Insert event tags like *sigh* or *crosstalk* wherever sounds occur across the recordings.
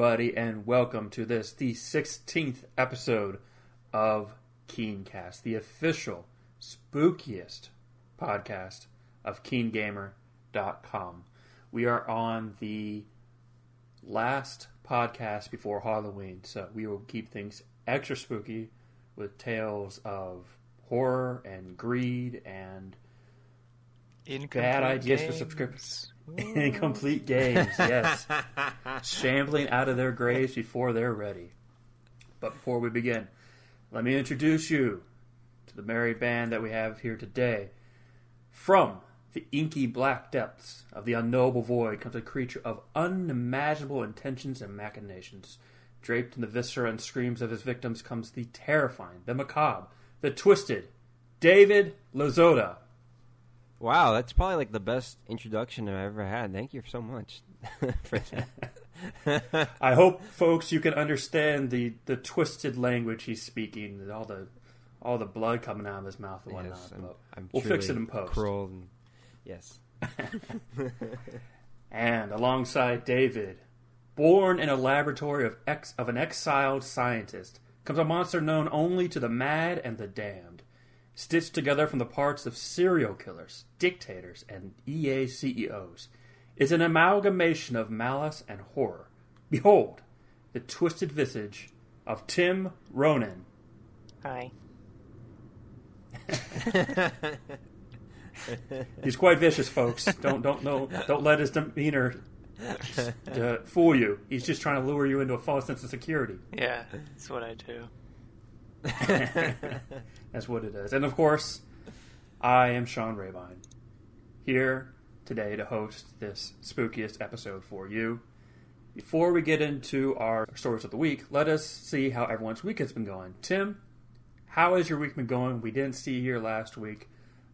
everybody, and welcome to this, the 16th episode of Keencast, the official, spookiest podcast of KeenGamer.com. We are on the last podcast before Halloween, so we will keep things extra spooky with tales of horror and greed and Incomplete bad ideas games. for subscriptions. *laughs* Incomplete games, yes. *laughs* Shambling out of their graves before they're ready. But before we begin, let me introduce you to the merry band that we have here today. From the inky black depths of the unknowable void comes a creature of unimaginable intentions and machinations. Draped in the viscera and screams of his victims comes the terrifying, the macabre, the twisted, David Lazota. Wow, that's probably like the best introduction I've ever had. Thank you so much *laughs* for that. *laughs* I hope, folks, you can understand the, the twisted language he's speaking, all the all the blood coming out of his mouth and whatnot. Yes, I'm, but I'm we'll fix it in post. and- yes. *laughs* And alongside David, born in a laboratory of ex of an exiled scientist, comes a monster known only to the mad and the damned, stitched together from the parts of serial killers, dictators, and EA CEOs. Is an amalgamation of malice and horror. Behold, the twisted visage of Tim Ronan. Hi. *laughs* He's quite vicious, folks. Don't don't no, don't let his demeanor uh, fool you. He's just trying to lure you into a false sense of security. Yeah, that's what I do. *laughs* That's what it is. And of course, I am Sean Rabine, here today to host this spookiest episode for you. Before we get into our stories of the week, let us see how everyone's week has been going. Tim, how has your week been going? We didn't see you here last week.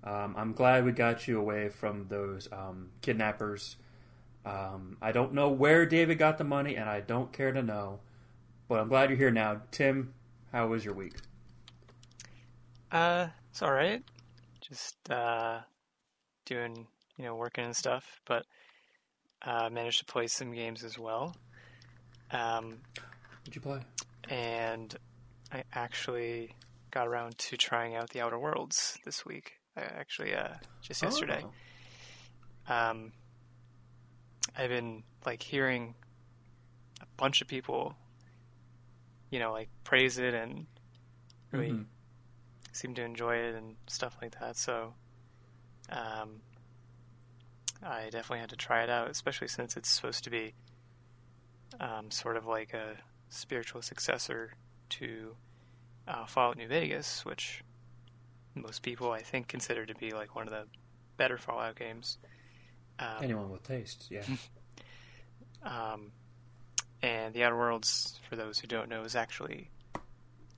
Um, I'm glad we got you away from those um, kidnappers. Um, I don't know where David got the money, and I don't care to know. But I'm glad you're here now. Tim, how was your week? Uh, it's all right. Just uh, doing, you know, working and stuff, but uh, managed to play some games as well. Um, What'd you play? and I actually got around to trying out the Outer Worlds this week. I actually, uh, just yesterday. Oh. um, I've been like hearing a bunch of people, you know, like praise it and really Mhm. Seem to enjoy it and stuff like that. So, um, I definitely had to try it out, especially since it's supposed to be um, sort of like a spiritual successor to uh, Fallout New Vegas, which most people I think consider to be like one of the better Fallout games. Um, Anyone with taste, yeah. *laughs* um, and The Outer Worlds, for those who don't know, is actually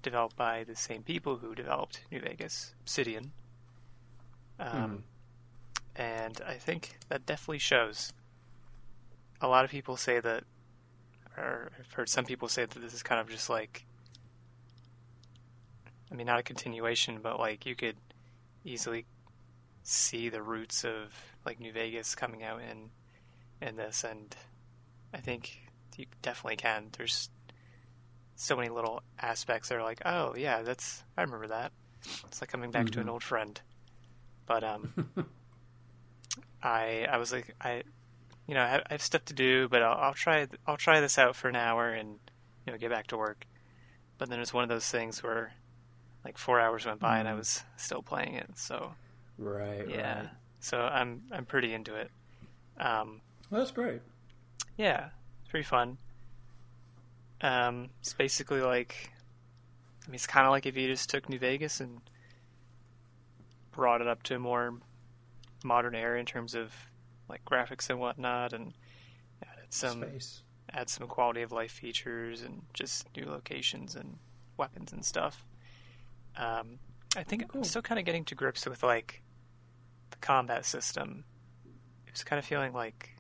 developed by the same people who developed New Vegas, Obsidian. Um, And I think that definitely shows. A lot of people say that, or I've heard some people say that this is kind of just like, I mean, not a continuation, but like you could easily see the roots of like New Vegas coming out in in this, and I think you definitely can. There's so many little aspects that are like, oh yeah, that's I remember that. It's like coming back to an Mhm. old friend. But um, *laughs* I I was like I, you know, I, I have stuff to do, but I'll, I'll try I'll try this out for an hour and you know get back to work. But then it's one of those things where like four hours went by and I Mhm. was still playing it. So Right, yeah, right. so I'm I'm pretty into it. Um, Well, that's great. yeah, it's pretty fun. Um, it's basically like, I mean, it's kind of like if you just took New Vegas and brought it up to a more modern era in terms of like graphics and whatnot, and added some Space. add some quality of life features and just new locations and weapons and stuff. Um, I think Cool. I'm still kind of getting to grips with like the combat system. It was kind of feeling like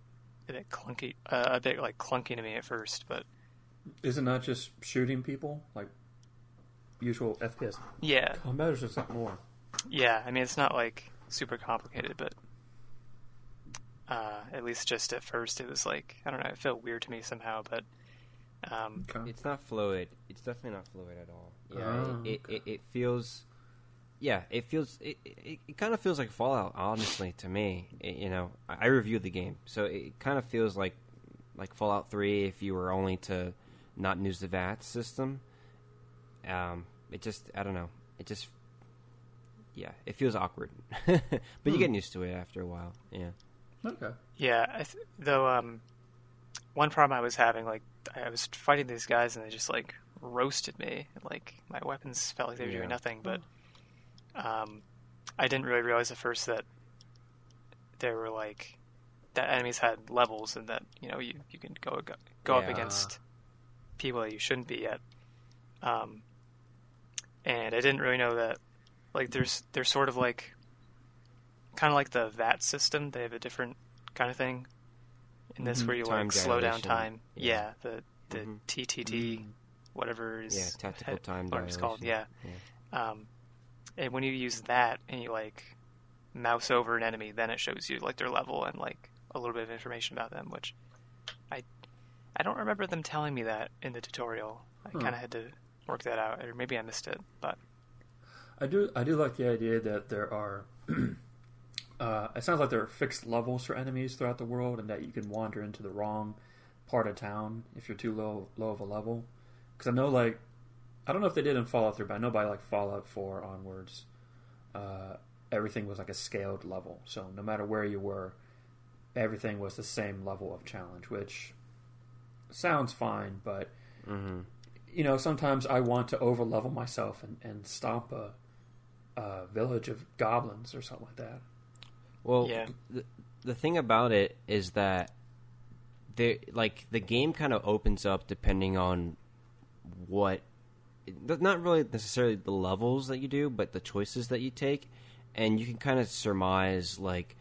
a bit clunky, uh, a bit like clunky to me at first, but Is it not just shooting people like usual FPS? yeah, Combat is just something more. yeah. I mean, it's not like super complicated, but uh, at least just at first, it was like I don't know. It felt weird to me somehow, but Um, Okay. It's not fluid. It's definitely not fluid at all. Yeah, Oh, it, okay. it, it, it feels. Yeah, it feels. It, it, it kind of feels like Fallout, honestly, to me. It- you know, I, I reviewed the game, so it kind of feels like like Fallout Three if you were only to not news the that system. Um, it just, I don't know. It just, yeah, it feels awkward, *laughs* but you Hmm. get used to it after a while. Yeah. Okay. Yeah, I th- though um, one problem I was having, like, I was fighting these guys and they just like roasted me. Like my weapons felt like they were Yeah. doing nothing. But um, I didn't really realize at first that they were like that enemies had levels and that you know you you can go go, go up against people that you shouldn't be yet. Um, and I didn't really know that like there's there's sort of like kind of like the VATS system. They have a different kind of thing in this Mhm. where you Time like slow down time. Yeah. Yeah, the the Mhm. TTD, Mm. whatever is Yeah, tactical head- time it's called. Yeah. dilation. Um, and when you use that and you like mouse over an enemy, then it shows you like their level and like a little bit of information about them, which I don't remember them telling me that in the tutorial. I Hmm. kind of had to work that out, or maybe I missed it. But I do I do like the idea that there are *clears throat* uh, it sounds like there are fixed levels for enemies throughout the world and that you can wander into the wrong part of town if you're too low low of a level. Because I know like I don't know if they did in Fallout 3, but I know by like Fallout 4 onwards, uh, everything was like a scaled level. So no matter where you were, everything was the same level of challenge, which sounds fine, but Mm-hmm. you know, sometimes I want to overlevel myself and, and stomp a, a village of goblins or something like that. Well, Yeah. the, the thing about it is that they like the game kind of opens up depending on what not really necessarily the levels that you do, but the choices that you take, and you can kind of surmise like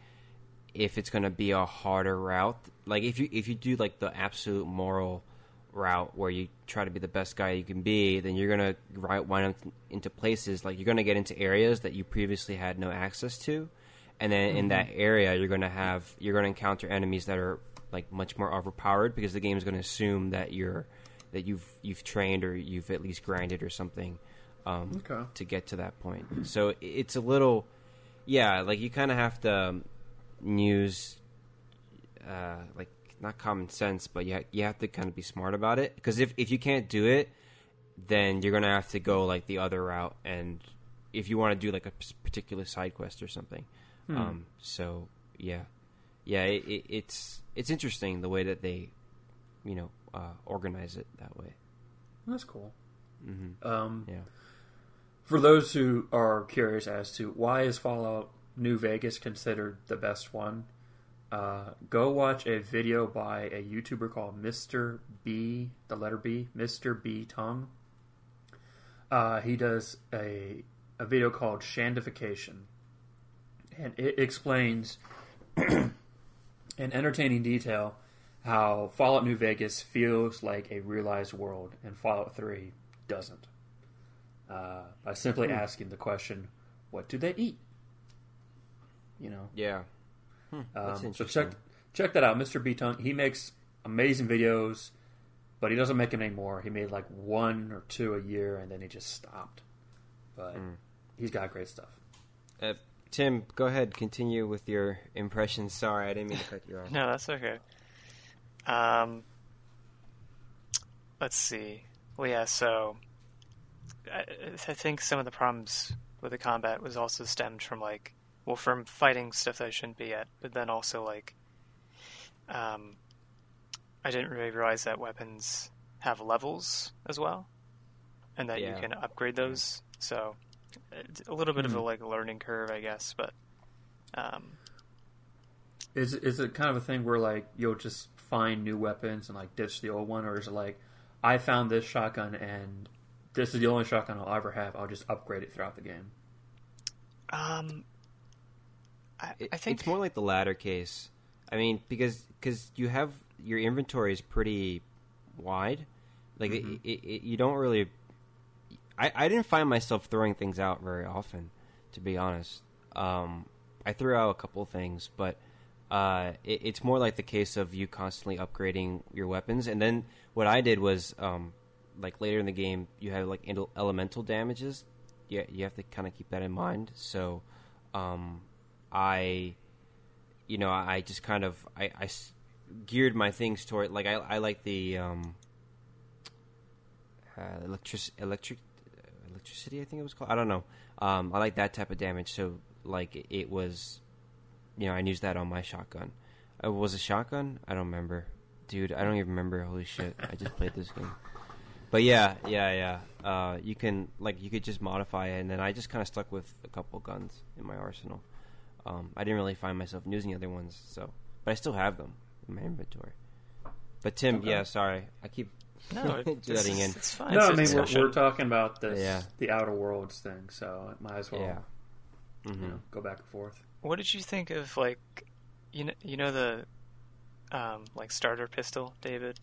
if it's going to be a harder route. Like if you if you do like the absolute moral route where you try to be the best guy you can be, then you're gonna wind up into places like you're gonna get into areas that you previously had no access to, and then in that area you're gonna have you're gonna encounter enemies that are like much more overpowered because the game is gonna assume that you're that you've you've trained or you've at least grinded or something um, Okay. to get to that point. So it's a little, yeah, like you kind of have to um, use, uh, like not common sense, but you ha- you have to kind of be smart about it because if if you can't do it, then you're gonna have to go like the other route, and if you want to do like a p- particular side quest or something, Hmm. um, so yeah, yeah, it, it, it's it's interesting the way that they, you know, uh, organize it that way. That's cool. hmm Um, Yeah. For those who are curious as to why is Fallout New Vegas considered the best one, uh, go watch a video by a YouTuber called Mr. B, the letter B, Mr. Btongue. Uh, he does a a video called Shandification, and it explains *clears throat* in entertaining detail how Fallout New Vegas feels like a realized world and Fallout 3 doesn't. Uh, by simply Hmm. asking the question, what do they eat? You know, Yeah. Hmm, um, so check check that out, Mr. Btongue. He makes amazing videos, but he doesn't make them anymore. He made like one or two a year, and then he just stopped. But Hmm. he's got great stuff. Uh, Tim, go ahead. Continue with your impressions. Sorry, I didn't mean to cut you off. *laughs* No, that's okay. Um, let's see. Well, yeah. So, I, I think some of the problems with the combat was also stemmed from like, well, from fighting stuff that I shouldn't be at, but then also like, um, I didn't really realize that weapons have levels as well, and that Yeah. you can upgrade those. So, a little bit of a Hmm. like learning curve, I guess, but. Um, Is is it kind of a thing where like you'll just find new weapons and like ditch the old one, or is it like I found this shotgun and this is the only shotgun I'll ever have. I'll just upgrade it throughout the game. um, I, I think it's more like the latter case. I mean, because because you have your inventory is pretty wide. Like Mhm. it, it, it, you don't really. I I didn't find myself throwing things out very often, to be honest. Um, I threw out a couple things, but uh, it, it's more like the case of you constantly upgrading your weapons. And then what I did was, um, like later in the game, you have like ele- elemental damages. Yeah, you have to kind of keep that in mind. So, um, I, you know, I just kind of I, I geared my things toward like I I like the um, uh, electric electric electricity. I think it was called. I don't know. Um, I like that type of damage. So like it, it was, you know, I used that on my shotgun. Uh, was a shotgun? I don't remember, dude. I don't even remember. Holy shit! I just played this game. But yeah, yeah, yeah. Uh, you can like you could just modify it, and then I just kind of stuck with a couple guns in my arsenal. Um, I didn't really find myself using the other ones, so but I still have them in my inventory. But Tim, Okay. yeah, sorry, I keep No, *laughs* it, this Letting is, in. it's fine. no, It's I a mean we're, we're talking about this Yeah. the Outer Worlds thing, so it might as well yeah. hmm you know, go back and forth. What did you think of like, you know, you know the, um, like starter pistol, David?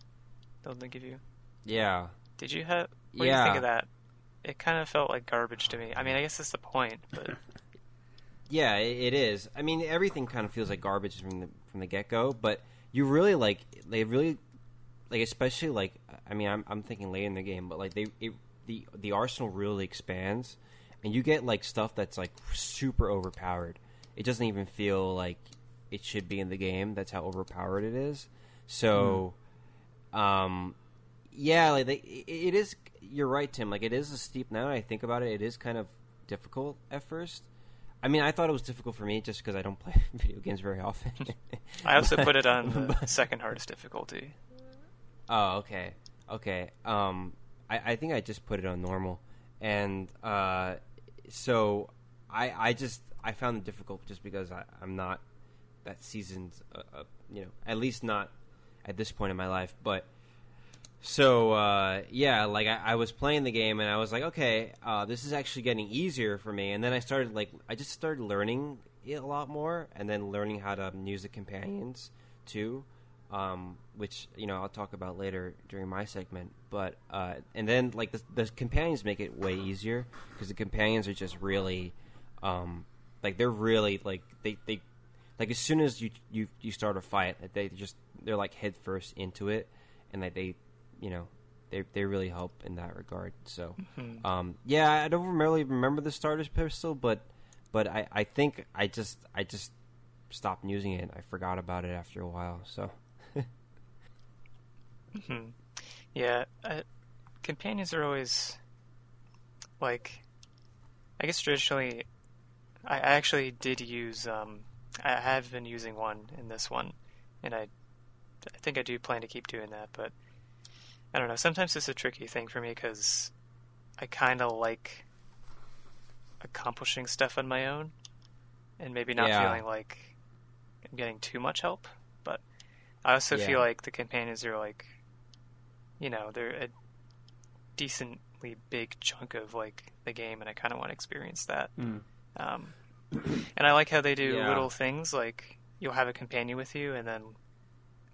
Don't they give you? Yeah, Did you have? What do you yeah. think of that? It kind of felt like garbage to me. I mean, I guess that's the point, but *laughs* Yeah, it, is. I mean, everything kind of feels like garbage from the from the get go, but you really like they really like especially like I mean I'm I'm thinking late in the game, but like they it, the the arsenal really expands, and you get like stuff that's like super overpowered. It doesn't even feel like it should be in the game. That's how overpowered it is. So, um, yeah, like they, it, it is. You're right, Tim. Like it is a steep. Now that I think about it, it is kind of difficult at first. I mean, I thought it was difficult for me just because I don't play *laughs* video games very often. I also *laughs* put it on the second hardest difficulty. Oh, okay, okay. Um, I, I think I just put it on normal, and uh, so I I just I found it difficult just because I, I'm not that seasoned, uh, uh, you know, at least not at this point in my life. But so uh, yeah, like I, I was playing the game and I was like, okay, uh, this is actually getting easier for me. And then I started like I just started learning it a lot more, and then learning how to use the companions too um, which you know I'll talk about later during my segment. But uh, and then like the, the companions make it way easier because the companions are just really, um, like they're really like they, they like as soon as you you you start a fight, they just they're like head first into it, and like they, you know. They, they really help in that regard. So, Mhm. um, yeah, I don't really remember the starter's pistol, but but I, I think I just I just stopped using it. I forgot about it after a while. So *laughs* Mhm. Yeah, uh, companions are always like. I guess traditionally, I I actually did use. Um, I have been using one in this one, and I, I think I do plan to keep doing that. But I don't know. Sometimes it's a tricky thing for me because I kind of like accomplishing stuff on my own, and maybe not Yeah. feeling like I'm getting too much help. But I also Yeah. feel like the companions are like, you know, they're a decently big chunk of like the game, and I kind of want to experience that. Mm. Um, and I like how they do Yeah. little things like you'll have a companion with you, and then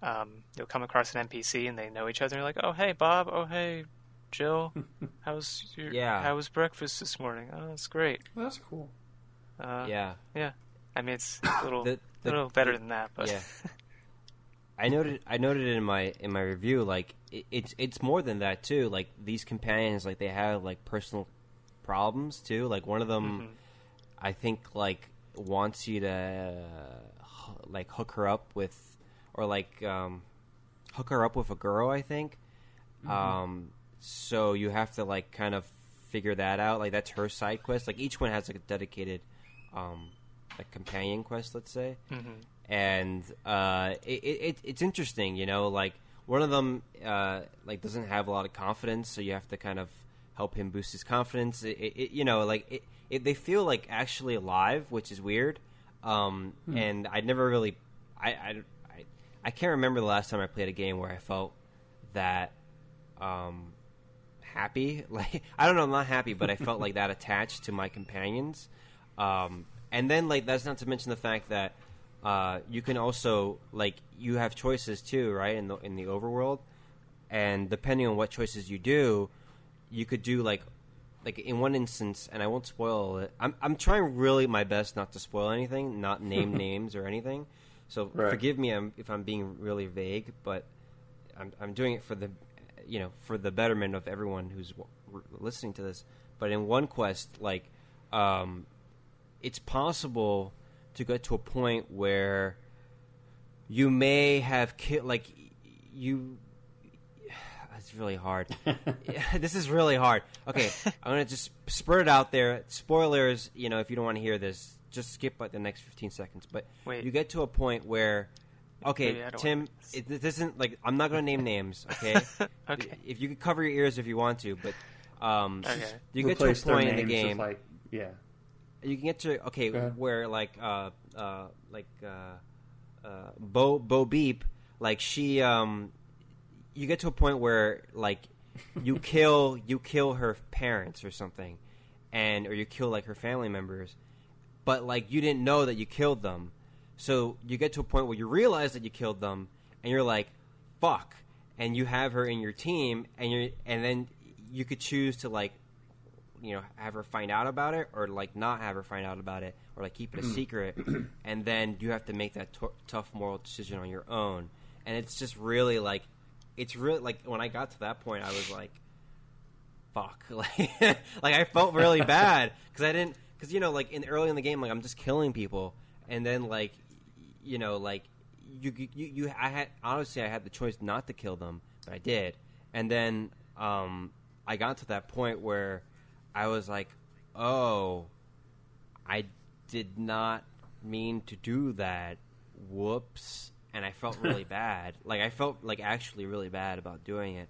um, you'll come across an NPC, and they know each other. And you're like, oh hey Bob, oh hey Jill, *laughs* how's your Yeah. how was breakfast this morning? Oh, it's great. Well, that's cool. Uh, yeah, I mean it's *coughs* a little The- the- little better than that, but yeah. *laughs* I noted I noted it in my in my review. Like it, it's it's more than that too. Like these companions, like they have like personal problems too. Like one of them, Mhm. I think like wants you to uh, like hook her up with, or like um, hook her up with a girl. I think. Um, so you have to like kind of figure that out. Like that's her side quest. Like each one has like a dedicated, um, like companion quest. Let's say Mhm. and uh, it, it, it's interesting, you know. Like one of them, uh, like doesn't have a lot of confidence, so you have to kind of help him boost his confidence. It, it, it- you know, like it, it, they feel like actually alive, which is weird. Um, And I never really, I, I, I, can't remember the last time I played a game where I felt that um, happy. *laughs* Like I don't know, I'm not happy, but I felt like that attached to my companions. Um, and then like that's not to mention the fact that uh, you can also like you have choices too, right? In the in the overworld, and depending on what choices you do, you could do like like in one instance, and I won't spoil it. I'm I'm trying really my best not to spoil anything, not name *laughs* names or anything. So Right. forgive me if I'm being really vague, but I'm I'm doing it for the you know for the betterment of everyone who's w- listening to this. But in one quest, like um, it's possible to get to a point where you may have killed like you. It's really hard. *laughs* *laughs* This is really hard. Okay, I'm gonna just spurt it out there. Spoilers, you know, if you don't want to hear this, just skip like the next 15 seconds. But Wait. you get to a point where, okay, Maybe I don't Tim, this. it, this isn't like I'm not gonna name names. *laughs* Okay, Okay. If you could cover your ears if you want to, but um, Okay. you get to a Replace their point in the game like yeah. you can get to okay where like uh uh like uh uh bo bo beep like she um you get to a point where like you *laughs* kill you kill her parents or something and or you kill like her family members but like you didn't know that you killed them. So you get to a point where you realize that you killed them and you're like fuck. And you have her in your team and you and then you could choose to like you know have her find out about it or like not have her find out about it or like keep it a mm. secret. *clears throat* And then you have to make that t- tough moral decision on your own. And it's just really like it's really like when i got to that point i was like fuck. *laughs* Like like i felt really *laughs* bad because i didn't because you know like in early in the game like i'm just killing people and then like you know like you, you you i had honestly i had the choice not to kill them but i did. And then um i got to that point where i was like oh i did not mean to do that. Whoops. And i felt really *laughs* bad. Like i felt like actually really bad about doing it.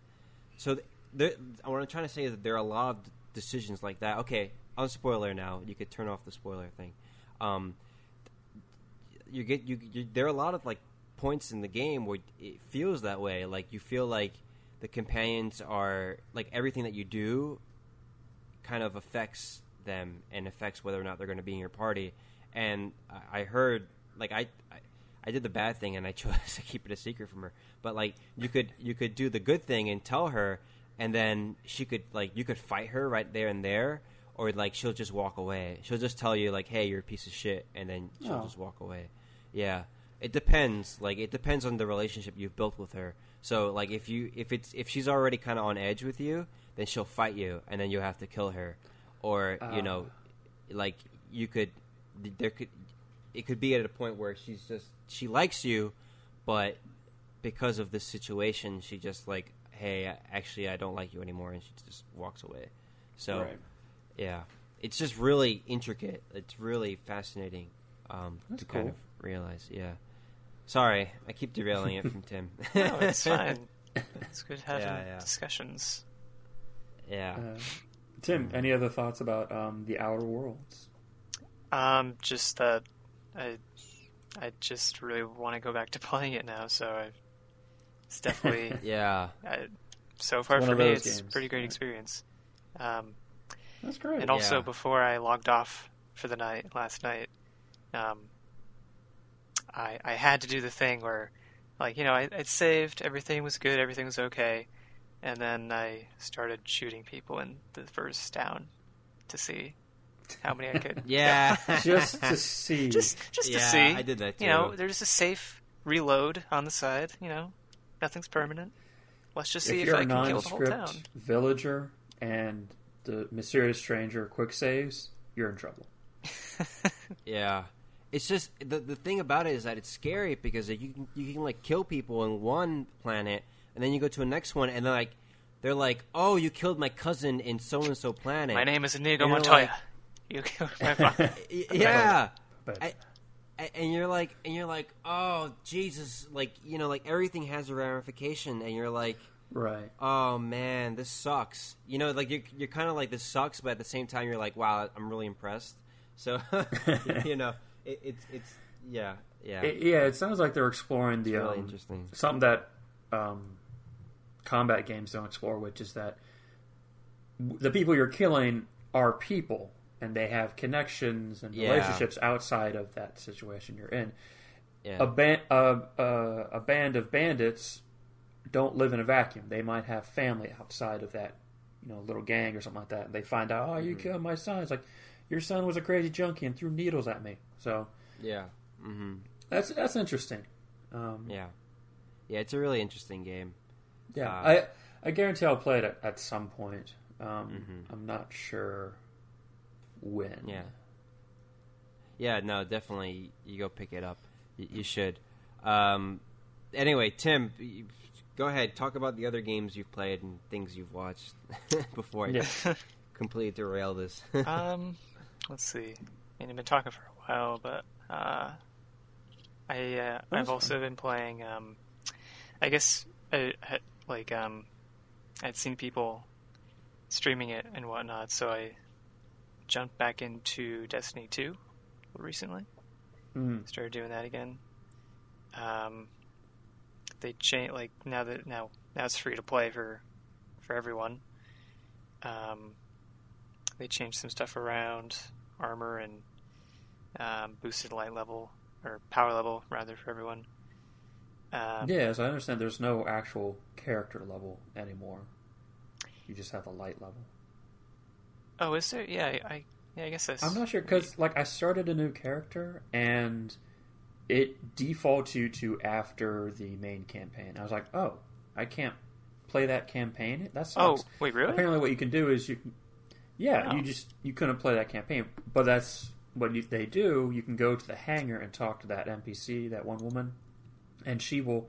So th- there, what i'm trying to say is that there are a lot of decisions like that. Okay on spoiler now you could turn off the spoiler thing. Um, you get you, you there are a lot of like points in the game where it feels that way. Like you feel like the companions are like everything that you do kind of affects them and affects whether or not they're going to be in your party. And I, I heard like I, I I did the bad thing and I *laughs* chose to keep it a secret from her. But like you could you could do the good thing and tell her and then she could like you could fight her right there and there or like she'll just walk away. She'll just tell you like hey you're a piece of shit and then she'll Oh. just walk away. Yeah. It depends. Like it depends on the relationship you've built with her. So like if you if it's if she's already kind of on edge with you then she'll fight you and then you have to kill her. Or you Ah. know like you could there could it could be at a point where she's just she likes you but because of this situation she just like hey actually i don't like you anymore and she just walks away. So right. Yeah it's just really intricate it's really fascinating um, That's to kind of realize yeah sorry i keep derailing it from tim *laughs* No, it's fine. *laughs* It's good having Yeah, yeah. discussions. yeah Uh, Tim, any other thoughts about um, the Outer Worlds? Um, just that I, I just really want to go back to *laughs* playing it now. So I, it's definitely yeah I, so far for me. those It's a pretty great yeah. experience. Um, That's great. and also Yeah. before I logged off for the night last night, um, I I had to do the thing where, like you know, I I'd saved, everything was good, everything was okay, and then I started shooting people in the first town to see how many I could. *laughs* yeah *laughs* just to see. just just to Yeah, see. I did that Too. You know, there's a safe reload on the side. You know, nothing's permanent. Let's just see if if, you're I a can kill the whole town. villager and the mysterious stranger quick saves, you're in trouble. *laughs* Yeah, it's just the the thing about it is that it's scary because you can you can like kill people in one planet and then you go to a next one and they're like they're like oh you killed my cousin in so and so planet. My name is Inigo Montoya. like- *laughs* you killed my father. *laughs* Yeah. But I- A- and you're like and you're like oh jesus like you know like everything has a ramification and you're like right. oh man this sucks you know like you're, you're kind of like this sucks but at the same time you're like wow i'm really impressed so *laughs* you know it, it's it's yeah yeah It- yeah, it sounds like they're exploring the really um, interesting. something that um, combat games don't explore, which is that the people you're killing are people, and they have connections and Yeah. relationships outside of that situation you're in. yeah A uh, uh, a band of bandits don't live in a vacuum. They might have family outside of that, you know, little gang or something like that. And they find out, oh, you Mm-hmm. killed my son. It's like your son was a crazy junkie and threw needles at me. So yeah mm-hmm That's that's interesting. Um, Yeah, yeah, it's a really interesting game. Yeah, Uh, I I guarantee I'll play it at, at some point. Um, Mhm. I'm not sure when. Yeah. Yeah, no, definitely. You go pick it up. You, you should. Um, anyway, Tim, go ahead. Talk about the other games you've played and things you've watched *laughs* before I Yeah. *laughs* completely derail this. *laughs* um, let's see. I mean, I've been talking for a while, but uh, I uh, I've also been playing. Um, I guess I, I like um, I'd seen people streaming it and whatnot, so I jumped back into Destiny 2 recently. Mhm. Started doing that again. Um, they change like now that now now it's free to play for for everyone. Um, they changed some stuff around, armor and um, boosted light level or power level rather for everyone. Um, Yeah, as I understand, there's no actual character level anymore. You just have the light level. Oh, is there? Yeah, I, I yeah, I guess that's. I'm not sure because like I started a new character and it defaults you to after the main campaign. I was like, oh, I can't play that campaign. That oh, sucks. Oh, wait, really? Apparently, what you can do is you, can, yeah, Wow. you oh. just you couldn't play that campaign, but that's what you, they do. You can go to the hangar and talk to that NPC, that one woman, and she will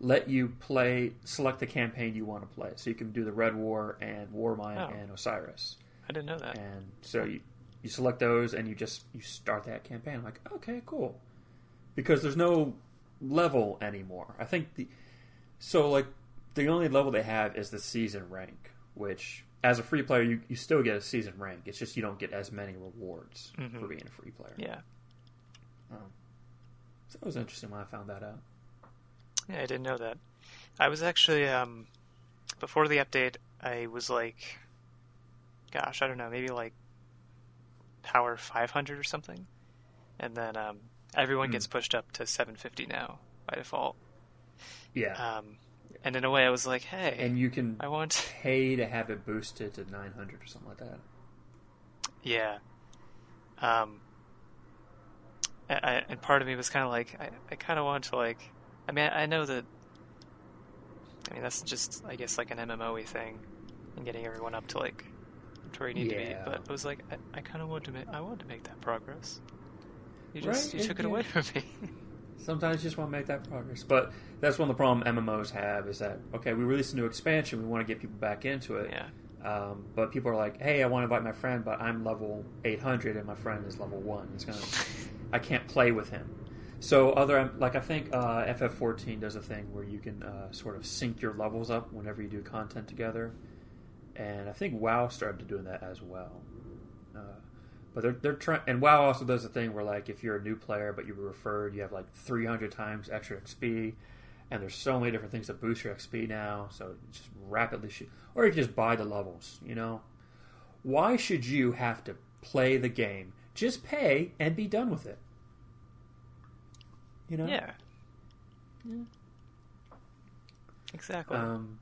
let you play, select the campaign you want to play. So you can do the Red War and Warmind Oh. and Osiris, I didn't know that. and so you you select those and you just you start that campaign. I'm like, okay, cool, because there's no level anymore. I think the so like the only level they have is the season rank, which as a free player you, you still get a season rank. It's just you don't get as many rewards Mhm. for being a free player. Yeah, Um, so it was interesting when I found that out. yeah, I didn't know that. I was actually um, before the update, I was like, gosh, I don't know, maybe like power 500 or something, and then um, everyone Hmm. gets pushed up to 750 now by default. Yeah, Um, and in a way, I was like, hey, and you can I want, *laughs* pay to have it boosted to 900 or something like that. yeah. Um, I, I, and part of me was kind of like, I, I kind of want to like, I mean, I know that. I mean, that's just, I guess, like an MMO-y thing, and getting everyone up to like to where you need to be. But it was like, I, I kind of want to make, I wanted to make that progress. You just, Right, you took it away from me. *laughs* Sometimes you just want to make that progress, but that's one of the problem MMOs have is that okay, we release a new expansion, we want to get people back into it, yeah, Um, but people are like, "Hey, I want to invite my friend, but I'm level 800 and my friend is level one. It's gonna, I can't play with him." So other like I think uh, FF14 does a thing where you can uh, sort of sync your levels up whenever you do content together, and I think WoW started doing that as well. Uh, but they're they're trying, and WoW also does a thing where like if you're a new player but you were referred, you have like 300 times extra XP, and there's so many different things that boost your XP now. So just rapidly shoot, or you can just buy the levels. You know, why should you have to play the game? Just pay and be done with it. You know. yeah, Yeah. exactly. Um,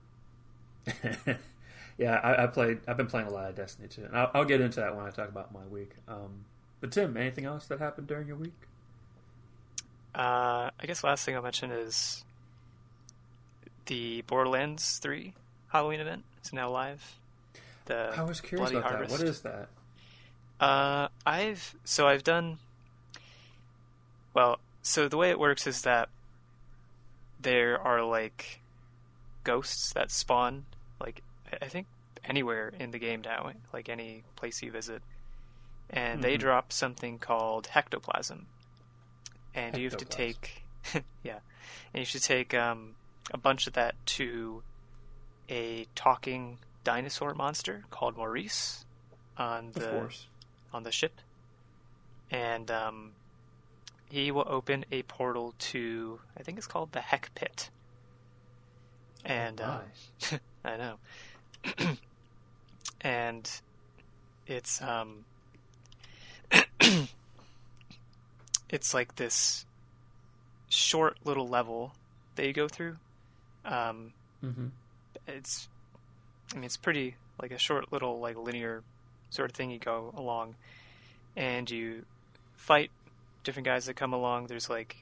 *laughs* yeah, I, I played. I've been playing a lot of Destiny 2, and I'll, I'll get into that when I talk about my week. Um, but Tim, anything else that happened during your week? Uh, I guess last thing I'll mention is the Borderlands 3 Halloween event is now live. The I was curious Bloody about Harvest. that. What is that? Uh, I've so I've done. Well, so the way it works is that there are like ghosts that spawn, I- think anywhere in the game now, like any place you visit, and they Mhm. drop something called hectoplasm, and you have to take, *laughs* yeah, and you should take um, a bunch of that to a talking dinosaur monster called Maurice on the on the ship, and um, he will open a portal to I think it's called the Heck Pit. And uh, Nice. *laughs* I know, *clears throat* and it's um, *clears throat* it's like this short little level that you go through. Um, Mm-hmm. it's I mean it's pretty like a short little like linear sort of thing you go along and you fight different guys that come along. There's like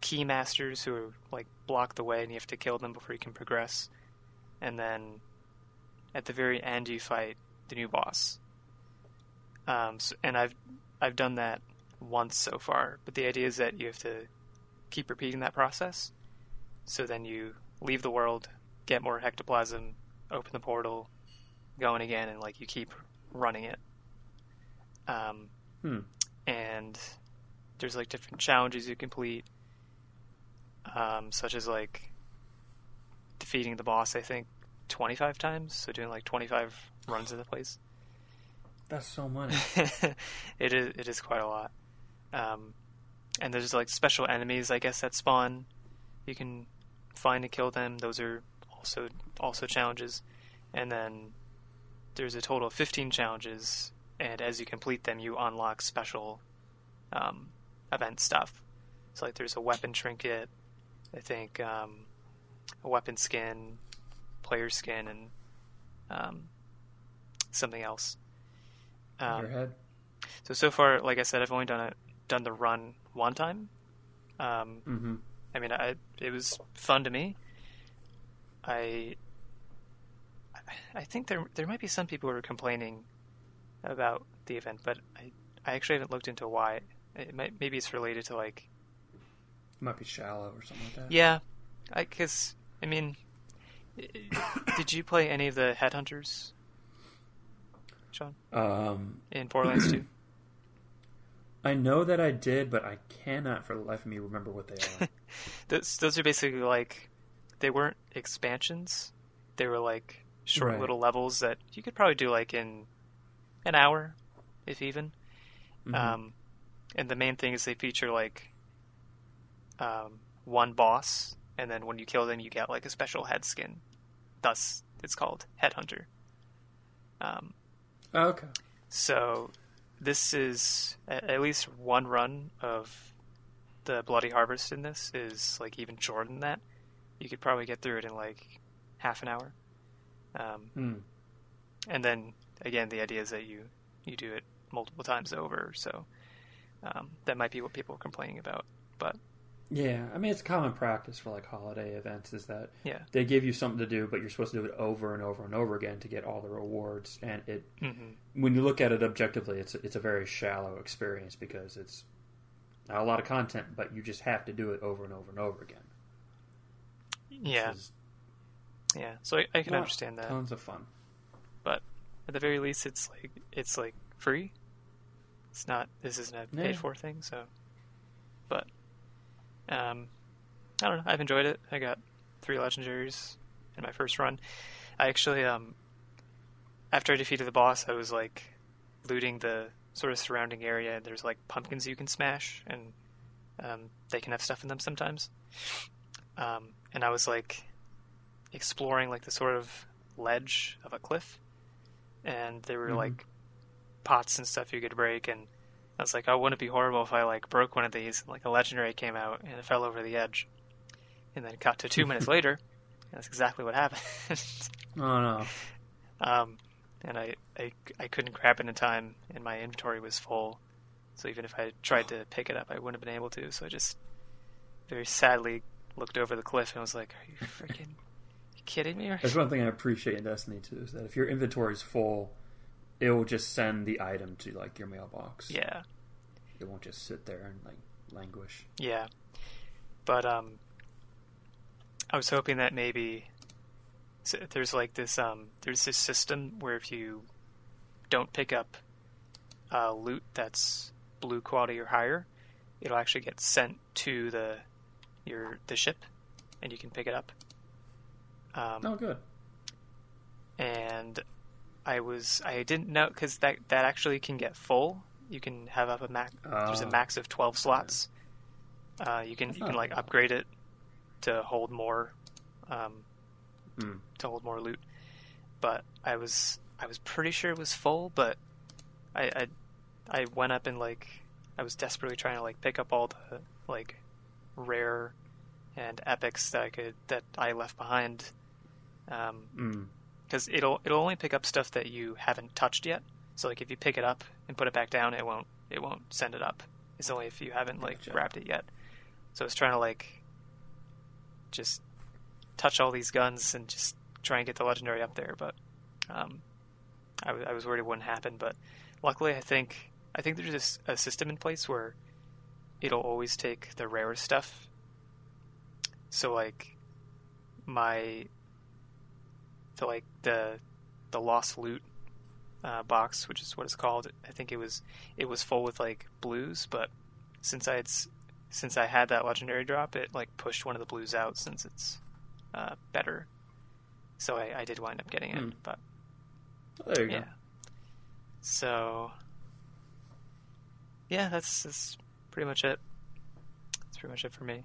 key masters who are like block the way, and you have to kill them before you can progress. And then at the very end, you fight the new boss. Um, so, and I've I've done that once so far, but the idea is that you have to keep repeating that process. So then you leave the world, get more hectoplasm, open the portal, going again, and like you keep running it. Um, Hmm. and there's like different challenges you complete, um, such as like defeating the boss. I think 25 times, so doing like 25 runs of the place. That's so money. *laughs* it is it is quite a lot. Um, and there's like special enemies, I guess, that spawn. You can find and kill them. Those are also also challenges. And then there's a total of 15 challenges, and as you complete them, you unlock special um, event stuff. So like there's a weapon trinket, I think um, a weapon skin, player skin, and um, something else. Um, Your head. so so far, like I said, I've only done it done the run one time. Um, Mm-hmm. I mean, I it was fun to me. I I think there there might be some people who are complaining about the event, but I I actually haven't looked into why. It might maybe it's related to like It might be shallow or something like that. yeah, I because I mean, did you play any of the headhunters, Sean, Um, in Borderlands Two? *clears throat* I know that I did, but I cannot for the life of me remember what they are. *laughs* those those are basically like they weren't expansions. They were like short Right. little levels that you could probably do like in an hour, if even. Mhm. Um, and the main thing is they feature like um, one boss, and then when you kill them, you get like a special head skin. Thus, it's called Headhunter. Um, Oh, okay. so this is at least one run of the Bloody Harvest in this is like even shorter than that. You could probably get through it in like half an hour. Um, Hmm. and then again, the idea is that you you do it multiple times over. So um, that might be what people are complaining about. But Yeah, I mean it's common practice for like holiday events is that yeah, they give you something to do, but you're supposed to do it over and over and over again to get all the rewards. And it, hmm when you look at it objectively, it's it's a very shallow experience because it's not a lot of content, but you just have to do it over and over and over again. yeah, yeah. So I, I can understand that. Tons of fun. But at the very least, it's like it's like free. It's not. This isn't a Yeah. paid for thing. So, um, I don't know. I've enjoyed it. I got three legendaries in my first run. I actually um, after I defeated the boss, I was like looting the sort of surrounding area. There's like pumpkins you can smash, and um, they can have stuff in them sometimes. Um, and I was like exploring like the sort of ledge of a cliff, and there were Mhm. like pots and stuff you could break, and I was like, oh, wouldn't it be horrible if I like broke one of these? And, like a legendary came out and it fell over the edge, and then cut to two minutes *laughs* later, and that's exactly what happened. Oh no. *laughs* Um, and I, I, I couldn't grab it in time, and my inventory was full. So even if I tried to pick it up, I wouldn't have been able to. So I just very sadly looked over the cliff and was like, "Are you freaking you kidding me?" That's one thing I appreciate in Destiny 2 is that if your inventory is full, it will just send the item to like your mailbox. Yeah, It won't just sit there and like languish. yeah. But um, I was hoping that maybe so there's like this um, there's this system where if you don't pick up uh, loot that's blue quality or higher, it'll actually get sent to the your the ship, and you can pick it up. Um, Oh, good. and I was I didn't know because that that actually can get full. You can have up a max. there's a Ah. max of twelve slots. Uh, you can you can like upgrade it to hold more, um, Hmm. to hold more loot. But I was I was pretty sure it was full, but I I, I went up and like I was desperately trying to like pick up all the like rare and epics that I could that I left behind. Um, Mm. because it'll it'll only pick up stuff that you haven't touched yet. So like if you pick it up and put it back down, it won't it won't send it up. It's only if you haven't like Gotcha. grabbed it yet. So I was trying to like just touch all these guns and just try and get the legendary up there, but um, I, w- I was worried it wouldn't happen. But luckily, I think I think there's this, a system in place where it'll always take the rarest stuff. So like my the like the the lost loot uh, box, which is what it's called. I think it was it was full with like blues, but since I had since I had that legendary drop, it like pushed one of the blues out since it's uh, better. So I, I did wind up getting it, Hmm. but Oh, there you yeah. go. So yeah, that's that's pretty much it. That's pretty much it for me.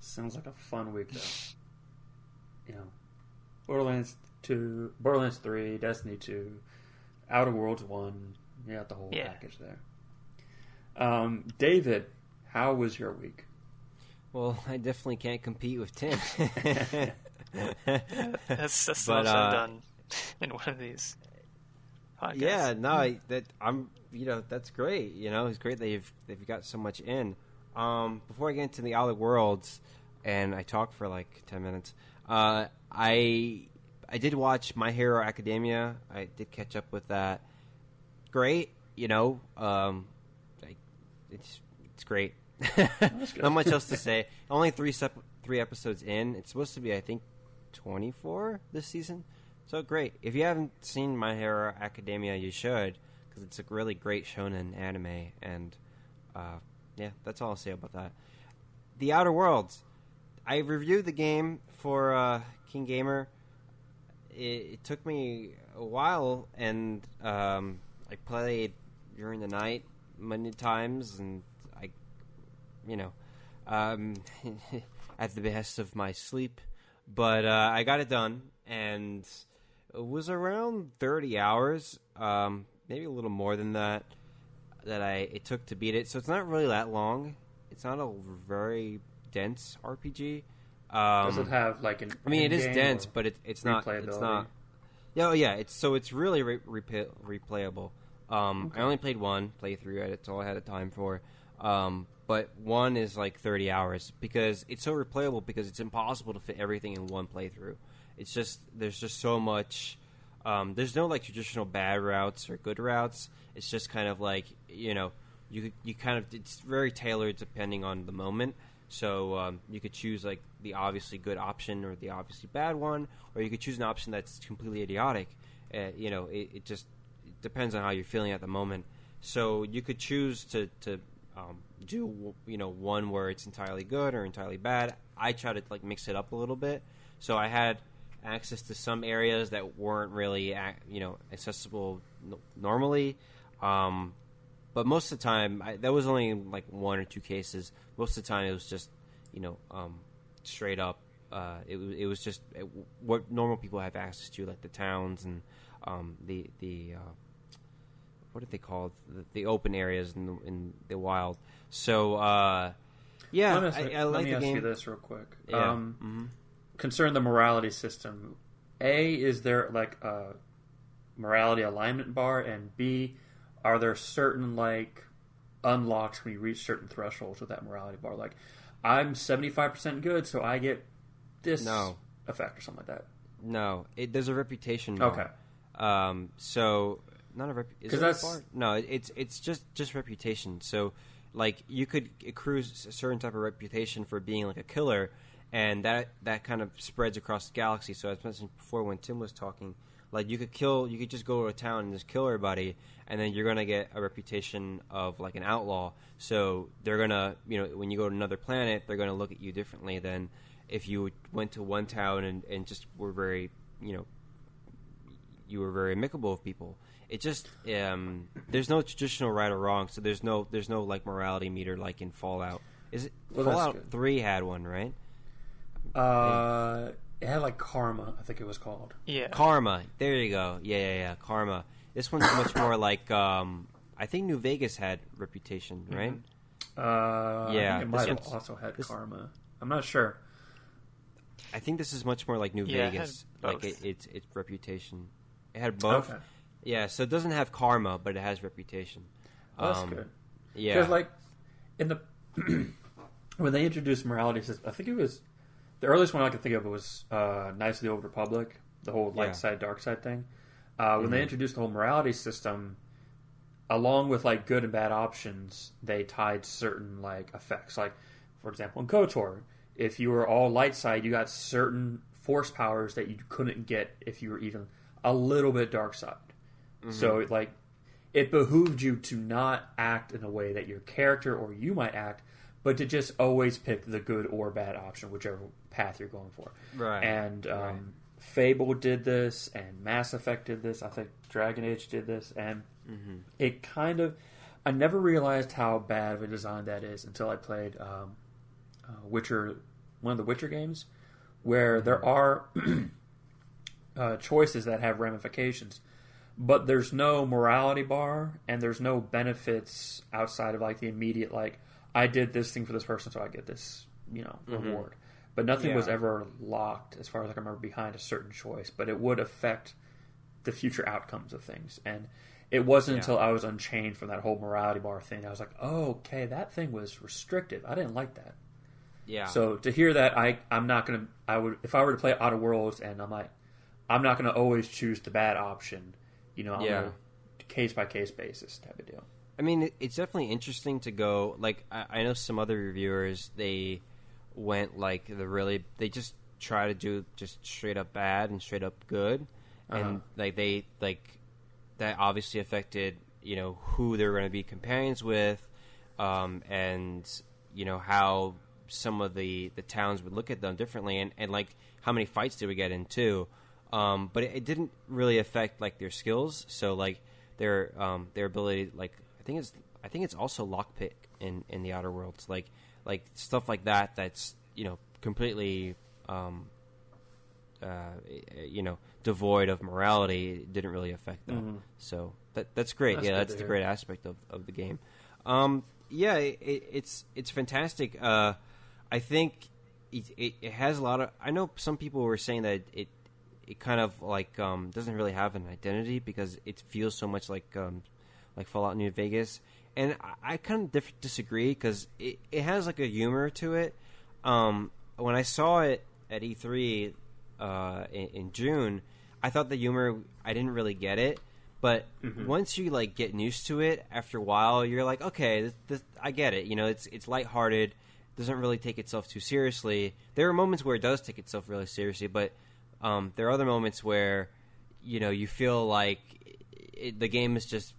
Sounds like a fun week, though. you know, Borderlands two, Borderlands three, Destiny two, Outer Worlds one. You got the whole Yeah. package there. Um, David, how was your week? Well, *laughs* I definitely can't compete with Tim. *laughs* That's that's the But, most I've uh, done *laughs* in one of these. Podcasts. yeah, no, I, that I'm. You know, that's great. You know, it's great that you've that you've got so much in. Um, before I get into the Outer Worlds, and I talk for like ten minutes, uh, I I did watch My Hero Academia. I did catch up with that. Great, you know, um, like, it's it's great. *laughs* Not much else to say. Only three sep- three episodes in. It's supposed to be, I think, twenty four this season. So great. If you haven't seen My Hero Academia, you should because it's a really great shonen anime. And uh, yeah, that's all I'll say about that. The Outer Worlds. I reviewed the game for uh, KeenGamer. It, it took me a while, and um, I played during the night many times, and I, you know, um, *laughs* at the behest of my sleep. But uh, I got it done, and it was around thirty hours, um, maybe a little more than that. That I it took to beat it, so it's not really that long. It's not a very dense RPG. Um, Does it have like an? I mean, it is dense, but it, it's not. It's not. Yeah, oh, yeah. It's so it's really re- replay, replayable. Um, I only played one playthrough. That's all I had time for. Um, but one is like thirty hours because it's so replayable because it's impossible to fit everything in one playthrough. It's just there's just so much. Um, there's no like traditional bad routes or good routes. It's just kind of like you know you you kind of it's very tailored depending on the moment. So um, you could choose like the obviously good option or the obviously bad one, or you could choose an option that's completely idiotic. Uh, you know, it, it just it depends on how you're feeling at the moment. So you could choose to to um, do you know one where it's entirely good or entirely bad. I try to like mix it up a little bit. So I had access to some areas that weren't really you know accessible normally. Um, but most of the time, I, that was only like one or two cases. Most of the time, it was just, you know, um, straight up. Uh, it was it was just uh, what normal people have access to, like the towns and um, the the uh, what are they called? The, the open areas in the, in the wild. So uh, yeah, Let me, ask, I, I let like me ask game. you this real quick. Yeah. Um, Mhm. concern the morality system. A, is there like a morality alignment bar, and B, are there certain like unlocks when you reach certain thresholds with that morality bar? Like, I'm seventy five percent good, so I get this No. effect or something like that. No, it, there's a reputation. Okay. Um. So not a reputation. 'Cause that's- no. it- It's it's just just reputation. So like you could accrue a certain type of reputation for being like a killer, and that that kind of spreads across the galaxy. So as mentioned before when Tim was talking, like you could kill, you could just go to a town and just kill everybody, and then you're gonna get a reputation of like an outlaw. So they're gonna, you know, when you go to another planet, they're gonna look at you differently than if you went to one town and, and just were very, you know, you were very amicable with people. It just um, there's no traditional right or wrong, so there's no there's no like morality meter like in Fallout. Is it Well, Fallout. Three had one, right? Uh, it had like karma, I think it was called. Yeah. Karma. There you go. Yeah, yeah, yeah. Karma. This one's much more *coughs* like um, I think New Vegas had reputation, right? Uh, Yeah, I think it this might have also had this- karma. I'm not sure. I think this is much more like New Yeah, it Vegas, had like both. it, it's it's reputation. It had both. Okay, Yeah, so it doesn't have karma, but it has reputation. Well, that's Um, good. Yeah, Because like in the *clears throat* when they introduced morality system, I think it was the earliest one I could think of was uh, Knights of the Old Republic, the whole light Yeah. side, dark side thing. Uh, when they Mhm. introduced the whole morality system, along with like good and bad options, they tied certain like effects. Like, for example, in KOTOR, if you were all light side, you got certain force powers that you couldn't get if you were even a little bit dark side. So like it behooved you to not act in a way that your character or you might act, but to just always pick the good or bad option, whichever path you're going for. Right. And um, Right. Fable did this, and Mass Effect did this. I think Dragon Age did this, and hmm it kind of. I never realized how bad of a design that is until I played um, uh, Witcher, one of the Witcher games, where there are *clears throat* uh, choices that have ramifications, but there's no morality bar and there's no benefits outside of like the immediate like I did this thing for this person, so I get this you know Mhm. reward. But nothing was ever locked, as far as I can remember, behind a certain choice. But it would affect the future outcomes of things. And it wasn't Yeah. until I was unchained from that whole morality bar thing, I was like, oh, okay, that thing was restrictive. I didn't like that. Yeah. So to hear that, I I'm not gonna. I would if I were to play Outer Worlds, and I'm like, I'm not gonna always choose the bad option. You know, I'm Yeah. case by case basis type of deal. I mean, it's definitely interesting to go. Like, I, I know some other reviewers, they went like the really, they just try to do just straight up bad and straight up good, Uh-huh. and like they like that obviously affected you know who they're going to be companions with, um, and you know how some of the the towns would look at them differently, and and like how many fights did we get in too. Um, but it, it didn't really affect like their skills. So like their um, their ability, like I think it's I think it's also lockpick in in the Outer Worlds, like like stuff like that. That's you know completely um, uh, you know devoid of morality. It didn't really affect them. Mhm. So that that's great. That's yeah, that's the hear. great aspect of, of the game. Um, yeah, it, it, it's it's fantastic. Uh, I think it, it, it has a lot of. I know some people were saying that it it kind of like um, doesn't really have an identity because it feels so much like um, like Fallout New Vegas, and I, I kind of dif- disagree because it, it has like a humor to it. Um, when I saw it at E3 uh, in, in June, I thought the humor I didn't really get it, but Mhm. once you like get used to it, after a while, you're like, okay, this, this, I get it. You know, it's it's lighthearted, doesn't really take itself too seriously. There are moments where it does take itself really seriously, but um, there are other moments where you know you feel like it, the game is just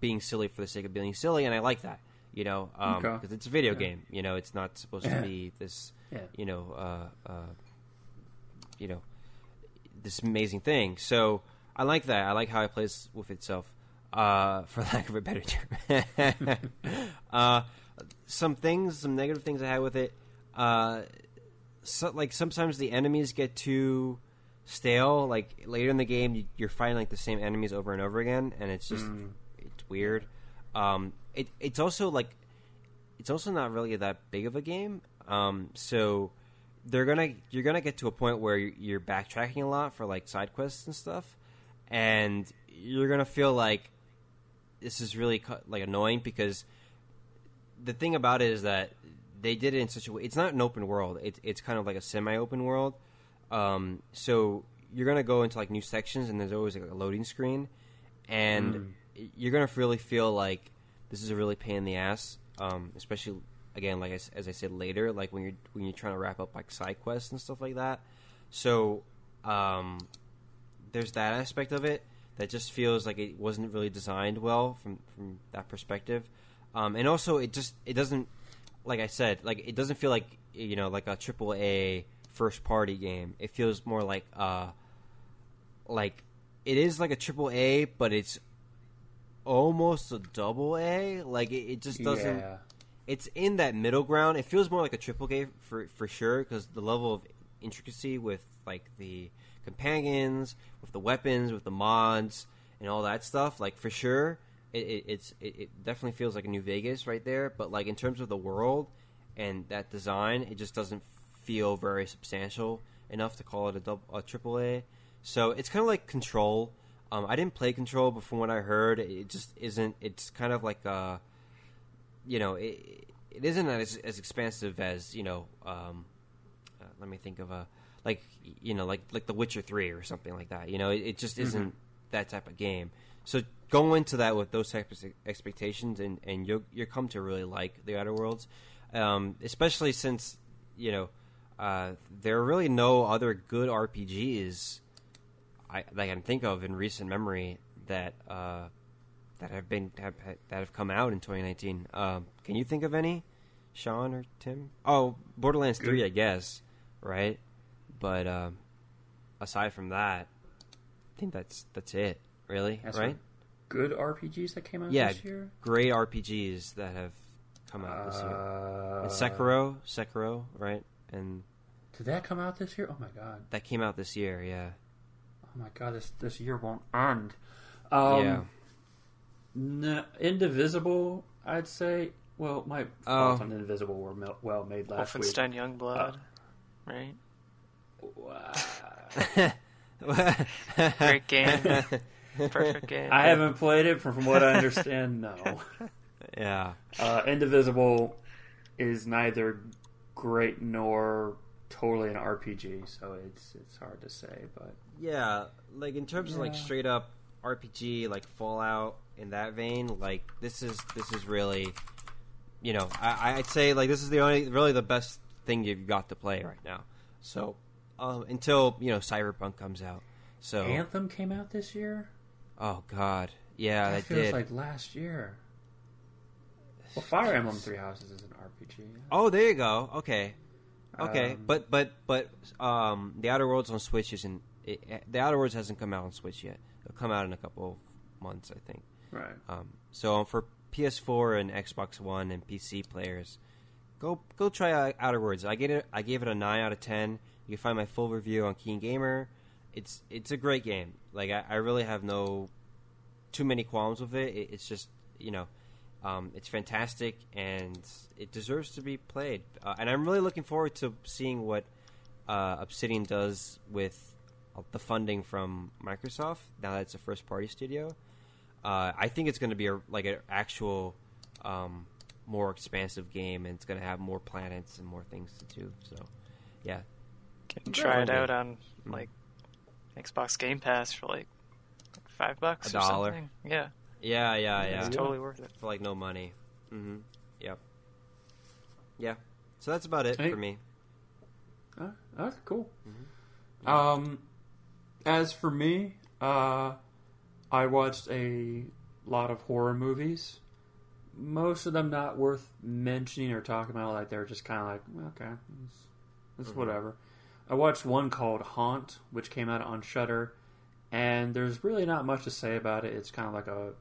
being silly for the sake of being silly, and I like that. You know, because Okay. it's a video Yeah. game. You know, it's not supposed to be this. You know, uh, uh, you know, this amazing thing. So I like that. I like how it plays with itself, uh, *laughs* for lack of a better term. *laughs* uh, some things, some negative things I had with it. Uh, so, like sometimes the enemies get too stale. Like later in the game, you, you're fighting like the same enemies over and over again, and it's just Mm. Weird. Um, it it's also like it's also not really that big of a game. Um, so they're gonna you're gonna get to a point where you're, you're backtracking a lot for like side quests and stuff, and you're gonna feel like this is really like annoying because the thing about it is that they did it in such a way. It's not an open world. It's it's kind of like a semi-open world. Um, so you're gonna go into like new sections, and there's always like a loading screen, and Mm. You're gonna really feel like this is a really pain in the ass. Um, especially again, like I as I said later, like when you're when you're trying to wrap up like side quests and stuff like that. So um, there's that aspect of it that just feels like it wasn't really designed well from from that perspective. Um, and also, it just it doesn't like I said, like it doesn't feel like you know like a triple A first party game. It feels more like uh like it is like a triple A, but it's almost a double A. Like it, it just doesn't. Yeah. It's in that middle ground. It feels more like a triple A for for sure because the level of intricacy with like the companions, with the weapons, with the mods, and all that stuff. Like for sure, it, it it's it, it definitely feels like a New Vegas right there. But like in terms of the world and that design, it just doesn't feel very substantial enough to call it a, double, a triple A. So it's kind of like Control. Um, I didn't play Control, but from what I heard, it just isn't. It's kind of like a, you know, it, it isn't as, as expansive as you know. Um, uh, let me think of a like you know like like The Witcher Three or something like that. You know, it, it just isn't that type of game. So go into that with those types of expectations, and and you'll you will come to really like the Outer Worlds, um, especially since you know uh, there are really no other good RPGs I, that I can think of in recent memory that uh, that have been have that have come out in 2019. Um, can you think of any, Sean or Tim? Oh, Borderlands Good. Three, I guess, right? But um, aside from that, I think that's that's it. Really, that's right? Good RPGs that came out yeah, this year. great RPGs that have come out this year. Uh, and Sekiro, Sekiro, right? And did that come out this year? Oh my god, that came out this year. Yeah. Oh my god, this this year won't end. Um, yeah. N- Indivisible, I'd say. Well, my thoughts oh. on Indivisible were well made last Wolfenstein week. Youngblood, uh, right? Wow. *laughs* Great game. Perfect game. I haven't played it, from, from what I understand, no. *laughs* yeah. Uh, Indivisible is neither great nor totally an RPG, so it's it's hard to say. But yeah, like in terms yeah. of like straight up RPG, like Fallout in that vein, like this is this is really, you know, I, I'd say like this is the only really the best thing you've got to play right now. So uh, until you know Cyberpunk comes out. So Anthem came out this year. Oh God, yeah, that, feels did. like last year. Well, Fire Emblem Three Houses is an RPG. Oh, there you go. Okay, okay, um, but but but um, the Outer Worlds on Switch isn't. It, the Outer Worlds hasn't come out on Switch yet. It'll come out in a couple of months, I think. Right. Um, so for PS4 and Xbox One and PC players, go go try Outer Worlds. I gave it I gave it a nine out of ten. You can find my full review on Keen Gamer. It's it's a great game. Like I, I really have no too many qualms with it. it it's just you know, um, it's fantastic and it deserves to be played. Uh, and I'm really looking forward to seeing what uh, Obsidian does with the funding from Microsoft now that it's a first party studio. Uh, I think it's going to be a, like an actual um, more expansive game, and it's going to have more planets and more things to do. So, yeah, can try it out on mm-hmm. like Xbox Game Pass for like five bucks, a dollar. Something. Yeah, yeah, yeah, yeah. It's totally worth it for like no money. Mm-hmm. Yep. Yeah. So that's about it hey. for me. Uh, that's cool. Mm-hmm. Um, as for me, uh, I watched a lot of horror movies. Most of them not worth mentioning or talking about. Like they're just kind of like okay, it's, it's mm-hmm. whatever. I watched one called Haunt, which came out on Shudder, and there's really not much to say about it. It's kind of like a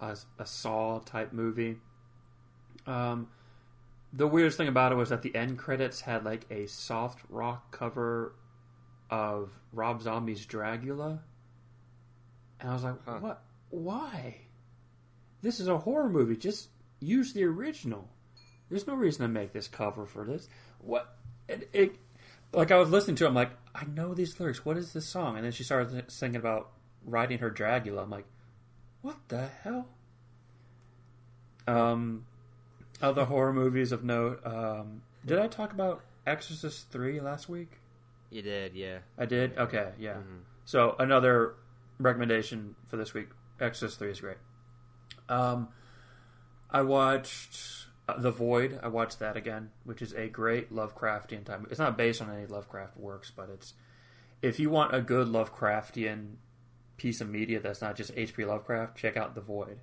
a, a Saw type movie. Um, the weirdest thing about it was that the end credits had like a soft rock cover of Rob Zombie's Dragula, and I was like, huh. "What? Why? This is a horror movie. Just use the original. There's no reason to make this cover for this. What? It, it like I was listening to it, I'm like, I know these lyrics. What is this song? And then she started singing about riding her Dragula. I'm like, what the hell? Um, other horror movies of note. Um, did I talk about Exorcist three last week? You did, yeah. I did. Okay, yeah. Mm-hmm. So another recommendation for this week. Exorcist three is great. Um, I watched the Void, I watched that again, which is a great Lovecraftian time. It's not based on any Lovecraft works, but it's if you want a good Lovecraftian piece of media that's not just H.P. Lovecraft, check out The Void.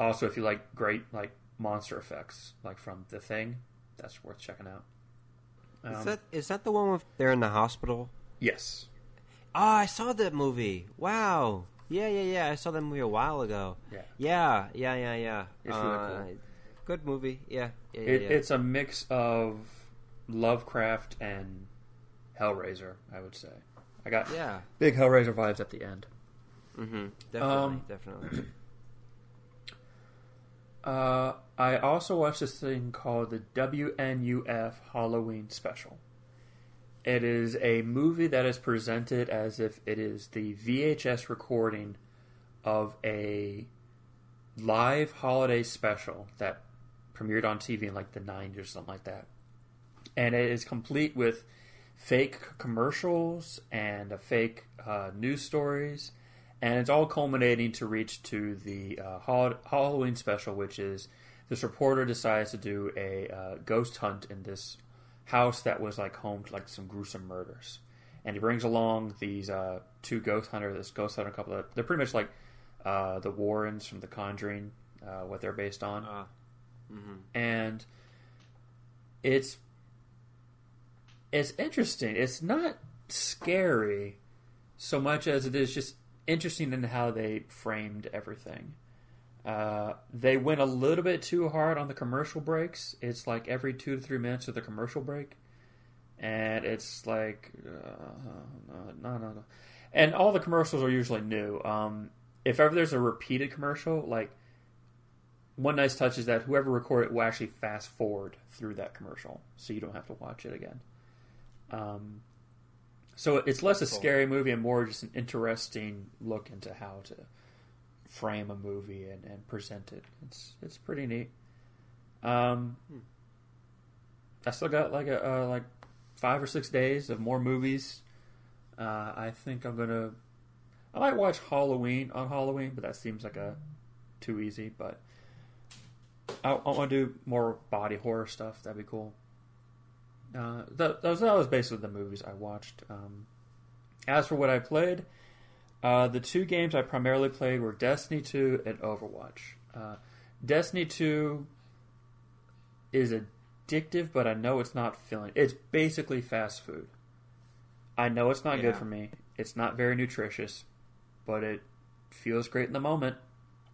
Also, if you like great like monster effects, like from The Thing, that's worth checking out. Um, is that is that the one with they're in the hospital? Yes. Oh, I saw that movie. Wow. Yeah, yeah, yeah. I saw that movie a while ago. Yeah. Yeah, yeah, yeah, yeah. It's really uh, cool good movie. Yeah, yeah, yeah, it, yeah, It's a mix of Lovecraft and Hellraiser. I would say. I got yeah big Hellraiser vibes at the end. Mm-hmm. Definitely, um, definitely. Uh, I also watched this thing called the WNUF Halloween Special. It is a movie that is presented as if it is the VHS recording of a live holiday special that premiered on TV in like the 90s or something like that. And it is complete with fake commercials and uh, fake uh, news stories. And it's all culminating to reach to the uh, Halloween special, which is this reporter decides to do a uh, ghost hunt in this house that was like home to like some gruesome murders. And he brings along these uh, two ghost hunters, this ghost hunter couple. That, they're pretty much like uh, the Warrens from The Conjuring, uh, what they're based on, Uh, mhm. and it's it's interesting. It's not scary so much as it is just interesting in how they framed everything. Uh, they went a little bit too hard on the commercial breaks. It's like every two to three minutes of the commercial break, and it's like uh, no, no, no. And all the commercials are usually new. Um, if ever there's a repeated commercial, like one nice touch is that whoever recorded it will actually fast forward through that commercial, so you don't have to watch it again. Um, so it's less a scary movie and more just an interesting look into how to frame a movie and, and present it. It's it's pretty neat. Um, I still got like a uh, like five or six days of more movies. Uh, I think I'm gonna. I might watch Halloween on Halloween, but that seems like a too easy. But I, I want to do more body horror stuff. That'd be cool. Uh, that, that was that was basically the movies I watched. Um, as for what I played, uh, the two games I primarily played were Destiny 2 and Overwatch. Uh, Destiny 2 is addictive, but I know it's not filling. It's basically fast food. I know it's not good for me. It's not very nutritious, but it feels great in the moment.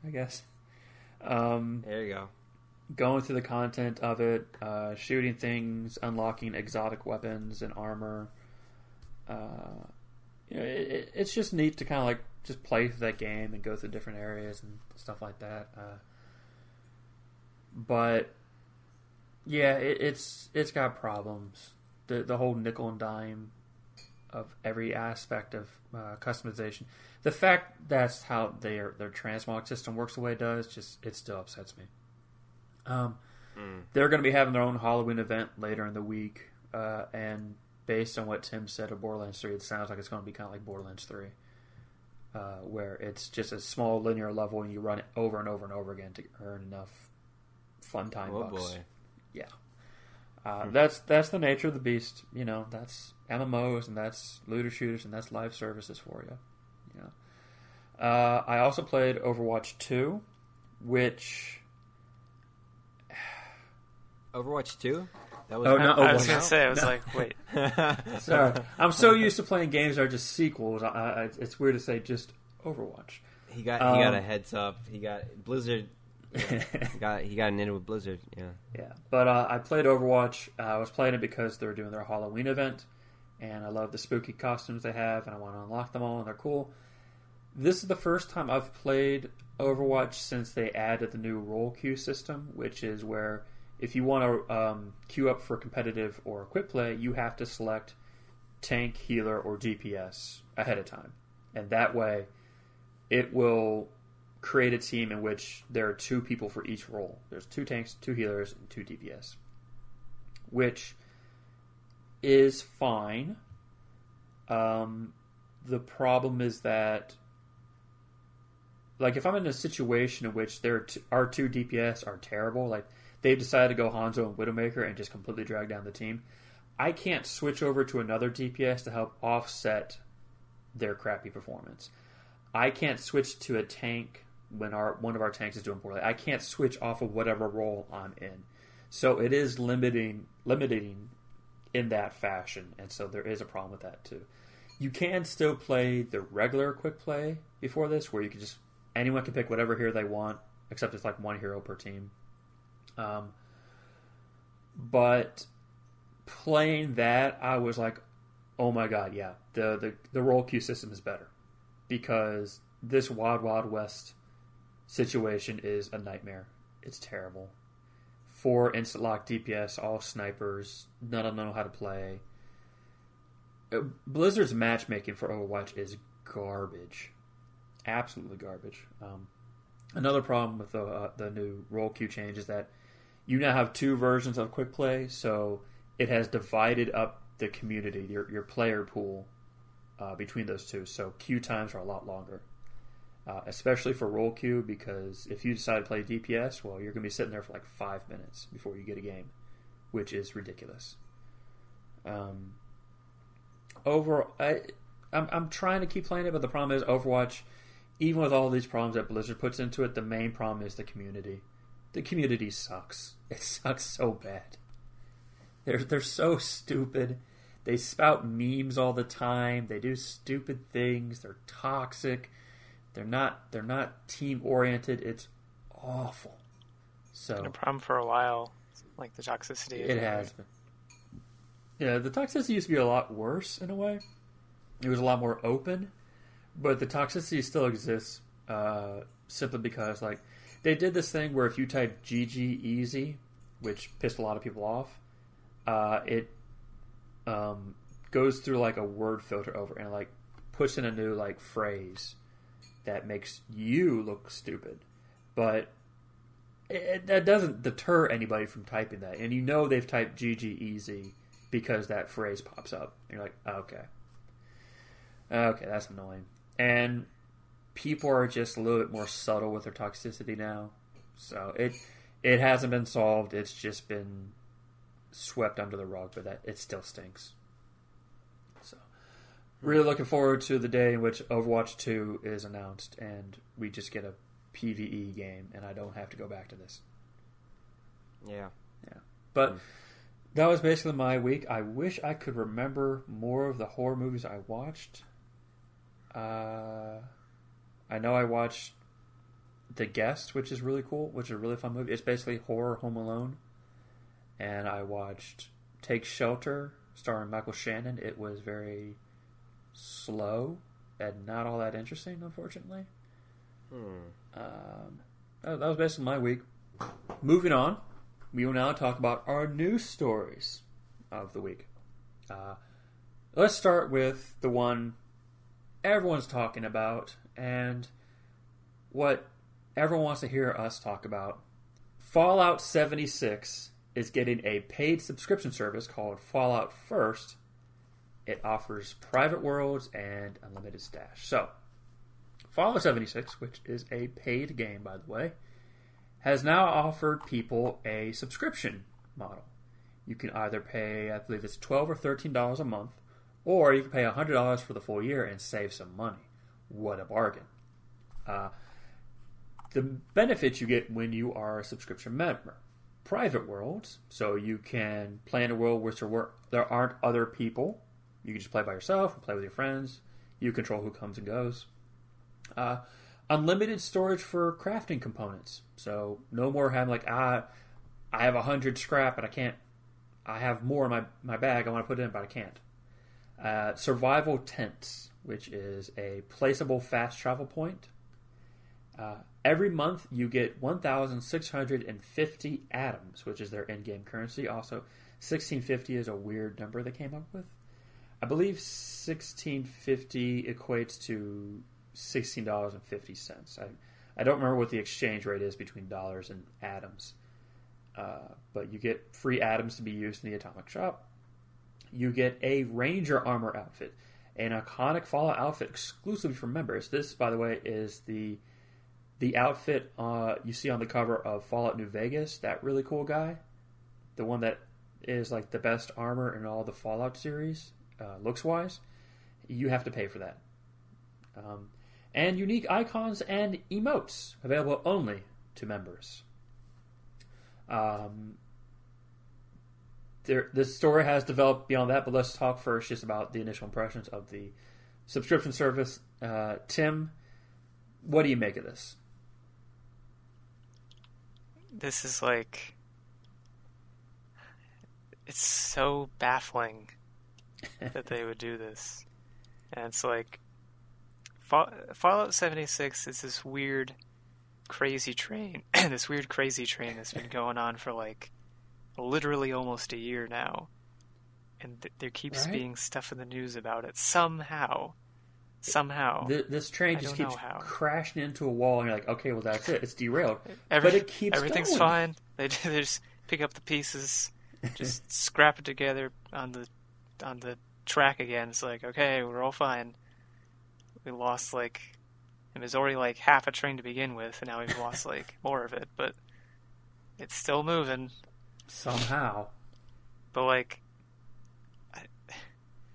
I guess. Um, There you go. Going through the content of it, uh, shooting things, unlocking exotic weapons and armor. Uh, you know, it, it, it's just neat to kind of like just play through that game and go through different areas and stuff like that. Uh, but yeah, it, it's it's got problems. The the whole nickel and dime of every aspect of uh, customization. The fact that's how their their transmog system works the way it does, just it still upsets me. Um, Mm. they're going to be having their own Halloween event later in the week, uh, and based on what Tim said of Borderlands Three, it sounds like it's going to be kind of like Borderlands Three, uh, where it's just a small linear level and you run it over and over and over again to earn enough fun time Oh bucks. boy. Uh, That's that's the nature of the beast. You know, that's MMOs and that's looter shooters and that's live services for you. You know. Uh, I also played Overwatch Two, which Overwatch 2? That was Oh, I, not I was gonna say, I was No. *laughs* like, wait, *laughs* sorry, I'm so used to playing games that are just sequels. I, I, it's weird to say just Overwatch. he got he got Um, a heads up. He got Blizzard. *laughs* He got he got an in with Blizzard. Yeah. Yeah, but uh, I played Overwatch. Uh, I was playing it because they're doing their Halloween event, and I love the spooky costumes they have, and I want to unlock them all, and they're cool. This is the first time I've played Overwatch since they added the new role queue system, which is where if you want to um, queue up for competitive or quick play, you have to select tank, healer, or DPS ahead of time, and that way it will create a team in which there are two people for each role. There's two tanks, two healers, and two DPS, which is fine. Um, the problem is that, like, if I'm in a situation in which there are two, two DPS are terrible, like they've decided to go Hanzo and Widowmaker and just completely drag down the team, I can't switch over to another DPS to help offset their crappy performance. I can't switch to a tank when our one of our tanks is doing poorly. I can't switch off of whatever role I'm in. So it is limiting limiting in that fashion, and so there is a problem with that too. You can still play the regular quick play before this, where you can just anyone can pick whatever hero they want, except it's like one hero per team. Um, but playing that, I was like, "Oh my god, yeah, the the the role queue system is better." because this Wild Wild West situation is a nightmare. It's terrible. Four instant lock DPS, all snipers, none of them know how to play. Uh, Blizzard's matchmaking for Overwatch is garbage, absolutely garbage. Um, another problem with the uh, the new role queue change is that you now have two versions of quick play, so it has divided up the community, your your player pool, uh, between those two. So queue times are a lot longer, uh, especially for role queue because if you decide to play DPS, well, you're going to be sitting there for like five minutes before you get a game, which is ridiculous. Um, over, I, I'm I'm trying to keep playing it, but the problem is Overwatch. Even with all these problems that Blizzard puts into it, the main problem is the community. The community sucks. *laughs* It sucks so bad. They're they're so stupid. They spout memes all the time. They do stupid things. They're toxic. They're not they're not team oriented. It's awful. So Been a problem for a while, like the toxicity. it has been. Yeah, the toxicity used to be a lot worse in a way. It was a lot more open, but the toxicity still exists uh, simply because, like, they did this thing where if you type GG easy, which pissed a lot of people off, uh, it um, goes through like a word filter over and like puts in a new like phrase that makes you look stupid, but it, that doesn't deter anybody from typing that. And you know they've typed GG easy because that phrase pops up. And you're like, okay, okay, that's annoying. And people are just a little bit more subtle with their toxicity now, so it it hasn't been solved. It's just been swept under the rug, but that it still stinks. So, really looking forward to the day in which Overwatch 2 is announced and we just get a PVE game and I don't have to go back to this. Yeah. Yeah. But that was basically my week. I wish I could remember more of the horror movies I watched. Uh, I know I watched The Guest, which is really cool, which is a really fun movie. It's basically horror Home Alone. And I watched Take Shelter, starring Michael Shannon. It was very slow and not all that interesting, unfortunately. Hmm. Um, that that was basically my week. Moving on, we will now talk about our news stories of the week. Uh, let's start with the one everyone's talking about and what everyone wants to hear us talk about. Fallout 76 is getting a paid subscription service called Fallout First. It offers private worlds and unlimited stash. So, Fallout 76, which is a paid game, by the way, has now offered people a subscription model. You can either pay, I believe it's 12 or thirteen dollars a month, or you can pay hundred dollars for the full year and save some money. What a bargain! Uh, the benefits you get when you are a subscription member: private worlds, so you can play in a world where there, aren't other people. You can just play by yourself, or play with your friends. You control who comes and goes. Uh, unlimited storage for crafting components. So no more having like ah, I have a hundred scrap and I can't. I have more in my my bag. I want to put it in, but I can't. Uh, survival tents, which is a placeable fast travel point. Uh, every month you get 1,650 atoms, which is their in-game currency. Also, 1650 is a weird number they came up with. I believe 1650 equates to sixteen dollars and fifty cents. I I don't remember what the exchange rate is between dollars and atoms, uh, but you get free atoms to be used in the atomic shop. You get a ranger armor outfit, an iconic Fallout outfit exclusively for members. This, by the way, is the the outfit uh, you see on the cover of Fallout New Vegas. That really cool guy, the one that is like the best armor in all the Fallout series, uh, looks wise. You have to pay for that. Um, and unique icons and emotes available only to members. Um, there, this story has developed beyond that, but let's talk first just about the initial impressions of the subscription service. Uh, Tim, what do you make of this? This is like. It's so baffling *laughs* that they would do this. And it's like. Fall- Fallout 76 is this weird, crazy train. *clears throat* this weird, crazy train that's been going on for like literally almost a year now. And th- there keeps Right. being stuff in the news about it somehow. Somehow. Th- this train I just keeps crashing into a wall, and you're like, okay, well, that's it. It's derailed. Every- but it keeps everything's going. fine. *laughs* They, just pick up the pieces, just *laughs* scrap it together on the on the track again. It's like, okay, we're all fine. We lost like it was already like half a train to begin with, and now we've lost like more of it, but it's still moving. Somehow. But like, I,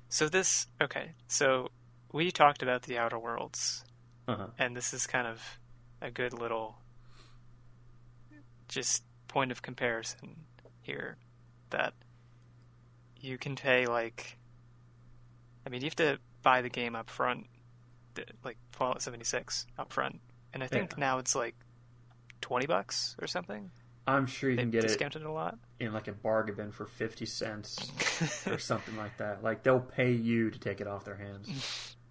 so this okay. So we talked about the Outer Worlds, Uh-huh. and this is kind of a good little just point of comparison here that you can pay like I mean you have to buy the game up front like Fallout 76 up front and I think Yeah. now it's like 20 bucks or something I'm sure you they can get it discounted a lot in like a bargain bin for 50 cents *laughs* or something like that. Like they'll pay you to take it off their hands. *laughs*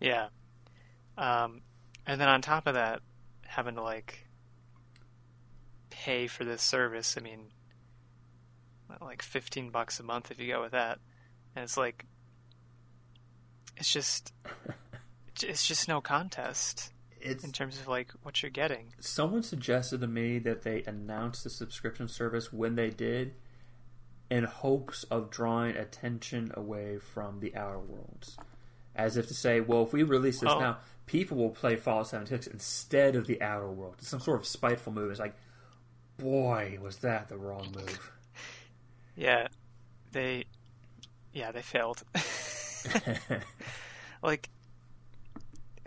Yeah. Um, and then on top of that, having to like pay for this service, I mean, like 15 bucks a month if you go with that. And it's like, it's just, *laughs* it's just no contest It's in terms of like what you're getting. someone suggested to me that they announced the subscription service when they did in hopes of drawing attention away from the outer worlds as if to say well if we release this Oh. now people will play fallout 76 instead of the outer world it's some sort of spiteful move it's like boy was that the wrong move *laughs* Yeah. They, yeah, they failed. *laughs* *laughs* like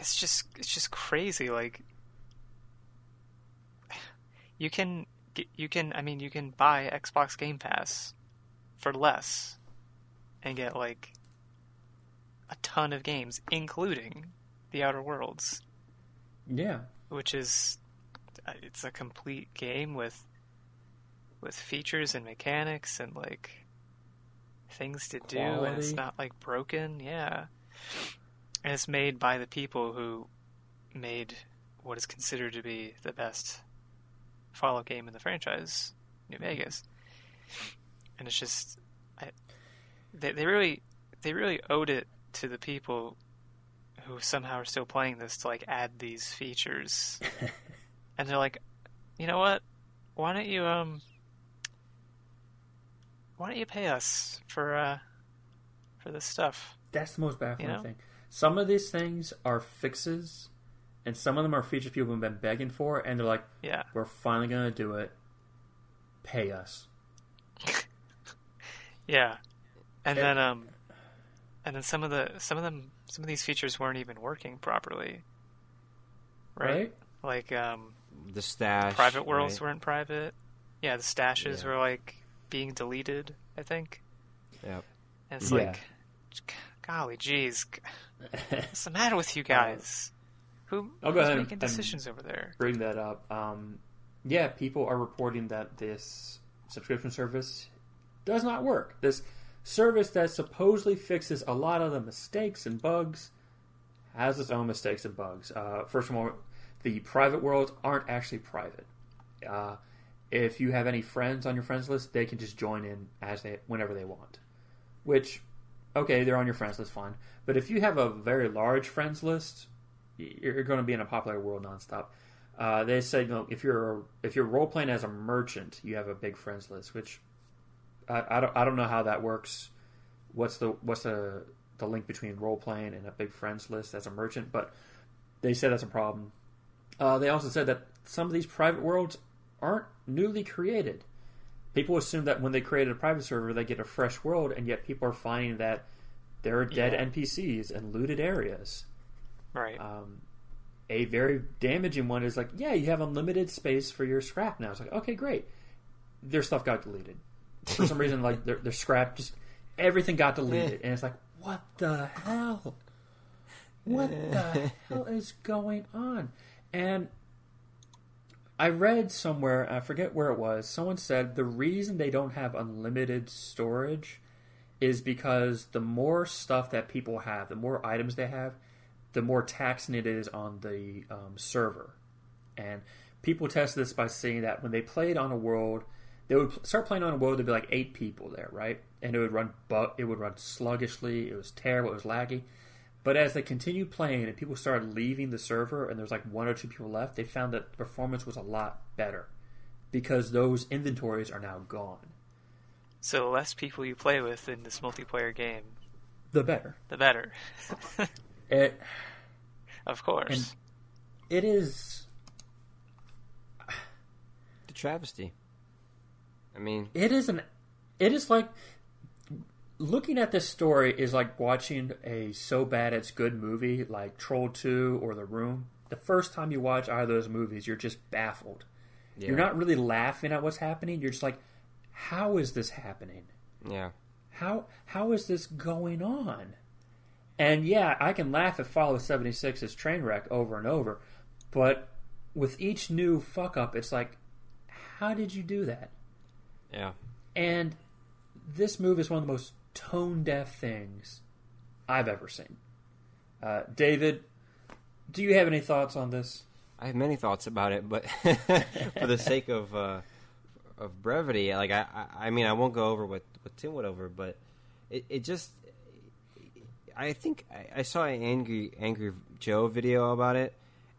it's just it's just crazy like you can you can I mean you can buy Xbox Game Pass for less and get like a ton of games including The Outer Worlds. Yeah. Which is it's a complete game with with features and mechanics and like things to do and it's not like broken. Yeah and it's made by the people who made what is considered to be the best Fallout game in the franchise New Vegas and it's just I, they, they really they really owed it to the people who somehow are still playing this to like add these features *laughs* and they're like you know what why don't you um why don't you pay us for uh for this stuff That's the most baffling You know? thing. Some of these things are fixes, and some of them are features people have been begging for, and they're like, yeah "We're finally going to do it. Pay us." *laughs* yeah and And- then um and then some of the some of them some of these features weren't even working properly right, Right? like um The stash. private worlds right? weren't private yeah the stashes Yeah. were like being deleted i think Yeah. and it's Yeah. like golly jeez *laughs* what's the matter with you guys who I'll go ahead making and- decisions over there Bring that up. Um, yeah, people are reporting that this subscription service does not work. This service that supposedly fixes a lot of the mistakes and bugs has its own mistakes and bugs. Uh, first of all, the private worlds aren't actually private. Uh, if you have any friends on your friends list, they can just join in as they whenever they want. Which, okay, they're on your friends list, fine. But if you have a very large friends list, you're going to be in a popular world nonstop. Uh, they say, you know, if you're if you're role playing as a merchant, you have a big friends list, which I, I don't I don't know how that works. What's the what's the the link between role playing and a big friends list as a merchant? But they said that's a problem. Uh, they also said that some of these private worlds aren't newly created. People assume that when they create a private server, they get a fresh world, and yet people are finding that there are dead Yeah. NPCs and looted areas. right Um, a very damaging one is like, yeah, you have unlimited space for your scrap now. It's like, okay, great. Their stuff got deleted for some reason. Like their, their scrap, just everything got deleted, *laughs* and it's like, what the hell? What the *laughs* hell is going on? And I read somewhere, I forget where it was. Someone said the reason they don't have unlimited storage is because the more stuff that people have, the more items they have, the more taxing it is on the um, server. And people test this by saying that when they played on a world, they would start playing on a world. There'd be like eight people there, right? And it would run, bu- it would run sluggishly. It was terrible. It was laggy. But as they continued playing and people started leaving the server, and there was like one or two people left, they found that the performance was a lot better. because those inventories are now gone. So the less people you play with in this multiplayer game, The better. the better. *laughs* It of course. It is The travesty. I mean, it is an it is like looking at this story is like watching a so bad it's good movie like Troll 2 or The Room. The first time you watch either of those movies, you're just baffled. yeah. You're not really laughing at what's happening. You're just like, how is this happening? Yeah. How how is this going on? And yeah, I can laugh at Fallout 76's train wreck over and over, but with each new fuck up, it's like, how did you do that? Yeah. And this move is one of the most tone deaf things I've ever seen. Uh, David, do you have any thoughts on this? I have many thoughts about it, but *laughs* for the sake of uh, of brevity, like I, I, I mean, I won't go over what, what Tim went over, but it, it just, I think I, I saw an angry angry Joe video about it,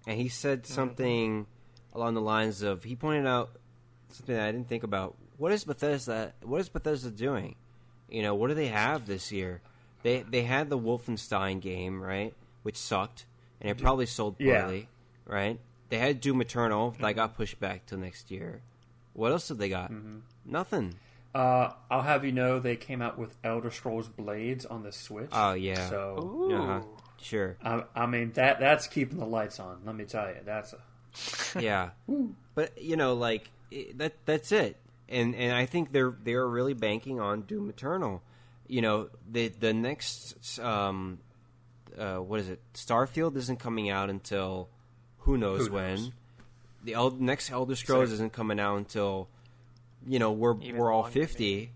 and he said something along the lines of he pointed out something that I didn't think about. What is Bethesda? What is Bethesda doing? You know, what do they have this year? They they had the Wolfenstein game, right, which sucked, and it probably sold Yeah. poorly, right? They had Doom Eternal that got pushed back till next year. What else did they got? Nothing. Uh, I'll have you know they came out with Elder Scrolls Blades on the Switch. Oh yeah, So uh-huh. sure, I, I mean that that's keeping the lights on. Let me tell you, that's a yeah. *laughs* But you know, like it, that that's it. And and I think they're they're really banking on Doom Eternal. You know, the the next um uh what is it? Starfield isn't coming out until who knows Who when. knows? The El- next Elder Scrolls Six. isn't coming out until you know, we're Even we're all longer, 50.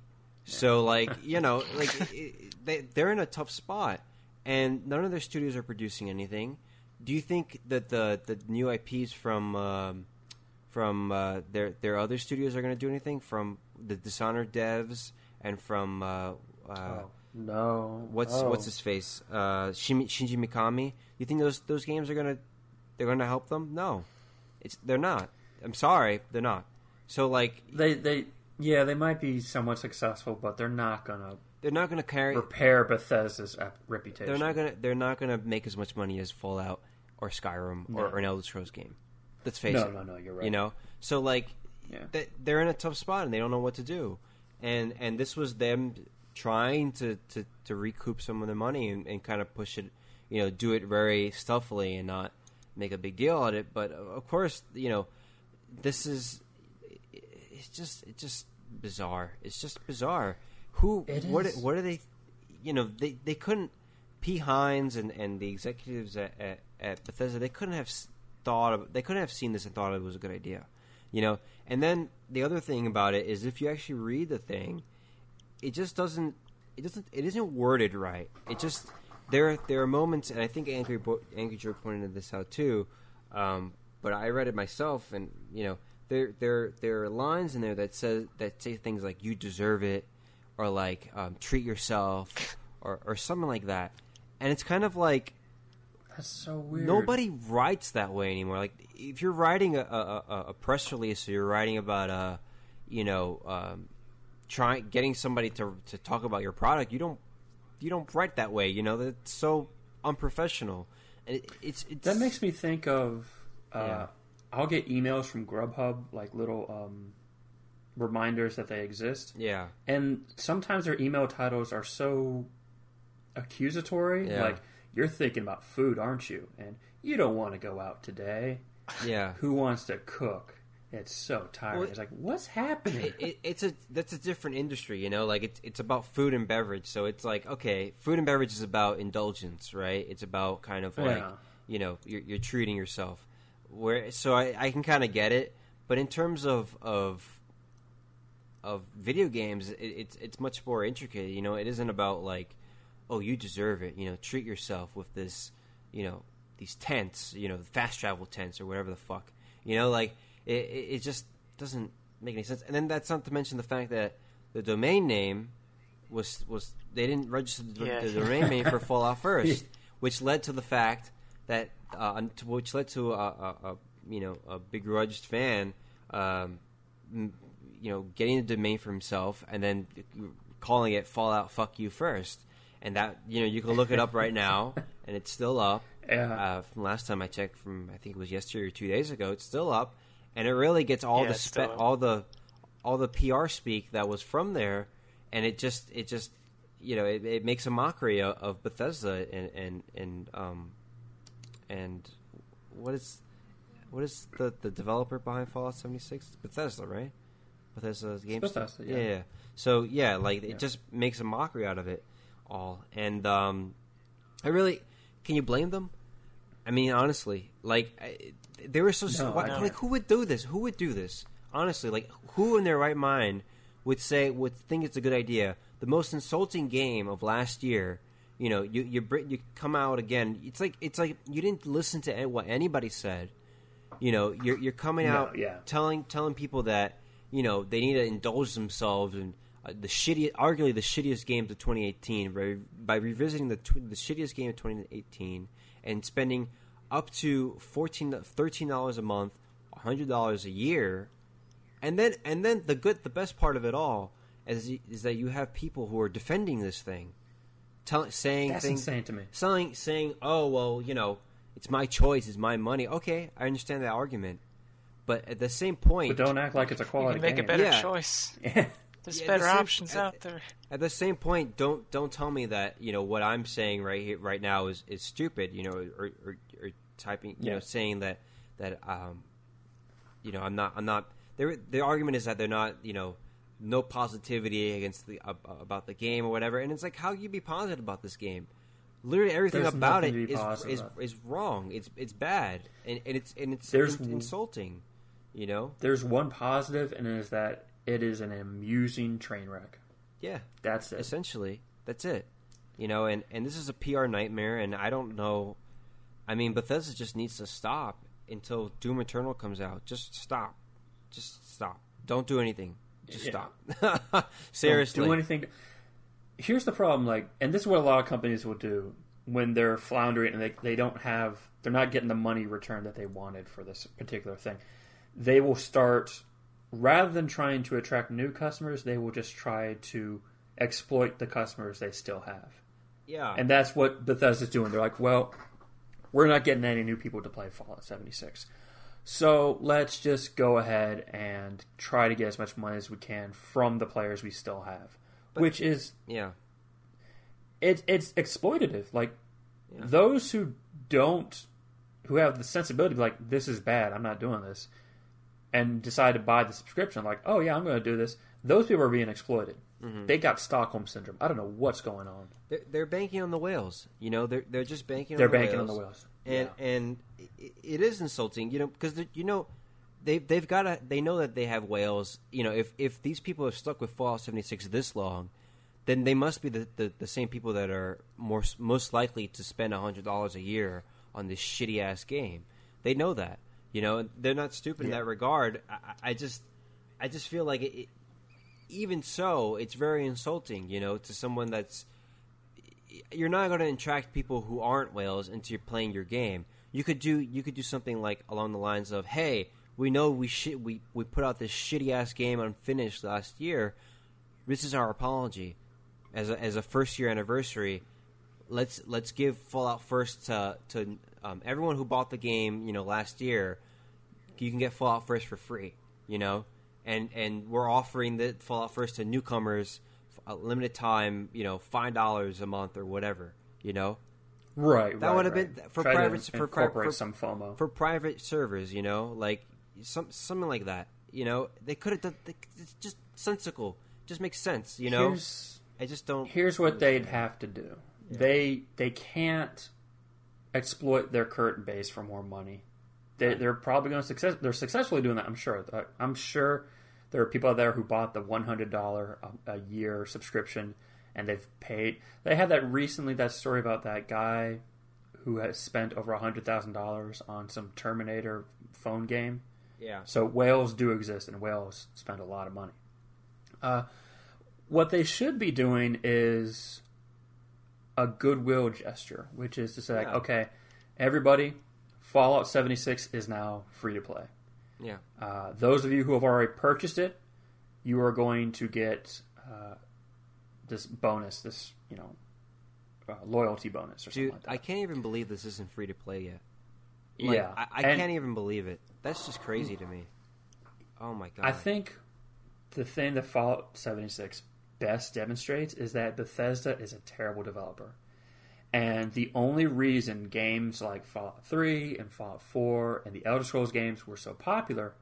So like, *laughs* you know, like it, it- they they're in a tough spot and none of their studios are producing anything. Do you think that the the new IPs from um, from uh, their their other studios are going to do anything from the Dishonored devs and from uh, uh, oh, no. what's Oh. what's his face uh, Shinji Mikami? You think those those games are gonna they're gonna help them? No, it's they're not. I'm sorry, they're not. So like They they yeah they might be somewhat successful, but they're not gonna they're not gonna carry. repair Bethesda's reputation. They're not gonna they're not gonna make as much money as Fallout or Skyrim or, No. or an Elder Scrolls game. Let's face No, it. no, no. You're right. You know, so like Yeah. they, they're in a tough spot and they don't know what to do, and and this was them trying to to, to recoup some of their money and, and kind of push it, you know, do it very stealthily and not make a big deal out of it. But of course, you know, this is it's just it's just bizarre. It's just bizarre. Who It what is. what are they? You know, they they couldn't. Pete Hines and, and the executives at, at, at Bethesda, they couldn't have thought of, they couldn't have seen this and thought it was a good idea, you know. And then the other thing about it is, if you actually read the thing, it just doesn't, it doesn't, it isn't worded right. It just there there are moments, and I think Angry Angry pointed this out too. Um, but I read it myself, and you know, there there there are lines in there that says that say things like "you deserve it," or like um, "treat yourself," or or something like that. And it's kind of like That's so weird. nobody writes that way anymore. Like if you're writing a, a, a- a press release or you're writing about uh you know, um, trying getting somebody to to talk about your product, you don't you don't write that way. You know, that's so unprofessional. And it, it's, it's That makes me think of. Uh, Yeah. I'll get emails from Grubhub, like little um, reminders that they exist, yeah and sometimes their email titles are so accusatory. Yeah. Like you're thinking about food, aren't you? And you don't want to go out today. yeah. Who wants to cook? It's so tiring. Well, it's like, what's happening? it, it, it's a that's a different industry, you know. Like it's it's about food and beverage, so it's like okay, food and beverage is about indulgence, right? It's about kind of like Yeah. you know you're, you're treating yourself. Where so I, I can kind of get it, but in terms of of of video games, it, it's it's much more intricate. You know, it isn't about like oh you deserve it. You know, treat yourself with this. You know, these tents. You know, fast travel tents or whatever the fuck. You know, like it, it, just doesn't make any sense. And then that's not to mention the fact that the domain name was was they didn't register the, Yeah. the domain name for *laughs* Fallout First, which led to the fact that uh, which led to a, a, a you know a begrudged fan um, you know, getting the domain for himself and then calling it Fallout Fuck You First. And that, you know, you can look it up right now, and it's still up. *laughs* Yeah. Uh, from last time I checked, from I think it was yesterday or two days ago, it's still up, and it really gets all Yeah, the spe- all the all the PR speak that was from there, and it just it just you know it, it makes a mockery of, of Bethesda and and and um and what is what is the the developer behind Fallout seventy six Bethesda right Bethesda games Bethesda, yeah. yeah so yeah like it Yeah. just makes a mockery out of it all. And um I really can you blame them? I mean honestly like I, they were so No, why- like who would do this? Who would do this? Honestly like who in their right mind would say would think it's a good idea? The most insulting game of last year you know you you you come out again. It's like it's like you didn't listen to what anybody said. You know you're you're coming No, out yeah. telling telling people that you know they need to indulge themselves in uh, the shitty arguably the shittiest games of 2018 by, by revisiting the tw- the shittiest game of 2018 and spending up to 14 13 dollars a month 100 dollars a year and then and then the good the best part of it all is is that you have people who are defending this thing telling saying That's things insane to me. saying saying oh well you know it's my choice it's my money okay i understand that argument but at the same point But don't act like it's a You quality can make a better Yeah. choice. *laughs* Yeah. There's Yeah, better the same- options uh, out there. at the same point don't don't tell me that you know what i'm saying right here right now is is stupid you know or or, or typing you Yeah. know saying that that um you know i'm not i'm not their the argument is that they're not you know no positivity against the ab about the game or whatever and it's like how can you be positive about this game literally everything There's about it nothing to be is is, about. is wrong it's it's bad and, and it's and it's There's insulting you know There's one positive, and it is that it is an amusing train wreck. yeah That's it. essentially that's it you know and and this is a pr nightmare and i don't know i mean bethesda just needs to stop until doom eternal comes out just stop just stop don't do anything just Yeah. stop *laughs* seriously Don't do anything. Here's the problem, like, and this is what a lot of companies will do when they're floundering and they they don't have they're not getting the money return that they wanted for this particular thing. They will start rather than trying to attract new customers, they will just try to exploit the customers they still have. yeah And that's what Bethesda's doing. They're like, well, we're not getting any new people to play Fallout 76. So let's just go ahead and try to get as much money as we can from the players we still have. which is yeah it, it's exploitative. Like Yeah. those who don't who have the sensibility to be like, this is bad, I'm not doing this and decide to buy the subscription, like, oh yeah, I'm gonna do this, those people are being exploited. Mm-hmm. They got Stockholm syndrome. I don't know what's going on. they're, they're banking on the whales you know they're they're just banking They're on the banking whales. on the whales. and and it, it is insulting, you know, because you know they they've got to they know that they have whales. You know, if if these people are stuck with Fallout seventy six this long, then they must be the, the, the same people that are more most likely to spend hundred dollars a year on this shitty ass game. They know that, you know, they're not stupid in that regard. I, I just I just feel like it, it, even so, it's very insulting, you know, to someone that's you're not going to attract people who aren't whales into playing your game. You could do you could do something like along the lines of, "Hey, we know we shi we we put out this shitty ass game unfinished last year. This is our apology as a, as a first year anniversary. Let's let's give Fallout First to to um, everyone who bought the game, you know, last year. You can get Fallout First for free, you know, and and we're offering the Fallout First to newcomers, a limited time, you know, five dollars a month or whatever, you know, Right. That right, would have right. been- for Try private- for for- some FOMO. for private servers, you know, like some something like that. You know, they could have done. It's just sensical. Just makes sense. You know, here's, I just don't. here's what they'd have to do. They they can't exploit their current base for more money. They, they're probably going to success. They're successfully doing that. I'm sure. Uh, I'm sure there are people out there who bought the one hundred dollar a year subscription and they've paid. They had that recently. That story about that guy who has spent over hundred thousand dollars on some Terminator phone game. Yeah, So whales do exist, and whales spend a lot of money. Uh, what they should be doing is a goodwill gesture, which is to say, Yeah. okay, everybody, Fallout 76 is now free to play. Yeah. Uh, those of you who have already purchased it, you are going to get uh, this bonus, this you know uh, loyalty bonus or something Dude, like. I can't even believe this isn't free to play yet. Like, yeah, I, I And can't even believe it. That's just crazy to me. Oh my god. I think the thing that Fallout 76 best demonstrates is that Bethesda is a terrible developer. And the only reason games like Fallout 3 and Fallout 4 and the Elder Scrolls games were so popular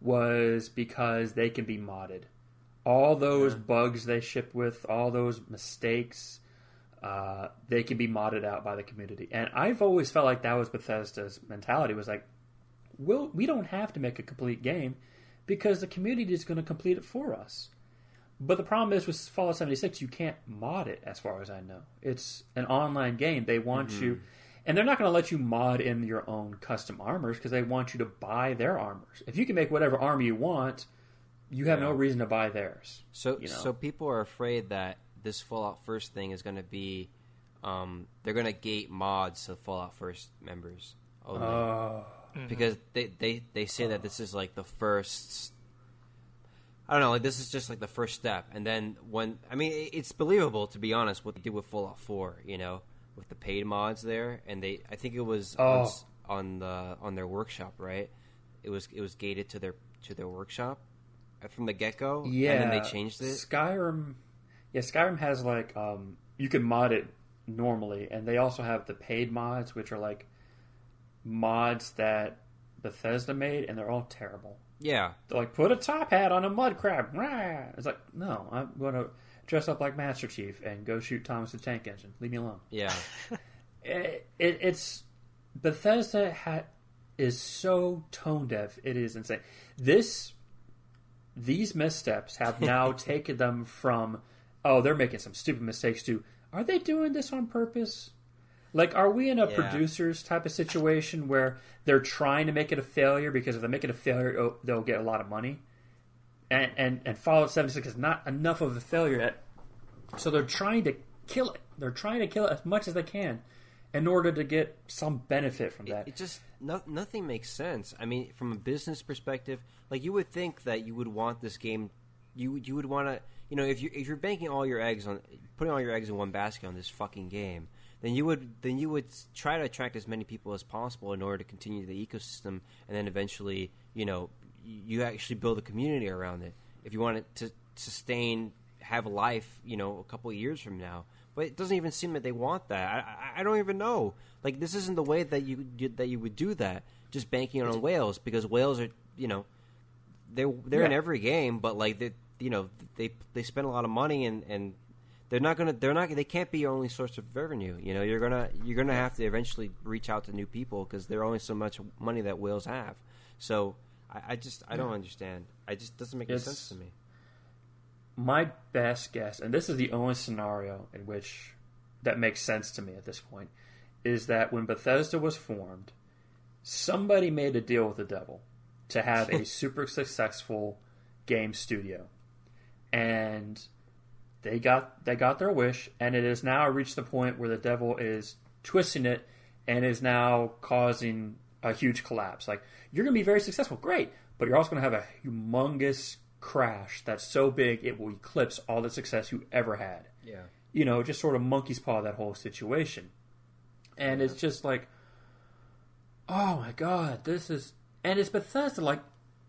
was because they can be modded. All those bugs they ship with, all those mistakes, uh, they can be modded out by the community. And I've always felt like that was Bethesda's mentality was like, we'll, we don't have to make a complete game because the community is going to complete it for us. But the problem is with Fallout 76, you can't mod it, as far as I know. It's an online game. They want you, and they're not going to let you mod in your own custom armors because they want you to buy their armors. If you can make whatever armor you want, you have no reason to buy theirs. So you know. so people are afraid that this Fallout First thing is going to be, um, they're going to gate mods to Fallout First members only Oh, because they, they they say that this is like the first. I don't know, like this is just like the first step, and then when I mean it's believable to be honest what they did with Fallout Four, you know, with the paid mods there, and they I think it was on, Oh. on the on their workshop, right? It was it was gated to their to their workshop uh, from the get go, yeah. and then they changed it. Skyrim, yeah, Skyrim has like um, you can mod it normally, and they also have the paid mods, which are like mods that Bethesda made, and they're all terrible. Yeah, They're like, put a top hat on a mud crab. Rah! It's like, no, I'm going to dress up like Master Chief and go shoot Thomas the Tank Engine. Leave me alone. yeah, *laughs* It, it, it's Bethesda ha, is so tone deaf. It is insane. This these missteps have *laughs* now taken them from oh they're making some stupid mistakes to are they doing this on purpose? Like, are we in a Yeah. producers type of situation where they're trying to make it a failure because if they make it a failure, oh, they'll get a lot of money? And, and and Fallout 76 is not enough of a failure yet, so they're trying to kill it. They're trying to kill it as much as they can in order to get some benefit from that. It just no, nothing makes sense. I mean, from a business perspective, like you would think that you would want this game, you would- you would want to, you know, if you if you're banking all your eggs on putting all your eggs in one basket on this fucking game, then you would then you would try to attract as many people as possible in order to continue the ecosystem, and then eventually, you know, you, actually build a community around it. If you want it to sustain, have a life, you know, a couple of years from now. But it doesn't even seem that they want that. I, I, I don't even know. Like this isn't the way that you that you would do that. Just banking on whales because whales are you know they're they're in every game, but like they you know they they spend a lot of money and and they're not gonna they're not they can't be your only source of revenue. You know you're gonna you're gonna have to eventually reach out to new people because there's only so much money that whales have. So I, I just I don't understand. I just doesn't make any sense to me. my best guess, and this is the only scenario in which that makes sense to me at this point, is that when Bethesda was formed, somebody made a deal with the devil to have a *laughs* super successful game studio, and they got they got their wish, and it has now reached the point where the devil is twisting it and is now causing a huge collapse. Like you're going to be very successful, great, but you're also going to have a humongous crash that's so big it will eclipse all the success you ever had. Yeah. You know, just sort of monkey's paw that whole situation. And it's just like, oh my god, this is, and it's Bethesda. Like,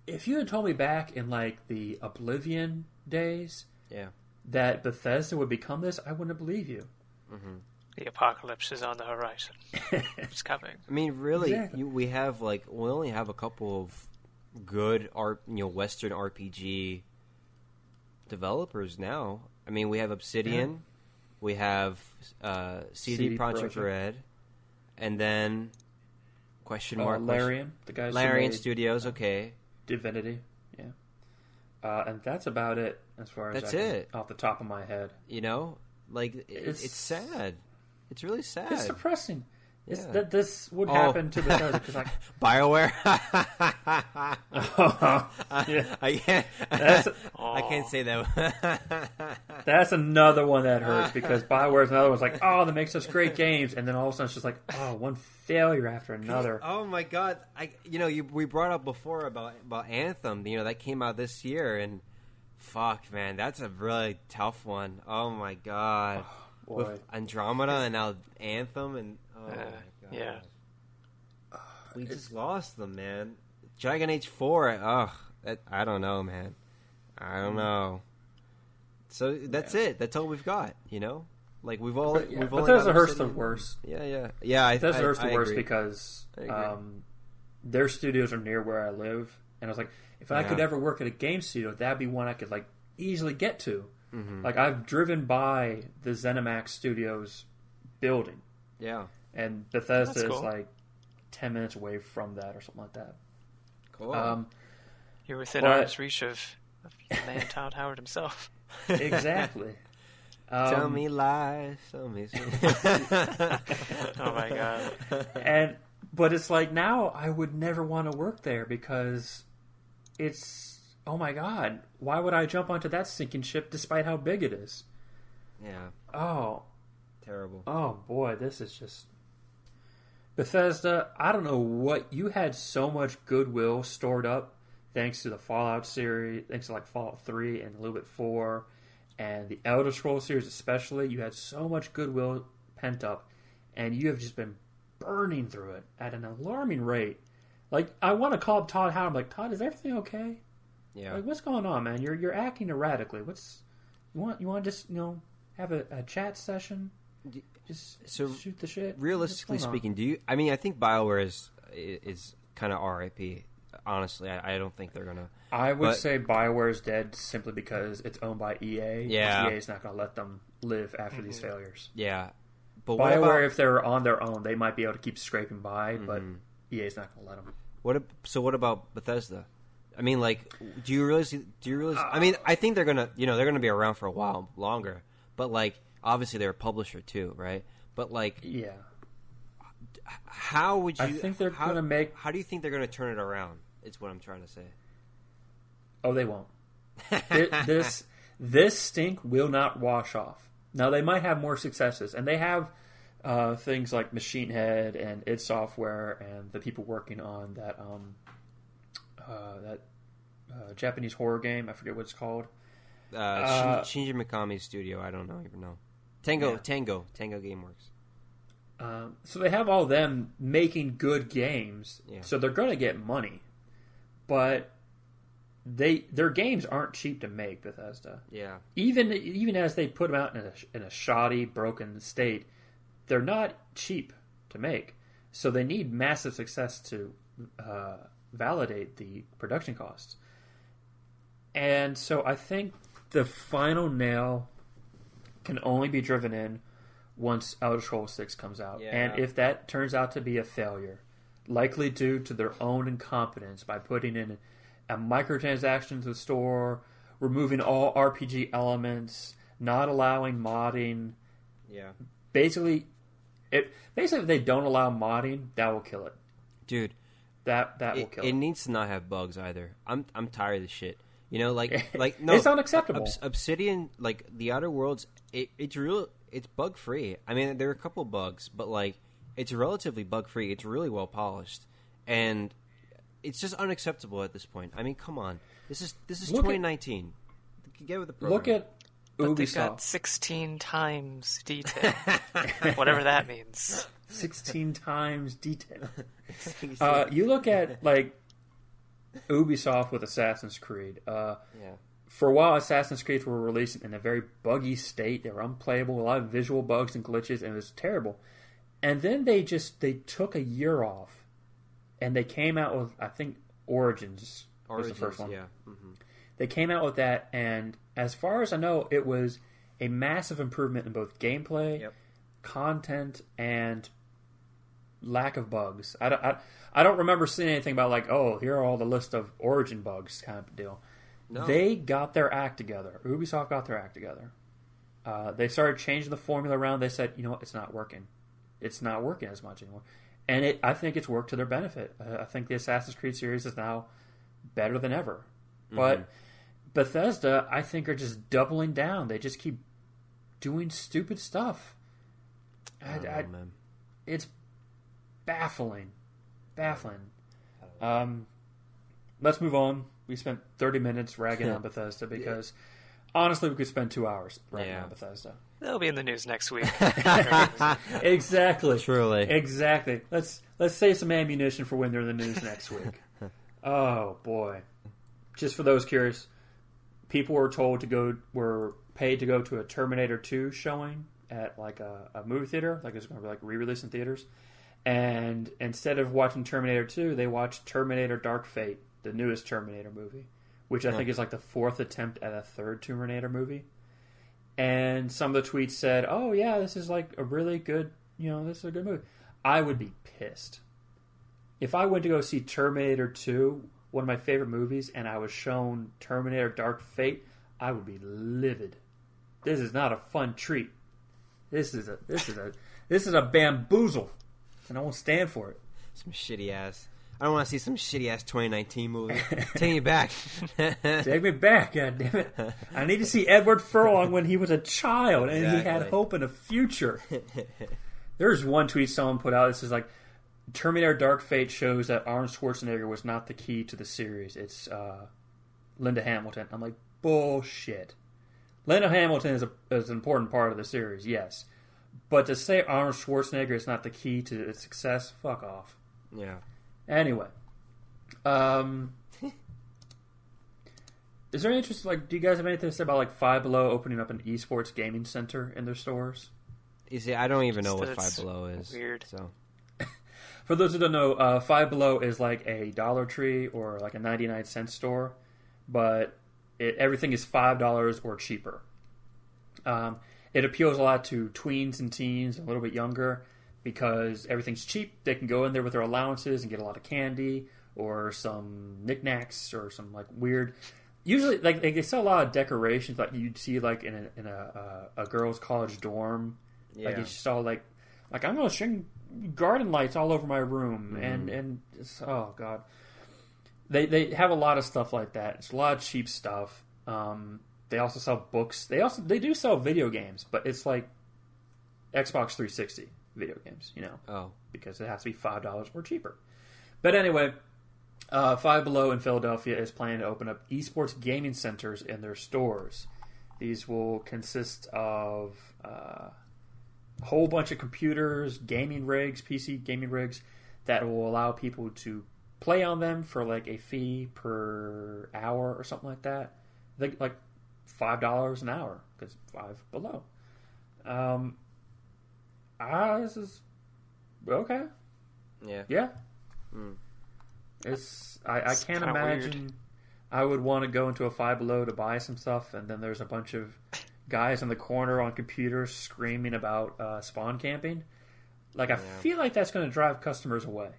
if you had told me back in like the Oblivion days Yeah. That Bethesda would become this, I wouldn't believe you. The apocalypse is on the horizon. *laughs* It's coming. I mean, really, Exactly. you, we have like we only have a couple of good art, you know, Western RPG developers now. I mean, we have Obsidian, we have uh, CD, CD Projekt Projekt. Red, and then question Uh, mark question- Larian, the guys Larian made Studios. Okay, Divinity, yeah. Uh, and that's about it as far as That's it. off the top of my head. you know, like it, it's, It's- it's sad. It's really sad. It's depressing. This, Yeah. that, this would Oh. happen to Bethesda *laughs* because Bioware. *laughs* yeah, I can't. That's- *laughs* I can't say that. that's another one that hurts because Bioware's another one's like, oh, that makes us great games, and then all of a sudden it's just like, oh, one failure after another. oh my god! I you know you we brought up before about about Anthem. You know that came out this year, and fuck, man, that's a really tough one. Oh my god. Oh, boy. With Andromeda and now Anthem and oh my Uh, god. yeah. We just lost them, man. Dragon Age Four. Ugh, that, I don't know, man. I don't know. So that's it. That's all we've got. You know, like we've all But, yeah, we've only Bethesda got hurts the Obsidian. worst. Yeah, yeah, yeah. I, Bethesda I, hurts the I worst agree. because um, their studios are near where I live, and I was like, if I Yeah. could ever work at a game studio, that'd be one I could like easily get to. Mhm. Like I've driven by the ZeniMax Studios building, yeah, and Bethesda That's is like ten minutes away from that or something like that. cool. Um, You're within But- arm's reach of, of the man Todd Howard himself. *laughs* *laughs* exactly. Um, tell me lies. Tell me. *laughs* Oh my god. and but it's like now I would never want to work there because it's oh my god, why would I jump onto that sinking ship despite how big it is? Yeah, Oh, terrible. oh boy, this is just Bethesda. I don't know what you had so much goodwill stored up thanks to the Fallout series, thanks to like Fallout Three and a little bit Four, and the Elder Scrolls series especially. You had so much goodwill pent up, and you have just been burning through it at an alarming rate. Like I want to call up Todd Howard. I'm like Todd, is everything okay? Yeah, Like what's going on, man? You're you're acting erratically. What's you want? You want to just you know have a, a chat session? D- Just so shoot the shit. realistically What's on? speaking, do you? I mean, I think Bioware is is kind of RIP. Honestly, I, I don't think they're gonna. I would But- say Bioware is dead simply because it's owned by EA. Yeah. EA is not going to let them live after these failures. Yeah, but what Bioware, about if they're on their own, they might be able to keep scraping by, but Mhm. EA is not going to let them. what? ab- So what about Bethesda? I mean, like, do you really? See, do you really? I mean, I think they're gonna. You know, they're gonna be around for a while longer. But like, obviously, they're a publisher too, right? But like, Yeah. how would you? I think they're how, gonna make- How do you think they're gonna turn it around? It's what I'm trying to say. Oh, they won't. *laughs* This this stink will not wash off. Now they might have more successes, and they have uh, things like Machine Head and id Software and the people working on that um, uh, that uh, Japanese horror game. I forget what it's called. Uh, Uh, Shinji Mikami's studio. I don't know even know. Tango, Yeah. Tango, Tango GameWorks. Um, so they have all them making good games, Yeah. so they're going to get money, but they their games aren't cheap to make. Bethesda, Yeah, even even as they put them out in a, in a shoddy, broken state, they're not cheap to make. So they need massive success to uh, validate the production costs. And so I think the final nail can only be driven in once Elder Scrolls 6 comes out. Yeah. And if that turns out to be a failure, likely due to their own incompetence by putting in a microtransaction to the store, removing all RPG elements, not allowing modding, yeah, basically it basically if they don't allow modding, that will kill it. dude. That that will kill it it. needs to not have bugs either. I'm I'm tired of this shit. You know, like *laughs* like no, It's unacceptable. Obs- Obsidian, like the Outer Worlds, it, it's real. It's bug free. I mean, there are a couple bugs, but like it's relatively bug free. It's really well polished, and it's just unacceptable at this point. I mean, come on, this is this is Look at- 2019. Get with the program. Look at But they've got 16 times detail. *laughs* Whatever that means. 16 times detail. *laughs* Uh, you look at like Ubisoft with Assassin's Creed. Uh, yeah, for a while, Assassin's Creed were released in a very buggy state. They were unplayable, a lot of visual bugs and glitches, and it was terrible. And then they just they took a year off, and they came out with I think Origins, was the first one. Yeah, hmm They came out with that, and as far as I know, it was a massive improvement in both gameplay, Yep. content, and lack of bugs. I don't, I, I don't remember seeing anything about like, oh, here are all the list of origin bugs kind of deal. No. They got their act together. Ubisoft got their act together. Uh, they started changing the formula around. They said, you know what, it's not working. It's not working as much anymore, and it I think it's worked to their benefit. Uh, I think the Assassin's Creed series is now better than ever, but Bethesda I think are just doubling down. They just keep doing stupid stuff. I know, I- man. it's baffling, baffling. Um, let's move on. We spent 30 minutes ragging on Bethesda because honestly, we could spend two hours ragging Yeah. on Bethesda. They'll be in the news next week. *laughs* Exactly. Truly. Exactly. Let's let's save some ammunition for when they're in the news next week. *laughs* oh boy! Just for those curious, people were told to go were paid to go to a Terminator 2 showing at like a, a movie theater, like it's going to be like re-release in theaters. And instead of watching Terminator 2, they watched Terminator Dark Fate, the newest Terminator movie, which I think is like the fourth attempt at a third Terminator movie. And some of the tweets said, "Oh yeah, this is like a really good, you know, this is a good movie." I would be pissed if I went to go see Terminator 2, one of my favorite movies, and I was shown Terminator Dark Fate. I would be livid. This is not a fun treat. This is a this is a this is a bamboozle, and I won't stand for it. Some shitty ass. I don't want to see some shitty ass 2019 movie. *laughs* Take me back. *laughs* Take me back, God damn it! I need to see Edward Furlong when he was a child and he had hope and a future. *laughs* There's one tweet someone put out. This is like Terminator: Dark Fate shows that Arnold Schwarzenegger was not the key to the series. It's uh, Linda Hamilton. I'm like bullshit. Linda Hamilton is, a, is an important part of the series, yes, but to say Arnold Schwarzenegger is not the key to its success, fuck off. yeah. Anyway, um, is there any interest? Like, do you guys have anything to say about like Five Below opening up an esports gaming center in their stores? You see, I don't even know what Five Below is. weird. So *laughs* For those who don't know, uh, Five Below is like a Dollar Tree or like a ninety-nine cent store, but it, everything is five dollars or cheaper. Um, it appeals a lot to tweens and teens, a little bit younger, because everything's cheap. They can go in there with their allowances and get a lot of candy or some knickknacks or some like weird. Usually, like they sell a lot of decorations, like you'd see like in a in a, uh, a girls' college dorm. Yeah. Like you saw like like I'm gonna string garden lights all over my room and and it's, oh god. They they have a lot of stuff like that. It's a lot of cheap stuff. Um, they also sell books. They also they do sell video games, but it's like Xbox 360 video games, you know, Oh, because it has to be five dollars or cheaper. But anyway, uh, Five Below in Philadelphia is planning to open up esports gaming centers in their stores. These will consist of uh, a whole bunch of computers, gaming rigs, PC gaming rigs that will allow people to play on them for like a fee per hour or something like that. Like five dollars an hour because five below. Um, ah, this is okay. yeah. Yeah. Hmm. It's I, I It's can't kinda weird. imagine I would want to go into a Five Below to buy some stuff, and then there's a bunch of guys in the corner on computers screaming about uh, spawn camping. Like I Yeah. feel like that's going to drive customers away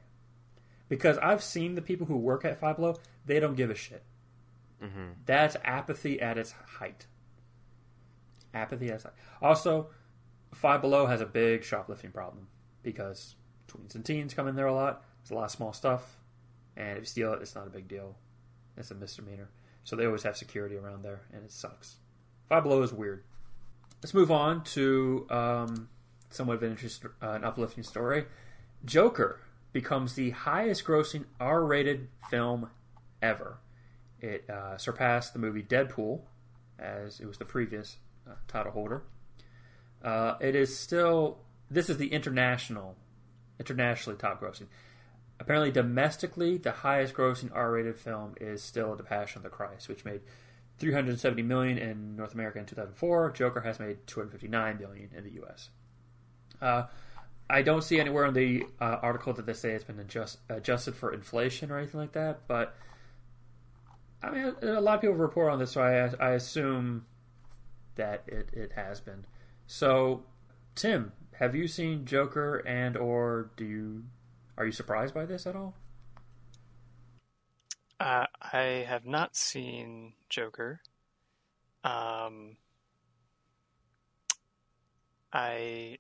because I've seen the people who work at Five Below; they don't give a shit. Hmm That's apathy at its height. Apathy at its height. Also, Five Below has a big shoplifting problem because tweens and teens come in there a lot. There's a lot of small stuff, and if you steal it, it's not a big deal. It's a misdemeanor. So they always have security around there, and it sucks. Five Below is weird. Let's move on to um, somewhat of an, interest, uh, an uplifting story. Joker becomes the highest-grossing R-rated film ever. It uh, surpassed the movie Deadpool, as it was the previous uh, title holder. Uh, it is still this is the international, internationally top grossing. Apparently, domestically, the highest grossing R-rated film is still The Passion of the Christ, which made 370 million in North America in 2004. Joker has made 259 million in the U.S. Uh, I don't see anywhere in the uh, article that they say it's been adjust, adjusted for inflation or anything like that, but I mean, a lot of people report on this, so I, I assume that it, it has been. So, Tim, have you seen Joker, and or do you are you surprised by this at all? Uh, I have not seen Joker. Um, I,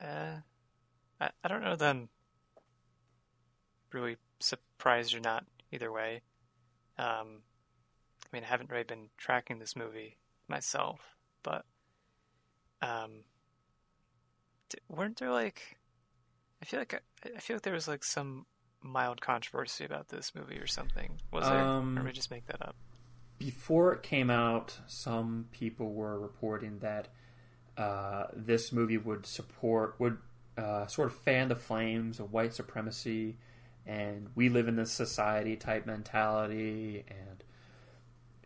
uh, I, I don't know that I'm really surprised or not either way. Um, I mean, I haven't really been tracking this movie myself, but um, d- weren't there like? I feel like I, I feel like there was like some mild controversy about this movie or something. Was there? Um, or did I just make that up? Before it came out, some people were reporting that uh, this movie would support would uh, sort of fan the flames of white supremacy and we live in this society type mentality and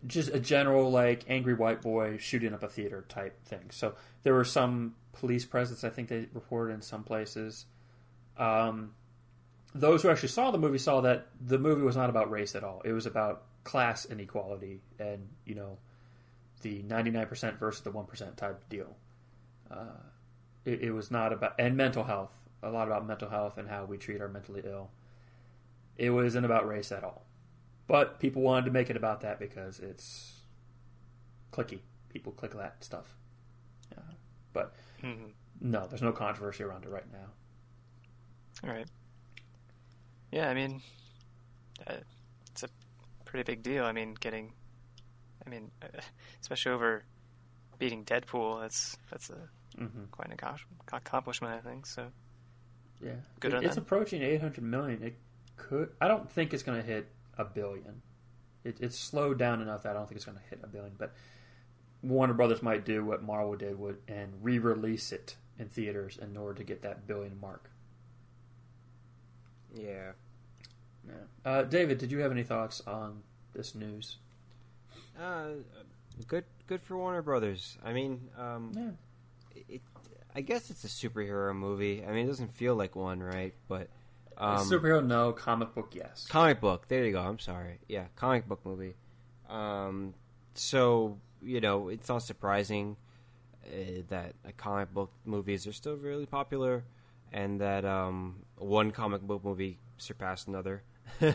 just a general like angry white boy shooting up a theater type thing. So there were some police presence. I think they reported in some places. Um, those who actually saw the movie saw that the movie was not about race at all. It was about class inequality and you know the 99% versus the 1% type deal. Uh, it, it was not about and mental health. A lot about mental health and how we treat our mentally ill. It wasn't about race at all. But people wanted to make it about that because it's clicky. People click that stuff. Uh, but hmm no, there's no controversy around it right now. All right. Yeah, I mean, uh, it's a pretty big deal. I mean, getting, I mean, uh, especially over beating Deadpool. That's that's a Mm-hmm. quite an accomplishment, I think. So Yeah, Good It- it's them. approaching 800 million. It could. I don't think it's going to hit a billion. It, it's slowed down enough that I don't think it's going to hit a billion. But Warner Brothers might do what Marvel did would and re-release it in theaters in order to get that billion mark. Yeah. Yeah. Uh, David, did you have any thoughts on this news? Uh, good. Good for Warner Brothers. I mean, um, Yeah. it, I guess it's a superhero movie. I mean, it doesn't feel like one, right? But um, Superhero, no. Comic book, yes. comic book. There you go. I'm sorry. Yeah, comic book movie. Um, so you know, it's not surprising uh, that uh, comic book movies are still really popular, and that um, one comic book movie surpassed another, *laughs* uh,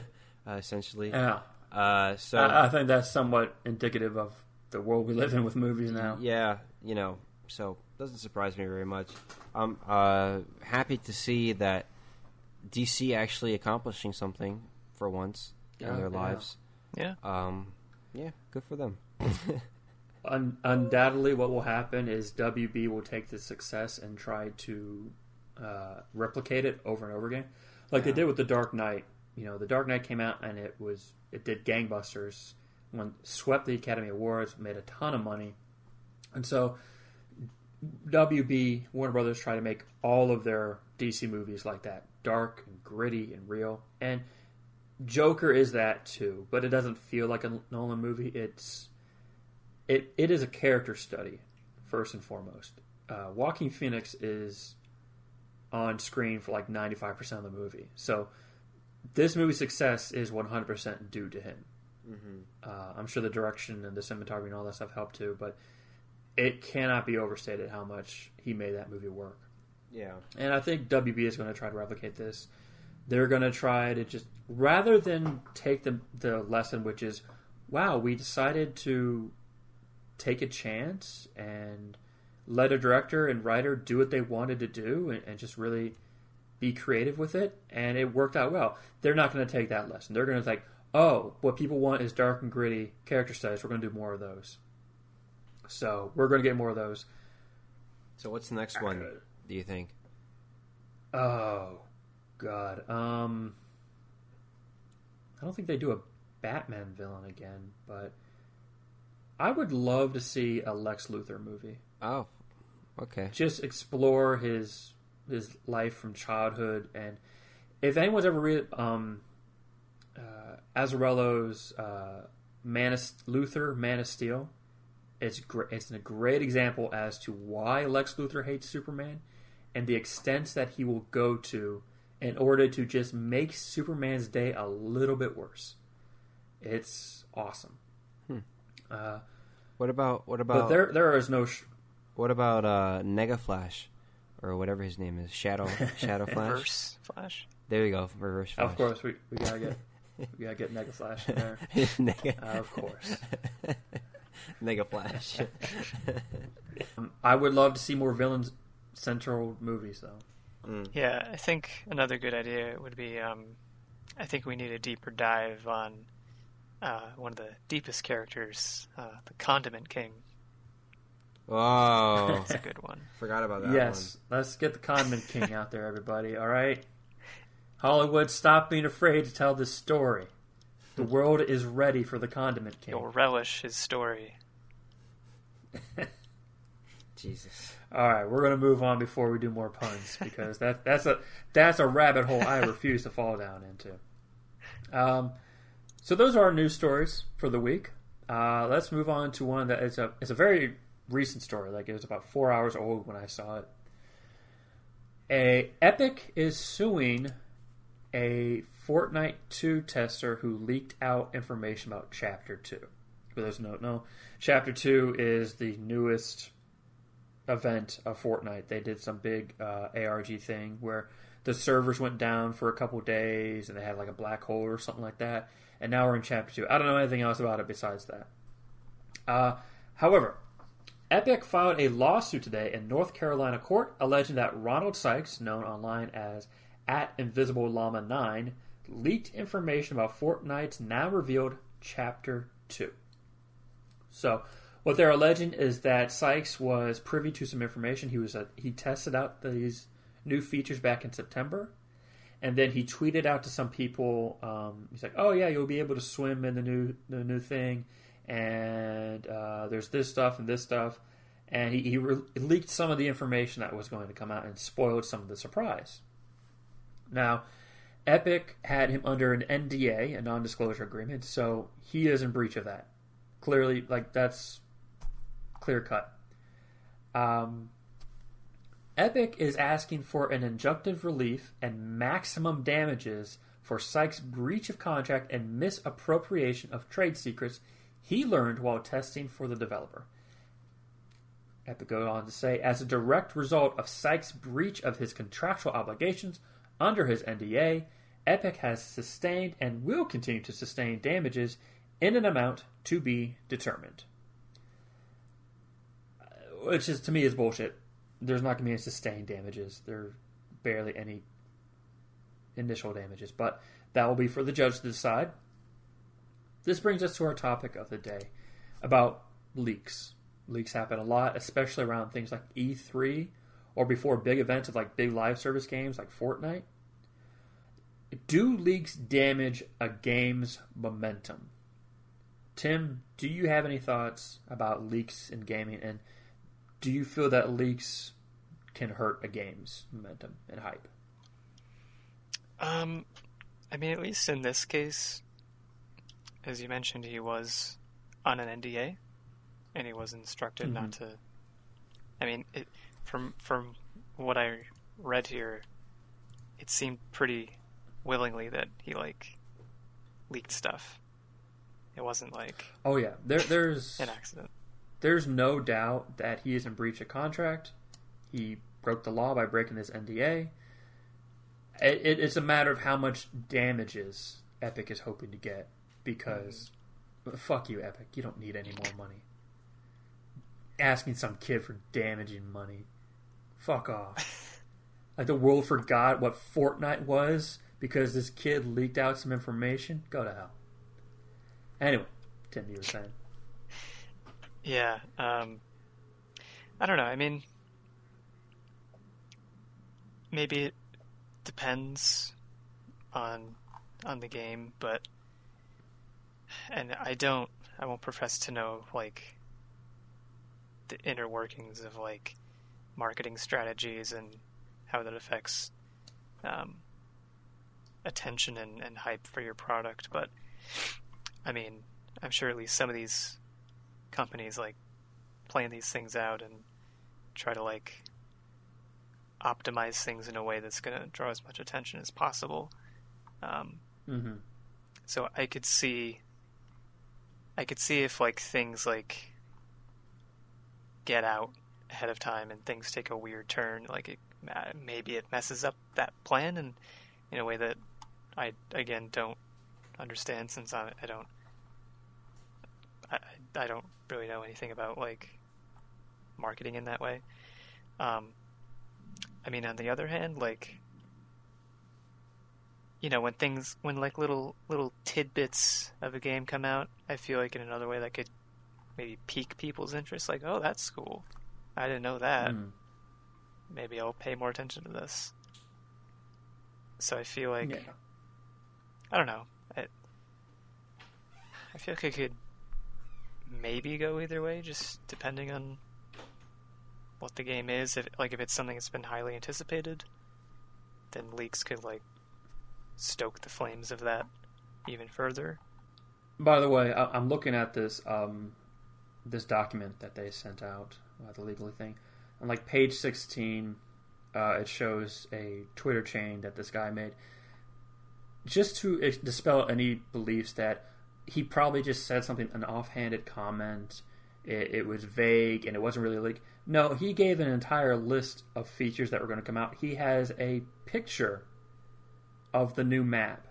essentially. yeah. Uh, so I, I think that's somewhat indicative of the world we live in with movies now. Yeah, you know, so doesn't surprise me very much. I'm uh, happy to see that DC actually accomplishing something for once Yeah, in their yeah. lives. yeah, Um, yeah, good for them. *laughs* Un- undoubtedly, what will happen is WB will take this success and try to uh, replicate it over and over again, like they did with The Dark Knight. You know, The Dark Knight came out and it was it did gangbusters, won swept the Academy Awards, made a ton of money, and so WB Warner Brothers try to make all of their DC movies like that, dark and gritty and real, and Joker is that too, but it doesn't feel like a Nolan movie. It's it it is a character study first and foremost. Uh, Joaquin Phoenix is on screen for like ninety five percent of the movie, so this movie's success is one hundred percent due to him. Mm-hmm. Uh, I'm sure the direction and the cinematography and all that stuff helped too, but it cannot be overstated how much he made that movie work. Yeah, And I think WB is going to try to replicate this. They're going to try to just rather than take the the lesson, which is, wow, we decided to take a chance and let a director and writer do what they wanted to do, and, and just really be creative with it, and it worked out well. They're not going to take that lesson. They're going to think, oh, what people want is dark and gritty character studies. We're going to do more of those. So we're going to get more of those. So what's the next one? Do you think? Oh God. Um I don't think they do a Batman villain again, but I would love to see a Lex Luthor movie. Oh, okay. Just explore his his life from childhood and if anyone's ever read um uh Azzarello's uh Man of Luther, Man of Steel, it's great. It's a great example as to why Lex Luthor hates Superman and the extents that he will go to in order to just make Superman's day a little bit worse. It's awesome. Hmm. Uh, What about what but about there, there is no. Sh- what about uh, Nega Flash, or whatever his name is, Shadow *laughs* Shadow Flash? Reverse Flash. There you go, Reverse Flash. of course, we, we gotta get we gotta get Mega Flash in there. *laughs* Nega. Uh, of course. *laughs* Nega Flash. Um, I would love to see more villains central movies though. Yeah, I think another good idea would be um, I think we need a deeper dive on uh, one of the deepest characters, uh, the Condiment King. Oh, That's a good one. *laughs* forgot about that yes, let's get the Condiment King out there, everybody. All right, Hollywood, stop being afraid to tell this story. The world is ready for the Condiment King. You'll relish his story. *laughs* Jesus. All right, we're gonna move on before we do more puns *laughs* because that that's a that's a rabbit hole I refuse to fall down into. Um, so those are our news stories for the week. Uh, let's move on to one that is a it's a very recent story. Like it was about four hours old when I saw it. A Epic is suing a Fortnite 2 tester who leaked out information about Chapter 2. For those who don't know, Chapter 2 is the newest event of Fortnite. They did some big uh, ARG thing where the servers went down for a couple days and they had like a black hole or something like that. And now we're in Chapter 2. I don't know anything else about it besides that. Uh, however, Epic filed a lawsuit today in North Carolina court alleging that Ronald Sykes, known online as at Invisible Llama 9, leaked information about Fortnite's now revealed Chapter 2. So, what they're alleging is that Sykes was privy to some information. He was a, he tested out these new features back in September, and then he tweeted out to some people. Um, he's like, "Oh yeah, you'll be able to swim in the new the new thing, and uh, there's this stuff and this stuff." And he, he re- leaked some of the information that was going to come out and spoiled some of the surprise. Now, Epic had him under an NDA, a non-disclosure agreement, so he is in breach of that. Clearly, like that's clear cut. Um, Epic is asking for an injunctive relief and maximum damages for Sykes' breach of contract and misappropriation of trade secrets he learned while testing for the developer. Epic goes on to say, as a direct result of Sykes' breach of his contractual obligations under his NDA, Epic has sustained and will continue to sustain damages in an amount to be determined. Which is to me is bullshit. There's not going to be any sustained damages. There are barely any initial damages, but that will be for the judge to decide. This brings us to our topic of the day about leaks. Leaks happen a lot, especially around things like E3 or before big events of like big live service games like Fortnite. Do leaks damage a game's momentum? Tim, do you have any thoughts about leaks in gaming and do you feel that leaks can hurt a game's momentum and hype? Um, I mean, at least in this case, as you mentioned, he was on an NDA, and he was instructed not to. I mean, it, from from what I read here, it seemed pretty willingly that he like leaked stuff. It wasn't like Oh yeah, there, there's an accident. There's no doubt that he is in breach of contract. He broke the law by breaking his NDA. It, it, it's a matter of how much damages Epic is hoping to get because fuck you, Epic. You don't need any more money. Asking some kid for damaging money. Fuck off. *laughs* like the world forgot what Fortnite was because this kid leaked out some information. Go to hell. Anyway, Tim, you were saying. Yeah. Um, I don't know. I mean, maybe it depends on on the game, but and I don't. I won't profess to know like the inner workings of like marketing strategies and how that affects um, attention and, and hype for your product. But I mean, I'm sure at least some of these companies like plan these things out and try to like optimize things in a way that's going to draw as much attention as possible. Um, Mm-hmm. so I could see, I could see if like things like get out ahead of time and things take a weird turn, like it, maybe it messes up that plan and in a way that I again don't understand since I, I don't, I, I don't really know anything about like marketing in that way. Um, I mean, on the other hand, like, you know, when things, when like little little tidbits of a game come out, I feel like in another way that could maybe pique people's interest. Like, oh, that's cool. I didn't know that. Mm. Maybe I'll pay more attention to this. So I feel like Yeah. I don't know. I, I feel like I could maybe go either way, just depending on what the game is. If like if it's something that's been highly anticipated, then leaks could like stoke the flames of that even further. By the way, I- I'm looking at this um, this document that they sent out, uh, the legally thing. On like page 16, uh, it shows a Twitter chain that this guy made, just to dispel any beliefs that he probably just said something an offhanded comment. It, it was vague and it wasn't really like. No, he gave an entire list of features that were going to come out. He has a picture of the new map.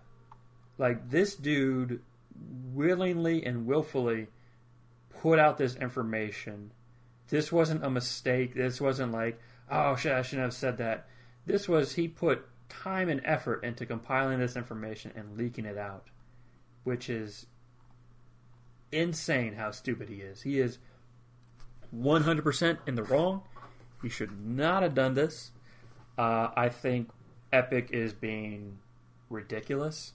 Like this dude willingly and willfully put out this information. This wasn't a mistake. This wasn't like, oh shit, I shouldn't have said that. This was he put time and effort into compiling this information and leaking it out, which is insane how stupid he is. He is 100% in the wrong. He should not have done this. Uh, I think Epic is being ridiculous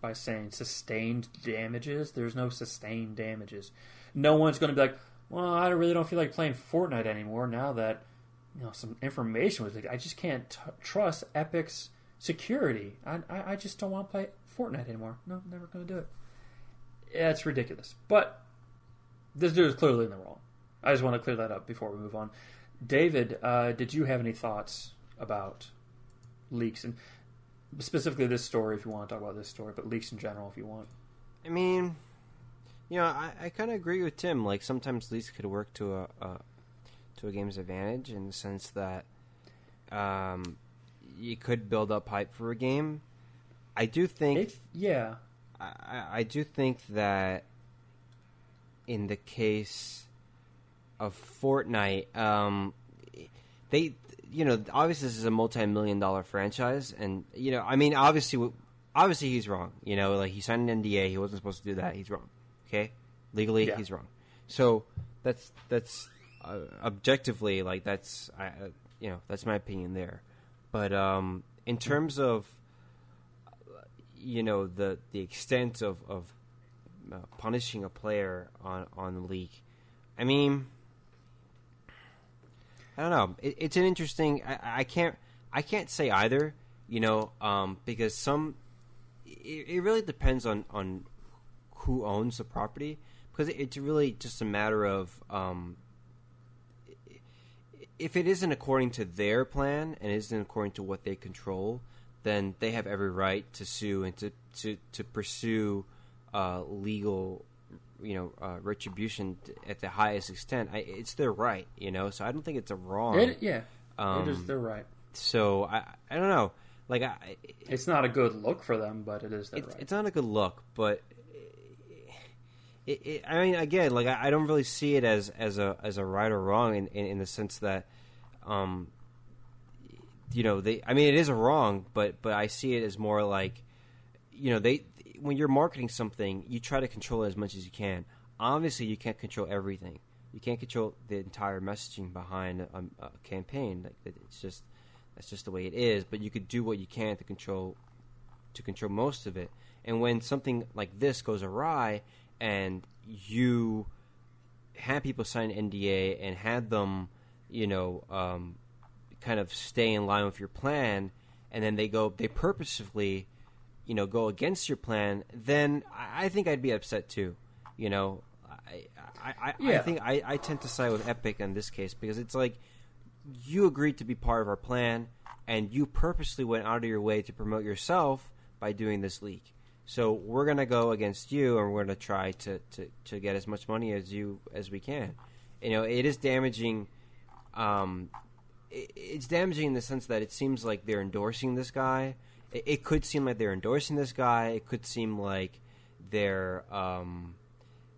by saying sustained damages. There's no sustained damages. No one's going to be like, well, I really don't feel like playing Fortnite anymore now that you know some information was. I just can't t- trust Epic's security. I, I I just don't want to play Fortnite anymore. No, I'm never going to do it. Yeah, it's ridiculous. But this dude is clearly in the wrong. I just want to clear that up before we move on. David, uh, did you have any thoughts about leaks and specifically this story if you want to talk about this story, but leaks in general if you want. I mean, you know, I, I kind of agree with Tim. Like sometimes leaks could work to a, a to a game's advantage in the sense that um, you could build up hype for a game. I do think, yeah, I, I- do think that in the case of Fortnite, um, they, you know, obviously this is a multi-million dollar franchise, and you know, I mean, obviously, obviously he's wrong. You know, like he signed an NDA, he wasn't supposed to do that. He's wrong. Okay, legally, Yeah. he's wrong. So that's that's uh, objectively like that's I, uh, you know that's my opinion there. But um, in terms of you know the the extent of of uh, punishing a player on on the leak, I mean, I don't know. It, it's an interesting. I, I can't. I can't say either. You know, um, because some. It, it really depends on on who owns the property because it's really just a matter of um, if it isn't according to their plan and isn't according to what they control, then they have every right to sue and to to to pursue uh, legal, you know, uh, retribution at the highest extent. I, it's their right, you know. So I don't think it's a wrong. it, yeah, um, it is. They're right. so I I don't know. Like I, It's not a good look for them, but it is their it's, right. it's not a good look, but it, it, I mean, again, like I, I don't really see it as as a as a right or wrong in, in, in the sense that, um, you know, they. I mean, it is a wrong, but but I see it as more like, you know, they when you're marketing something, you try to control it as much as you can. Obviously, you can't control everything. You can't control the entire messaging behind a, a campaign. Like it- it's just that's just the way it is. But you could do what you can to control to control most of it. And when something like this goes awry, and you had people sign an NDA and had them, you know, um, kind of stay in line with your plan, and then they go, they purposefully, you know, go against your plan, then I, I think I'd be upset too. You know, I, I, I, I think I, I tend to side with Epic in this case because it's like you agreed to be part of our plan, and you purposely went out of your way to promote yourself by doing this leak. So we're gonna go against you, and we're gonna try to, to, to get as much money as you as we can. You know, it is damaging. Um, it's damaging in the sense that it seems like they're endorsing this guy. It, it could seem like they're endorsing this guy. It could seem like they're, um,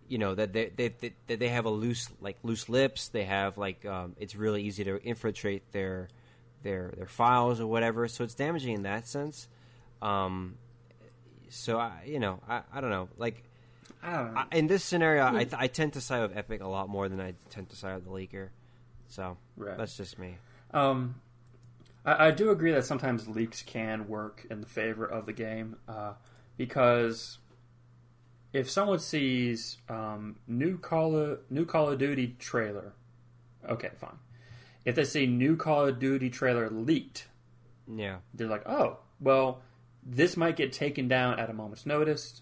you know, that they, they, they that they have a loose like loose lips. They have like um, it's really easy to infiltrate their their their files or whatever. So it's damaging in that sense. Um, so I, you know, I, I don't know. Like I don't know. I, in this scenario, I, I tend to side with Epic a lot more than I tend to side with the leaker. So Right. that's just me. Um, I, I do agree that sometimes leaks can work in the favor of the game uh, because if someone sees um, new Call of new Call of Duty trailer, okay, fine. If they see new Call of Duty trailer leaked, Yeah, they're like, oh, well, this might get taken down at a moment's notice.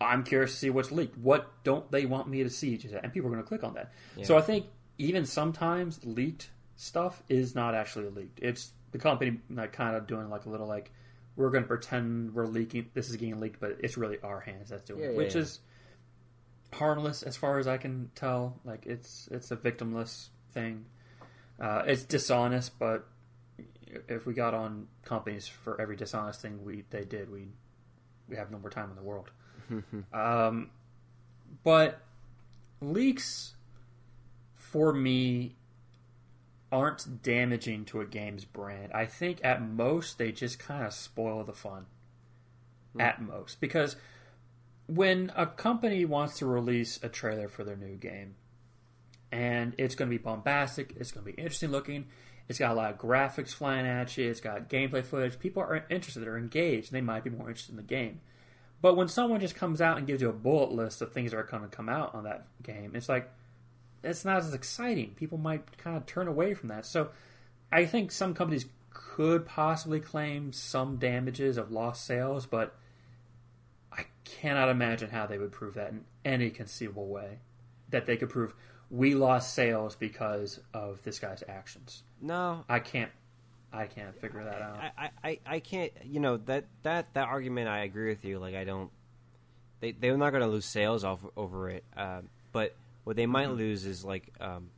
I'm curious to see what's leaked. What don't they want me to see? And people are going to click on that. So I think even sometimes leaked stuff is not actually leaked. It's the company like kind of doing like a little like we're going to pretend we're leaking. This is getting leaked, but it's really our hands that's doing Yeah, it, yeah, which yeah. is harmless as far as I can tell. Like it's it's a victimless thing. Uh, it's dishonest, but if we got on companies for every dishonest thing we they did, we we have no more time in the world. *laughs* um, but leaks for me aren't damaging to a game's brand. I think at most they just kind of spoil the fun. Hmm. At most, because when a company wants to release a trailer for their new game, and it's going to be bombastic, it's going to be interesting looking, it's got a lot of graphics flying at you, it's got gameplay footage. People are interested, they're engaged, they might be more interested in the game. But when someone just comes out and gives you a bullet list of things that are going to come out on that game, it's like it's not as exciting. People might kind of turn away from that. So I think some companies could possibly claim some damages of lost sales, but I cannot imagine how they would prove that in any conceivable way. That they could prove we lost sales because of this guy's actions. no, I can't. I can't figure that out. I, I, I can't. You know that that that argument. I agree with you. Like I don't. They they're not going to lose sales off over it. Um, but what they might lose is like um,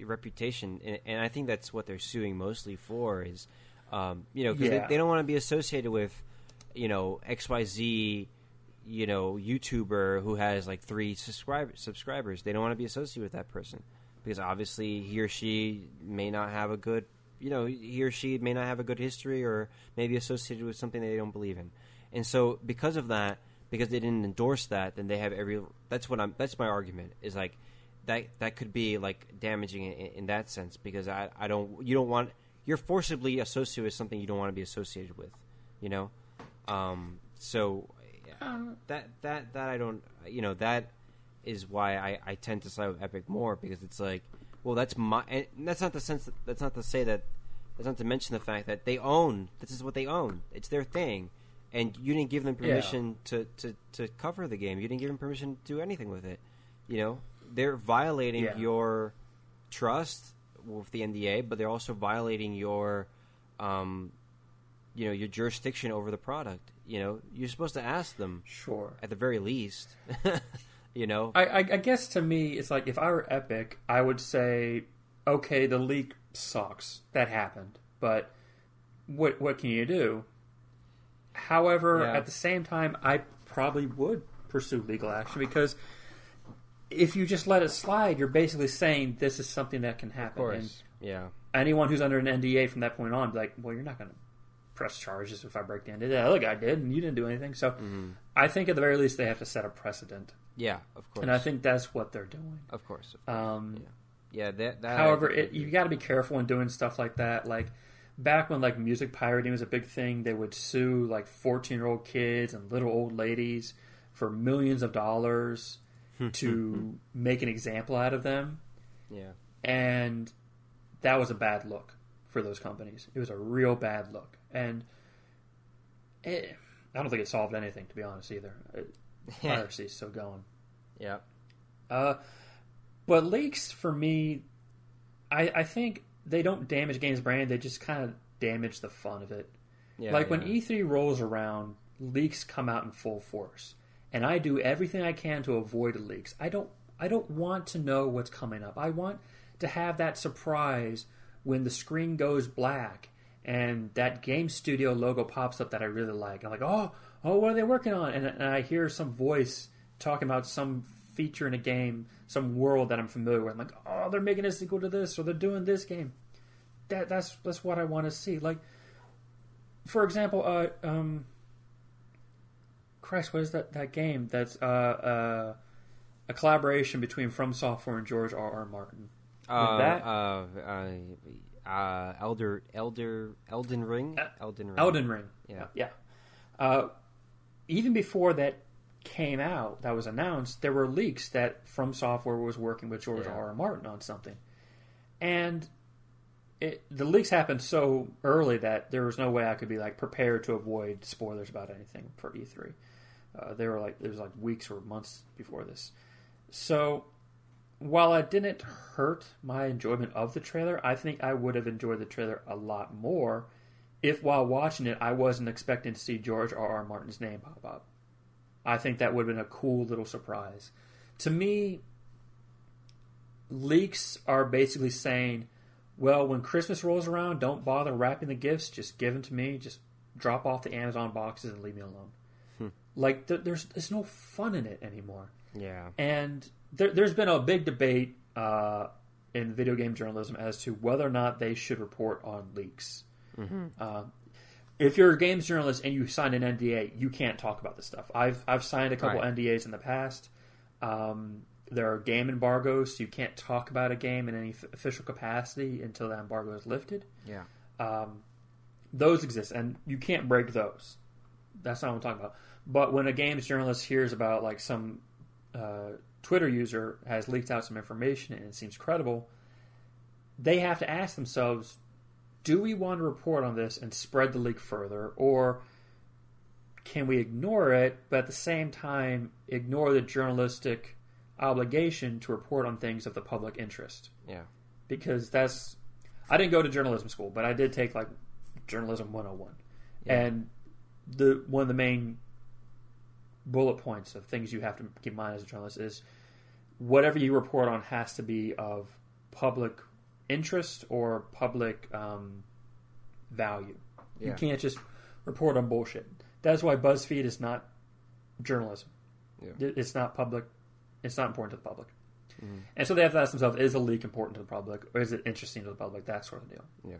reputation, and, and I think that's what they're suing mostly for. Is um, you know because Yeah. they, they don't want to be associated with you know X Y Z. You know, YouTuber who has like three subscribe- subscribers. They don't want to be associated with that person because obviously he or she may not have a good you know he or she may not have a good history or maybe associated with something that they don't believe in and so because of that because they didn't endorse that then they have every that's what i'm that's my argument is like that that could be like damaging in, in that sense because i i don't you don't want you're forcibly associated with something you don't want to be associated with you know um so that that that i don't you know that is why I, I tend to side with Epic more because it's like, well, that's my. And that's not the sense. That, that's not to say that. That's not to mention the fact that they own. This is what they own. It's their thing, and you didn't give them Yeah. permission to, to, to cover the game. You didn't give them permission to do anything with it. You know, they're violating Yeah. your trust with the NDA, but they're also violating your, um, you know, your jurisdiction over the product. You know, you're supposed to ask them Sure. at the very least. *laughs* you know, I, I, I guess to me, it's like if I were Epic, I would say, okay, the leak sucks. That happened, but what what can you do? However, Yeah. at the same time, I probably would pursue legal action because if you just let it slide, you're basically saying this is something that can of happen. And course, yeah. anyone who's under an NDA from that point on, be like, well, you're not going to press charges if I break the NDA. The other guy did, and you didn't do anything. So Mm-hmm. I think at the very least they have to set a precedent, Yeah, of course. and I think that's what they're doing. of course. Um, Yeah, that. that However, it, you got to be careful when doing stuff like that. Like back when like music pirating was a big thing, they would sue like fourteen year old kids and little old ladies for millions of dollars to make an example out of them, yeah, and that was a bad look for those companies. It was a real bad look, and it, I don't think it solved anything to be honest either. *laughs* It, is still going. yeah, Uh, but leaks for me, I, I think they don't damage games brand. They just kind of damage the fun of it. yeah. like when. E3 rolls around, leaks come out in full force, and I do everything I can to avoid leaks. I don't I don't want to know what's coming up. I want to have that surprise when the screen goes black and that game studio logo pops up that I really like. I'm like, oh, oh, what are they working on? And, and I hear some voice talking about some feature in a game, some world that I'm familiar with. I'm like, oh, they're making a sequel to this, or they're doing this game. that that's that's what I want to see. Like, for example, uh, um, Christ, what is that that game? That's uh, uh, a collaboration between From Software and George R. R. Martin. Uh, that- uh, uh, uh, Elder, Elder, Elden Ring, Uh, Elden Ring. Elden Ring. Yeah. yeah. Uh, even before that came out, that was announced, there were leaks that From Software was working with George Yeah. R. R. Martin on something, and it, the leaks happened so early that there was no way I could be like prepared to avoid spoilers about anything for E3. Uh, they were like was like weeks or months before this, so while it didn't hurt my enjoyment of the trailer, I think I would have enjoyed the trailer a lot more if while watching it I wasn't expecting to see George R. R. Martin's name pop up. I think that would have been a cool little surprise. To me, leaks are basically saying, well, when Christmas rolls around, don't bother wrapping the gifts, just give them to me, just drop off the Amazon boxes and leave me alone. Like, th- there's, there's no fun in it anymore. Yeah. And there, there's been a big debate uh, in video game journalism as to whether or not they should report on leaks. Uh, if you're a games journalist and you sign an NDA, you can't talk about this stuff. I've I've signed a couple Right. NDAs in the past. Um, there are game embargoes, so you can't talk about a game in any f- official capacity until that embargo is lifted. Yeah. Um, those exist, and you can't break those. That's not what I'm talking about. But when a games journalist hears about like some uh, Twitter user has leaked out some information and it seems credible, they have to ask themselves, do we want to report on this and spread the leak further, or can we ignore it, but at the same time ignore the journalistic obligation to report on things of the public interest? Yeah. because that's I didn't go to journalism school, but I did take like journalism 101. Yeah. And the one of the main bullet points of things you have to keep in mind as a journalist is whatever you report on has to be of public interest or public um, value. You can't just report on bullshit. That's why BuzzFeed is not journalism. Yeah. It's not public. It's not important to the public. Mm-hmm. And so they have to ask themselves: Is a leak important to the public, or is it interesting to the public? That sort of deal. Yeah.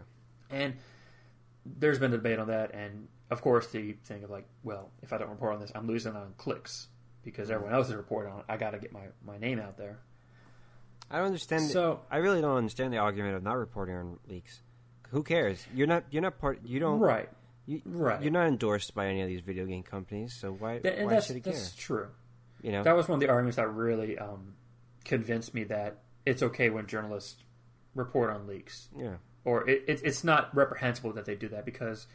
And there's been a debate on that, and of course the thing of like, well, if I don't report on this, I'm losing on clicks because everyone else is reporting on it. I got to get my, my name out there. I don't understand. So- I really don't understand the argument of not reporting on leaks. Who cares? You're not. You're not part. You don't. right, You, right. You're not endorsed by any of these video game companies, so why? Th- why that's should care? that's true. You know. That was one of the arguments that really um, convinced me that it's okay when journalists report on leaks. yeah. or it, it, it's not reprehensible that they do that because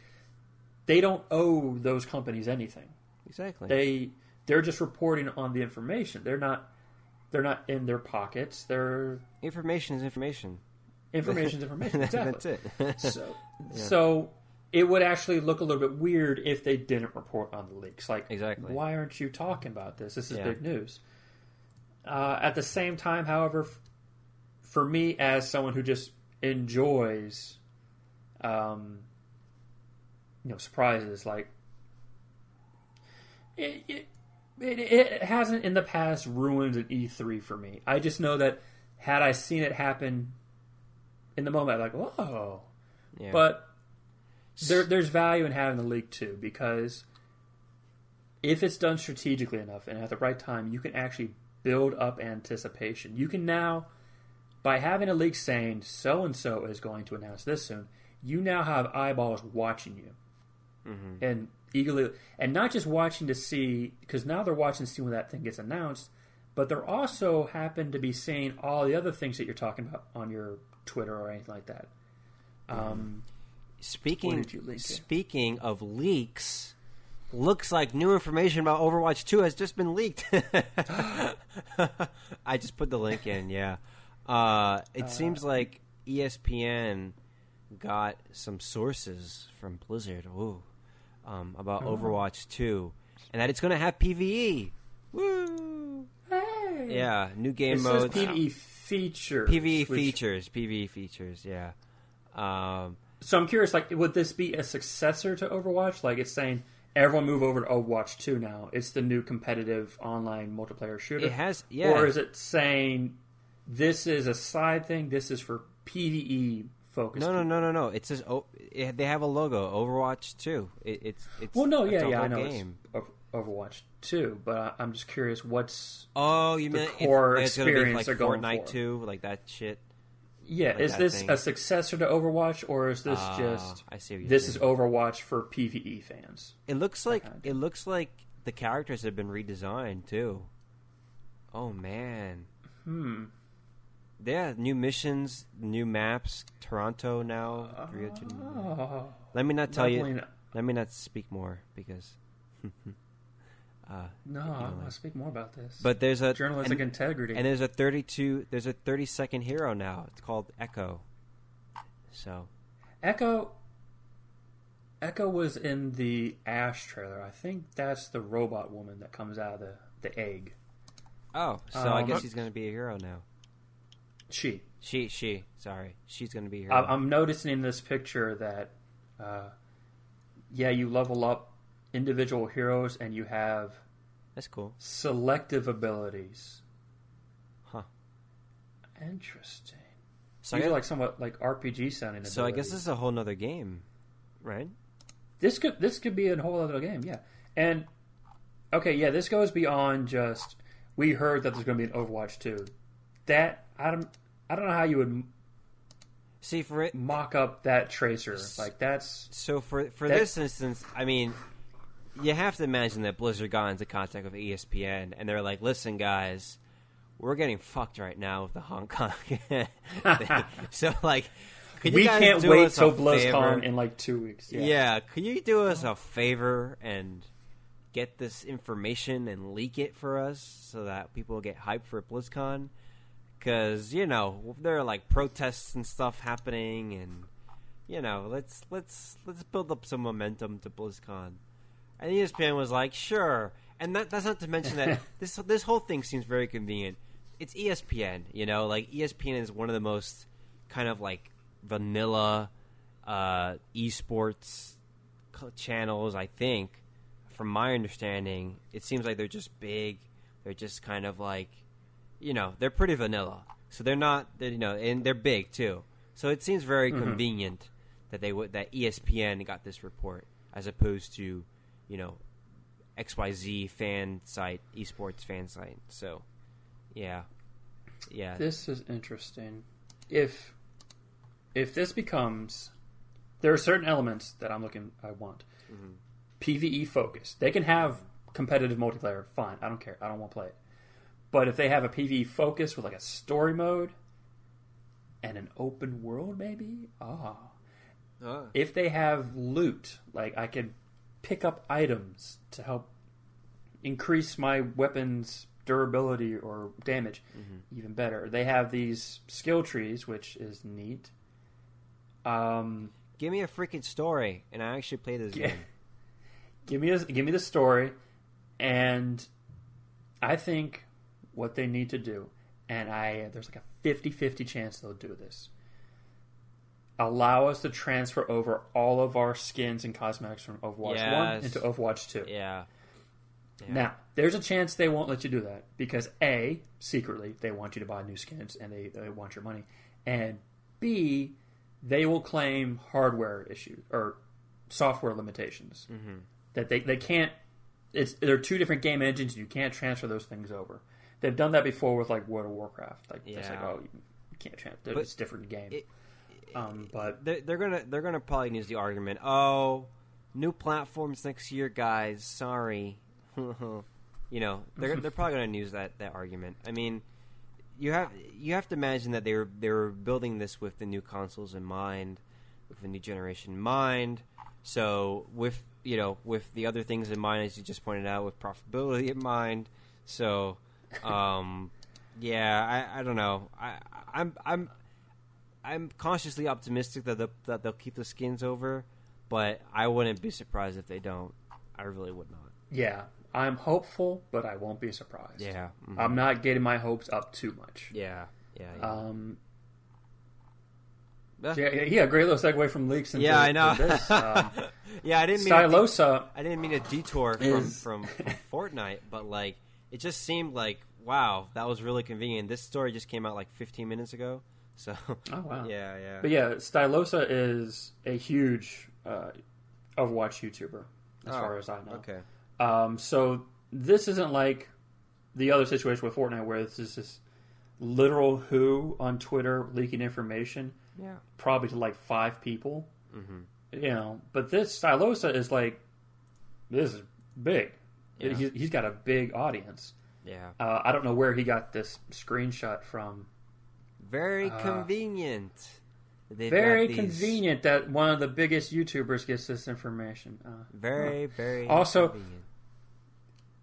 they don't owe those companies anything. Exactly. They they're just reporting on the information. They're not they're not in their pockets. Their information is information. information is information. *laughs* Exactly. That's it. *laughs* So so it would actually look a little bit weird if they didn't report on the leaks. Like Exactly. why aren't you talking about this? This is Yeah. big news. Uh, at the same time, however, f- for me as someone who just enjoys, um, you know, surprises, like it, it, it, it hasn't in the past ruined an E3 for me. I just know that had I seen it happen in the moment, I'd be like, whoa. yeah. But there, there's value in having the leak too because if it's done strategically enough and at the right time, you can actually build up anticipation. You can now, by having a leak saying so and so is going to announce this soon, you now have eyeballs watching you Mhm. and eagerly, and not just watching to see because now they're watching to see when that thing gets announced, but they're also happen to be seeing all the other things that you're talking about on your Twitter or anything like that. Um, Speaking What did you leak here? speaking of leaks, looks like new information about Overwatch 2 has just been leaked. *laughs* I just put the link in, yeah. Uh, it seems like ESPN got some sources from Blizzard ooh, um, about Oh. Overwatch 2 and that it's going to have PvE. Woo! Hey. Yeah, new game it modes. PVE features. PvE which- features, PvE features, yeah. Um, So I'm curious, like, would this be a successor to Overwatch? Like, it's saying everyone move over to Overwatch 2 now. It's the new competitive online multiplayer shooter. it has, yeah. Or is it saying this is a side thing? This is for PVE focused. No, no, no, no, no. It says oh, it, they have a logo, Overwatch Two. It, it's it's Well, no, it's yeah, yeah, I know game. it's Overwatch 2, but I- I'm just curious what's Oh, you the mean core it's, it's be experience like they're going Fortnite for. Two, like that shit? yeah, Like is this thing. a successor to Overwatch or is this Ah, just I see this saying. is Overwatch for PvE fans? It looks like it looks like the characters have been redesigned too. Oh man, Hmm. Yeah, new missions, new maps. Toronto now. To- Oh, Let me not tell you. not- Let me not speak more because. *laughs* uh, No, I want to speak more about this. but there's a journalistic and, integrity. and there's a 32. There's a 30 second hero now. It's called Echo. So Echo. Echo was in the Ash trailer. I think that's the robot woman that comes out of the, the egg. oh, so I Um, guess he's gonna be a hero now. She. She she sorry, she's gonna be here. I- I'm noticing in this picture that, uh, yeah, you level up individual heroes and you have That's cool. selective abilities. Huh. Interesting. So These I are like somewhat like RPG sounding. so I guess this is a whole nother game, right? this could this could be a whole other game, yeah. And okay, yeah, this goes beyond just we heard that there's going to be an Overwatch 2. That I don't I don't know how you would See for it. mock up that Tracer. Like that's So for for That- this instance, I mean, you have to imagine that Blizzard got into contact with ESPN, and they're like, "Listen, guys, we're getting fucked right now with the Hong Kong *laughs* so like, could you we can't wait till? BlizzCon in like 2 weeks. Yeah. Yeah. could you do us a favor and get this information and leak it for us so that people get hyped for BlizzCon? Because you know there are like protests and stuff happening, and you know let's let's let's build up some momentum to BlizzCon. And ESPN was like, sure. And that, that's not to mention that *laughs* this this whole thing seems very convenient. It's ESPN, you know, like ESPN is one of the most kind of like vanilla uh, esports channels. I think, from my understanding, it seems like they're just big. They're just kind of like, you know, they're pretty vanilla. So they're not, you know, and they're big too. So it seems very mm-hmm. convenient that they would that ESPN got this report as opposed to, you know, XYZ fan site, esports fan site. So, yeah, yeah, This is interesting. If if this becomes there are certain elements that I'm looking I want. Mm-hmm. PvE focus. They can have competitive multiplayer, fine. I don't care. I don't want to play it. But if they have a PvE focus with like a story mode and an open world maybe? Ah. Ah. If they have loot, like I can pick up items to help increase my weapons durability or damage even better. They have these skill trees, which is neat. Um, Give me a freaking story, and I actually play this Yeah. game. *laughs* give me a, give me the story, and I think what they need to do, and I there's like a 50-50 chance they'll do this. Allow us to transfer over all of our skins and cosmetics from Overwatch One into Overwatch Two. Yeah. Yeah. Now, there's a chance they won't let you do that because A, secretly, they want you to buy new skins and they, they want your money. And B, they will claim hardware issues or software limitations. Mhm. That they, they can't, it's they're two different game engines. You can't transfer those things over. They've done that before with like World of Warcraft. Like, it's like, Yeah. oh, you can't. But It's a different game. it- um, but they're, they're gonna they're gonna probably use the argument. Oh, new platforms next year, guys. Sorry, *laughs* you know they're they're probably gonna use that that argument. I mean, you have you have to imagine that they were they were building this with the new consoles in mind, with the new generation in mind. So with you know with the other things in mind, as you just pointed out, with profitability in mind. So, um, yeah, I, I don't know. I I'm I'm I'm cautiously optimistic that they'll, that they'll keep the skins over, but I wouldn't be surprised if they don't. I really would not. yeah, I'm hopeful, but I won't be surprised. Yeah. mhm. I'm not getting my hopes up too much. yeah. Yeah. Yeah. Um, Yeah. yeah, great little segue from leaks into, Yeah, I know. this. *laughs* Um, yeah, I didn't mean to de- I didn't mean to detour from, Is- from from *laughs* Fortnite, but like it just seemed like wow, that was really convenient. This story just came out like 15 minutes ago, *laughs* So Oh wow. yeah, yeah. But yeah, Stylosa is a huge uh, Overwatch YouTuber, as Oh, far as I know. Okay. Um, so this isn't like the other situation with Fortnite where this is this literal who on Twitter leaking information, Yeah. probably to like five people. hmm You know, but this Stylosa is like this is big. Yeah. He's, he's got a big audience. Yeah. Uh, I don't know where he got this screenshot from. Very Uh, convenient. They've Very these- convenient that one of the biggest YouTubers gets this information. Uh, Very, very Also- convenient.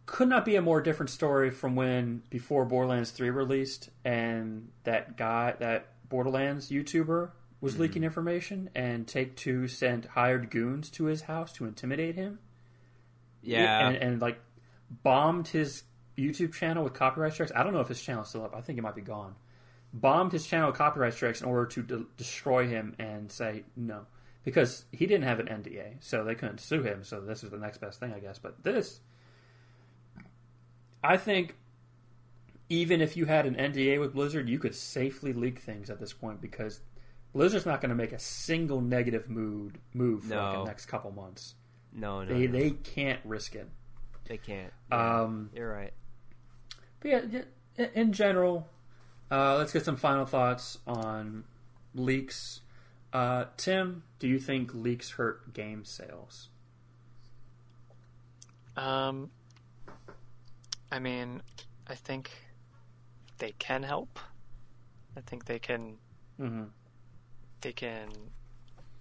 could not be a more different story from when before Borderlands 3 released and that guy, that Borderlands YouTuber was Mm-hmm. leaking information and Take Two sent hired goons to his house to intimidate him. Yeah. And, and like bombed his YouTube channel with copyright strikes. I don't know if his channel's still up. I think it might be gone. Bombed his channel with copyright strikes in order to de- destroy him and say no. Because he didn't have an NDA, so they couldn't sue him. So this is the next best thing, I guess. But this, I think, even if you had an NDA with Blizzard, you could safely leak things at this point because Blizzard's not going to make a single negative mood move for like the next couple months. no, no, They no. they can't risk it. They can't. Yeah, Um, You're right. but yeah, in general, uh, let's get some final thoughts on leaks. Uh, Tim, do you think leaks hurt game sales? Um, I mean, I think they can help. I think they can Mm-hmm. they can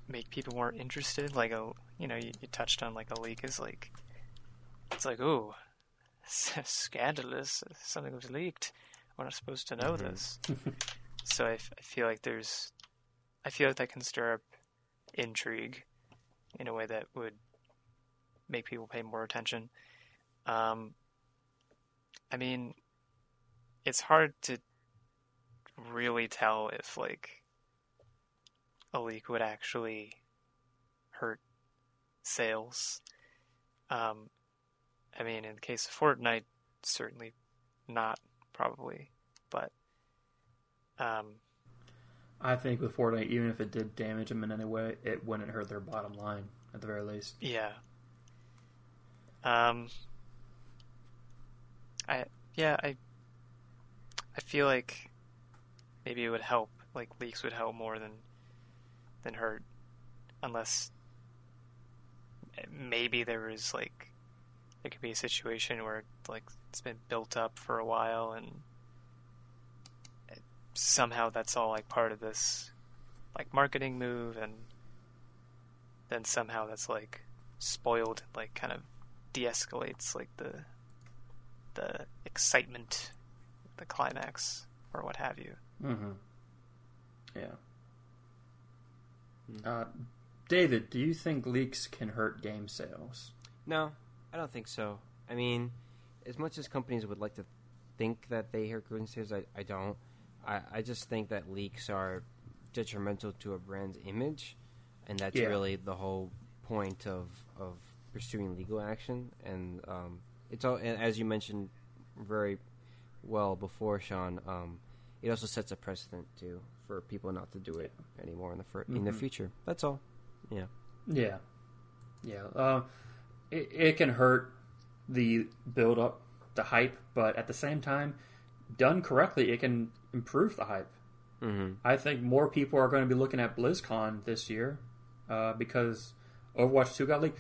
make people more interested. Like a you know you, you touched on like a leak is like it's like ooh *laughs* scandalous something was leaked. We're not supposed to know Mhm. this. so I, f- I feel like there's I feel like that can stir up intrigue in a way that would make people pay more attention. Um, I mean, it's hard to really tell if like a leak would actually hurt sales. Um, I mean, in the case of Fortnite, certainly not, probably, but um, I think with Fortnite, even if it did damage them in any way, it wouldn't hurt their bottom line at the very least. Yeah. Um I yeah, I I feel like maybe it would help, like leaks would help more than than hurt unless maybe there was like there could be a situation where like it's been built up for a while and somehow that's all like part of this like marketing move and then somehow that's like spoiled like kind of de-escalates like the the excitement the climax or what have you Mm-hmm. Yeah. Hmm. Uh, David, do you think leaks can hurt game sales? No, I don't think so. I mean, as much as companies would like to think that they hear game sales, I, I don't. I, I just think that leaks are detrimental to a brand's image, and that's Yeah. really the whole point of of pursuing legal action. And um, it's all, as you mentioned very well before, Sean. Um, it also sets a precedent too for people not to do it anymore in the fir- in the Mhm. future. That's all. Yeah. Yeah, yeah. Um, it, it can hurt the build up, the hype, but at the same time, done correctly, it can improve the hype. Mm-hmm. I think more people are going to be looking at BlizzCon this year uh, because Overwatch Two got leaked.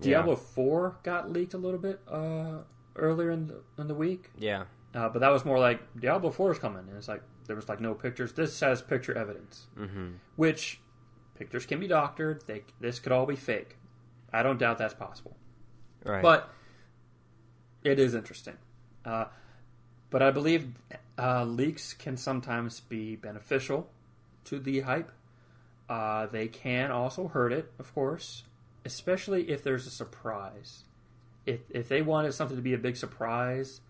Yeah. Diablo Four got leaked a little bit uh, earlier in the, in the week, Yeah. uh, but that was more like Diablo Four is coming, and it's like there was like no pictures. This has picture evidence Mm-hmm. which pictures can be doctored. They, this could all be fake. I don't doubt that's possible, Right. but it is interesting. Uh, but I believe uh, leaks can sometimes be beneficial to the hype. Uh, they can also hurt it, of course, especially if there's a surprise. If if they wanted something to be a big surprise,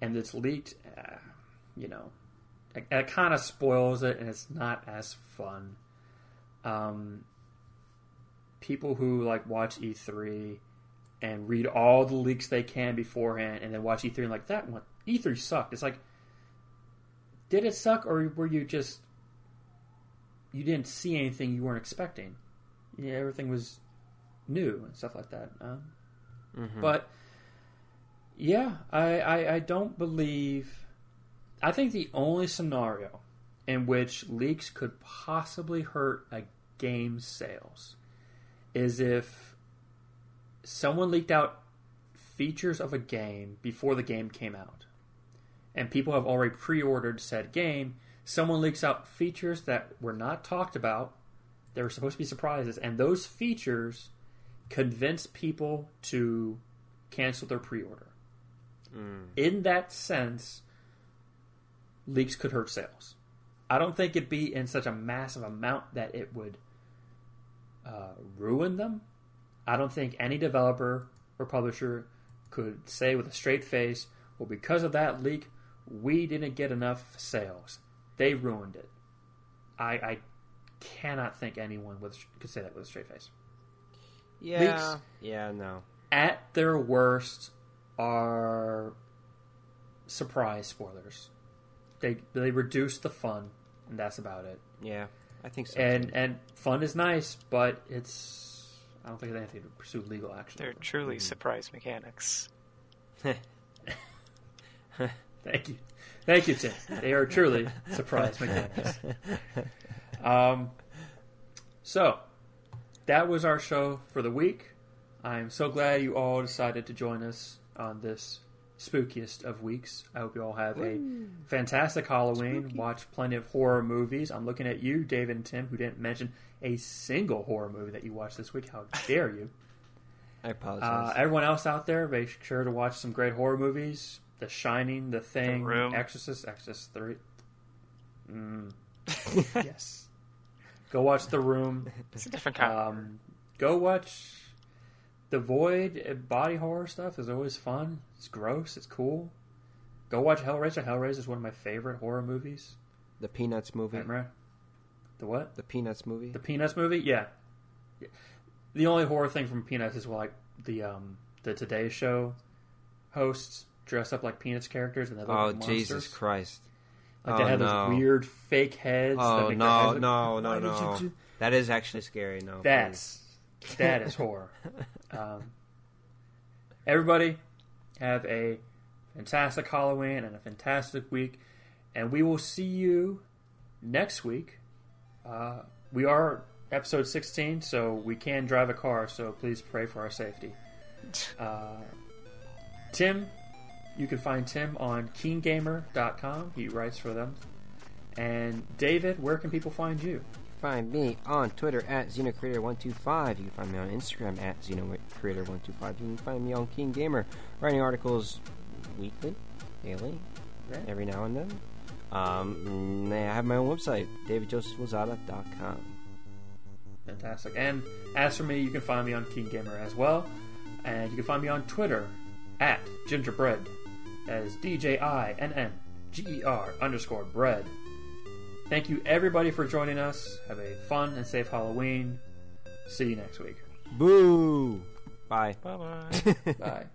and it's leaked, uh, you know, it, it kind of spoils it, and it's not as fun. Um, people who like watch E3 and read all the leaks they can beforehand, and then watch E3 and like that one E3 sucked. It's like, did it suck, or were you just you didn't see anything you weren't expecting. Yeah, everything was new and stuff like that. Um, Mhm. But yeah, I, I I don't believe. I think the only scenario in which leaks could possibly hurt a game's sales is if someone leaked out features of a game before the game came out, and people have already pre-ordered said game. Someone leaks out features that were not talked about. They were supposed to be surprises, and those features convince people to cancel their pre-order. Mm. In that sense, leaks could hurt sales. I don't think it'd be in such a massive amount that it would uh, ruin them. I don't think any developer or publisher could say with a straight face, "Well, because of that leak, we didn't get enough sales. They ruined it." I, I cannot think anyone with, could say that with a straight face. Yeah. Leaks. Yeah. No. at their worst are surprise spoilers. They they reduce the fun, and that's about it. Yeah. I think so. And too. and fun is nice, but it's I don't think it's anything to pursue legal action. They're over. truly surprise mechanics. *laughs* Thank you, thank you, Tim. They are truly surprise mechanics. *laughs* Um, so that was our show for the week. I'm so glad you all decided to join us on this spookiest of weeks. I hope you all have a fantastic Halloween. Watch plenty of horror movies. I'm looking at you, David and Tim, who didn't mention a single horror movie that you watched this week. How dare you? I Uh, apologize. everyone else out there, make sure to watch some great horror movies: The Shining, The Thing, Room. Exorcist, Exorcist Three. Mm. *laughs* yes. Go watch The Room. It's a different kind. Um, go watch The Void. Uh, Body horror stuff is always fun. It's gross. It's cool. Go watch Hellraiser. Hellraiser is one of my favorite horror movies. the Peanuts movie. Remember? The what? The Peanuts movie. The Peanuts movie? Yeah. Yeah. The only horror thing from Peanuts is like the um the Today Show hosts dress up like Peanuts characters and they look oh like monsters. Jesus Christ! Like they Oh, have no. those weird fake heads. that Oh no heads no no Why no! That is actually scary. No, That's that is horror. *laughs* Um, everybody, have a fantastic Halloween and a fantastic week, and we will see you next week. Uh, we are episode sixteen, so we can drive a car. So please pray for our safety. *laughs* Uh, Tim, you can find Tim on KeenGamer.com. He writes for them. And David, where can people find you? Find me on Twitter at XenoCreator125. You can find me on Instagram at XenoCreator125. You can find me on KeenGamer, writing articles weekly, daily, Right. every now and then. Um, and I have my own website, davidjosephwazada.com. Fantastic. And as for me, you can find me on KeenGamer as well. And you can find me on Twitter at gingerbread. That is D J I N N G E R underscore bread. Thank you everybody for joining us. Have a fun and safe Halloween. See you next week. Boo! Bye. *laughs* *laughs* Bye bye. Bye.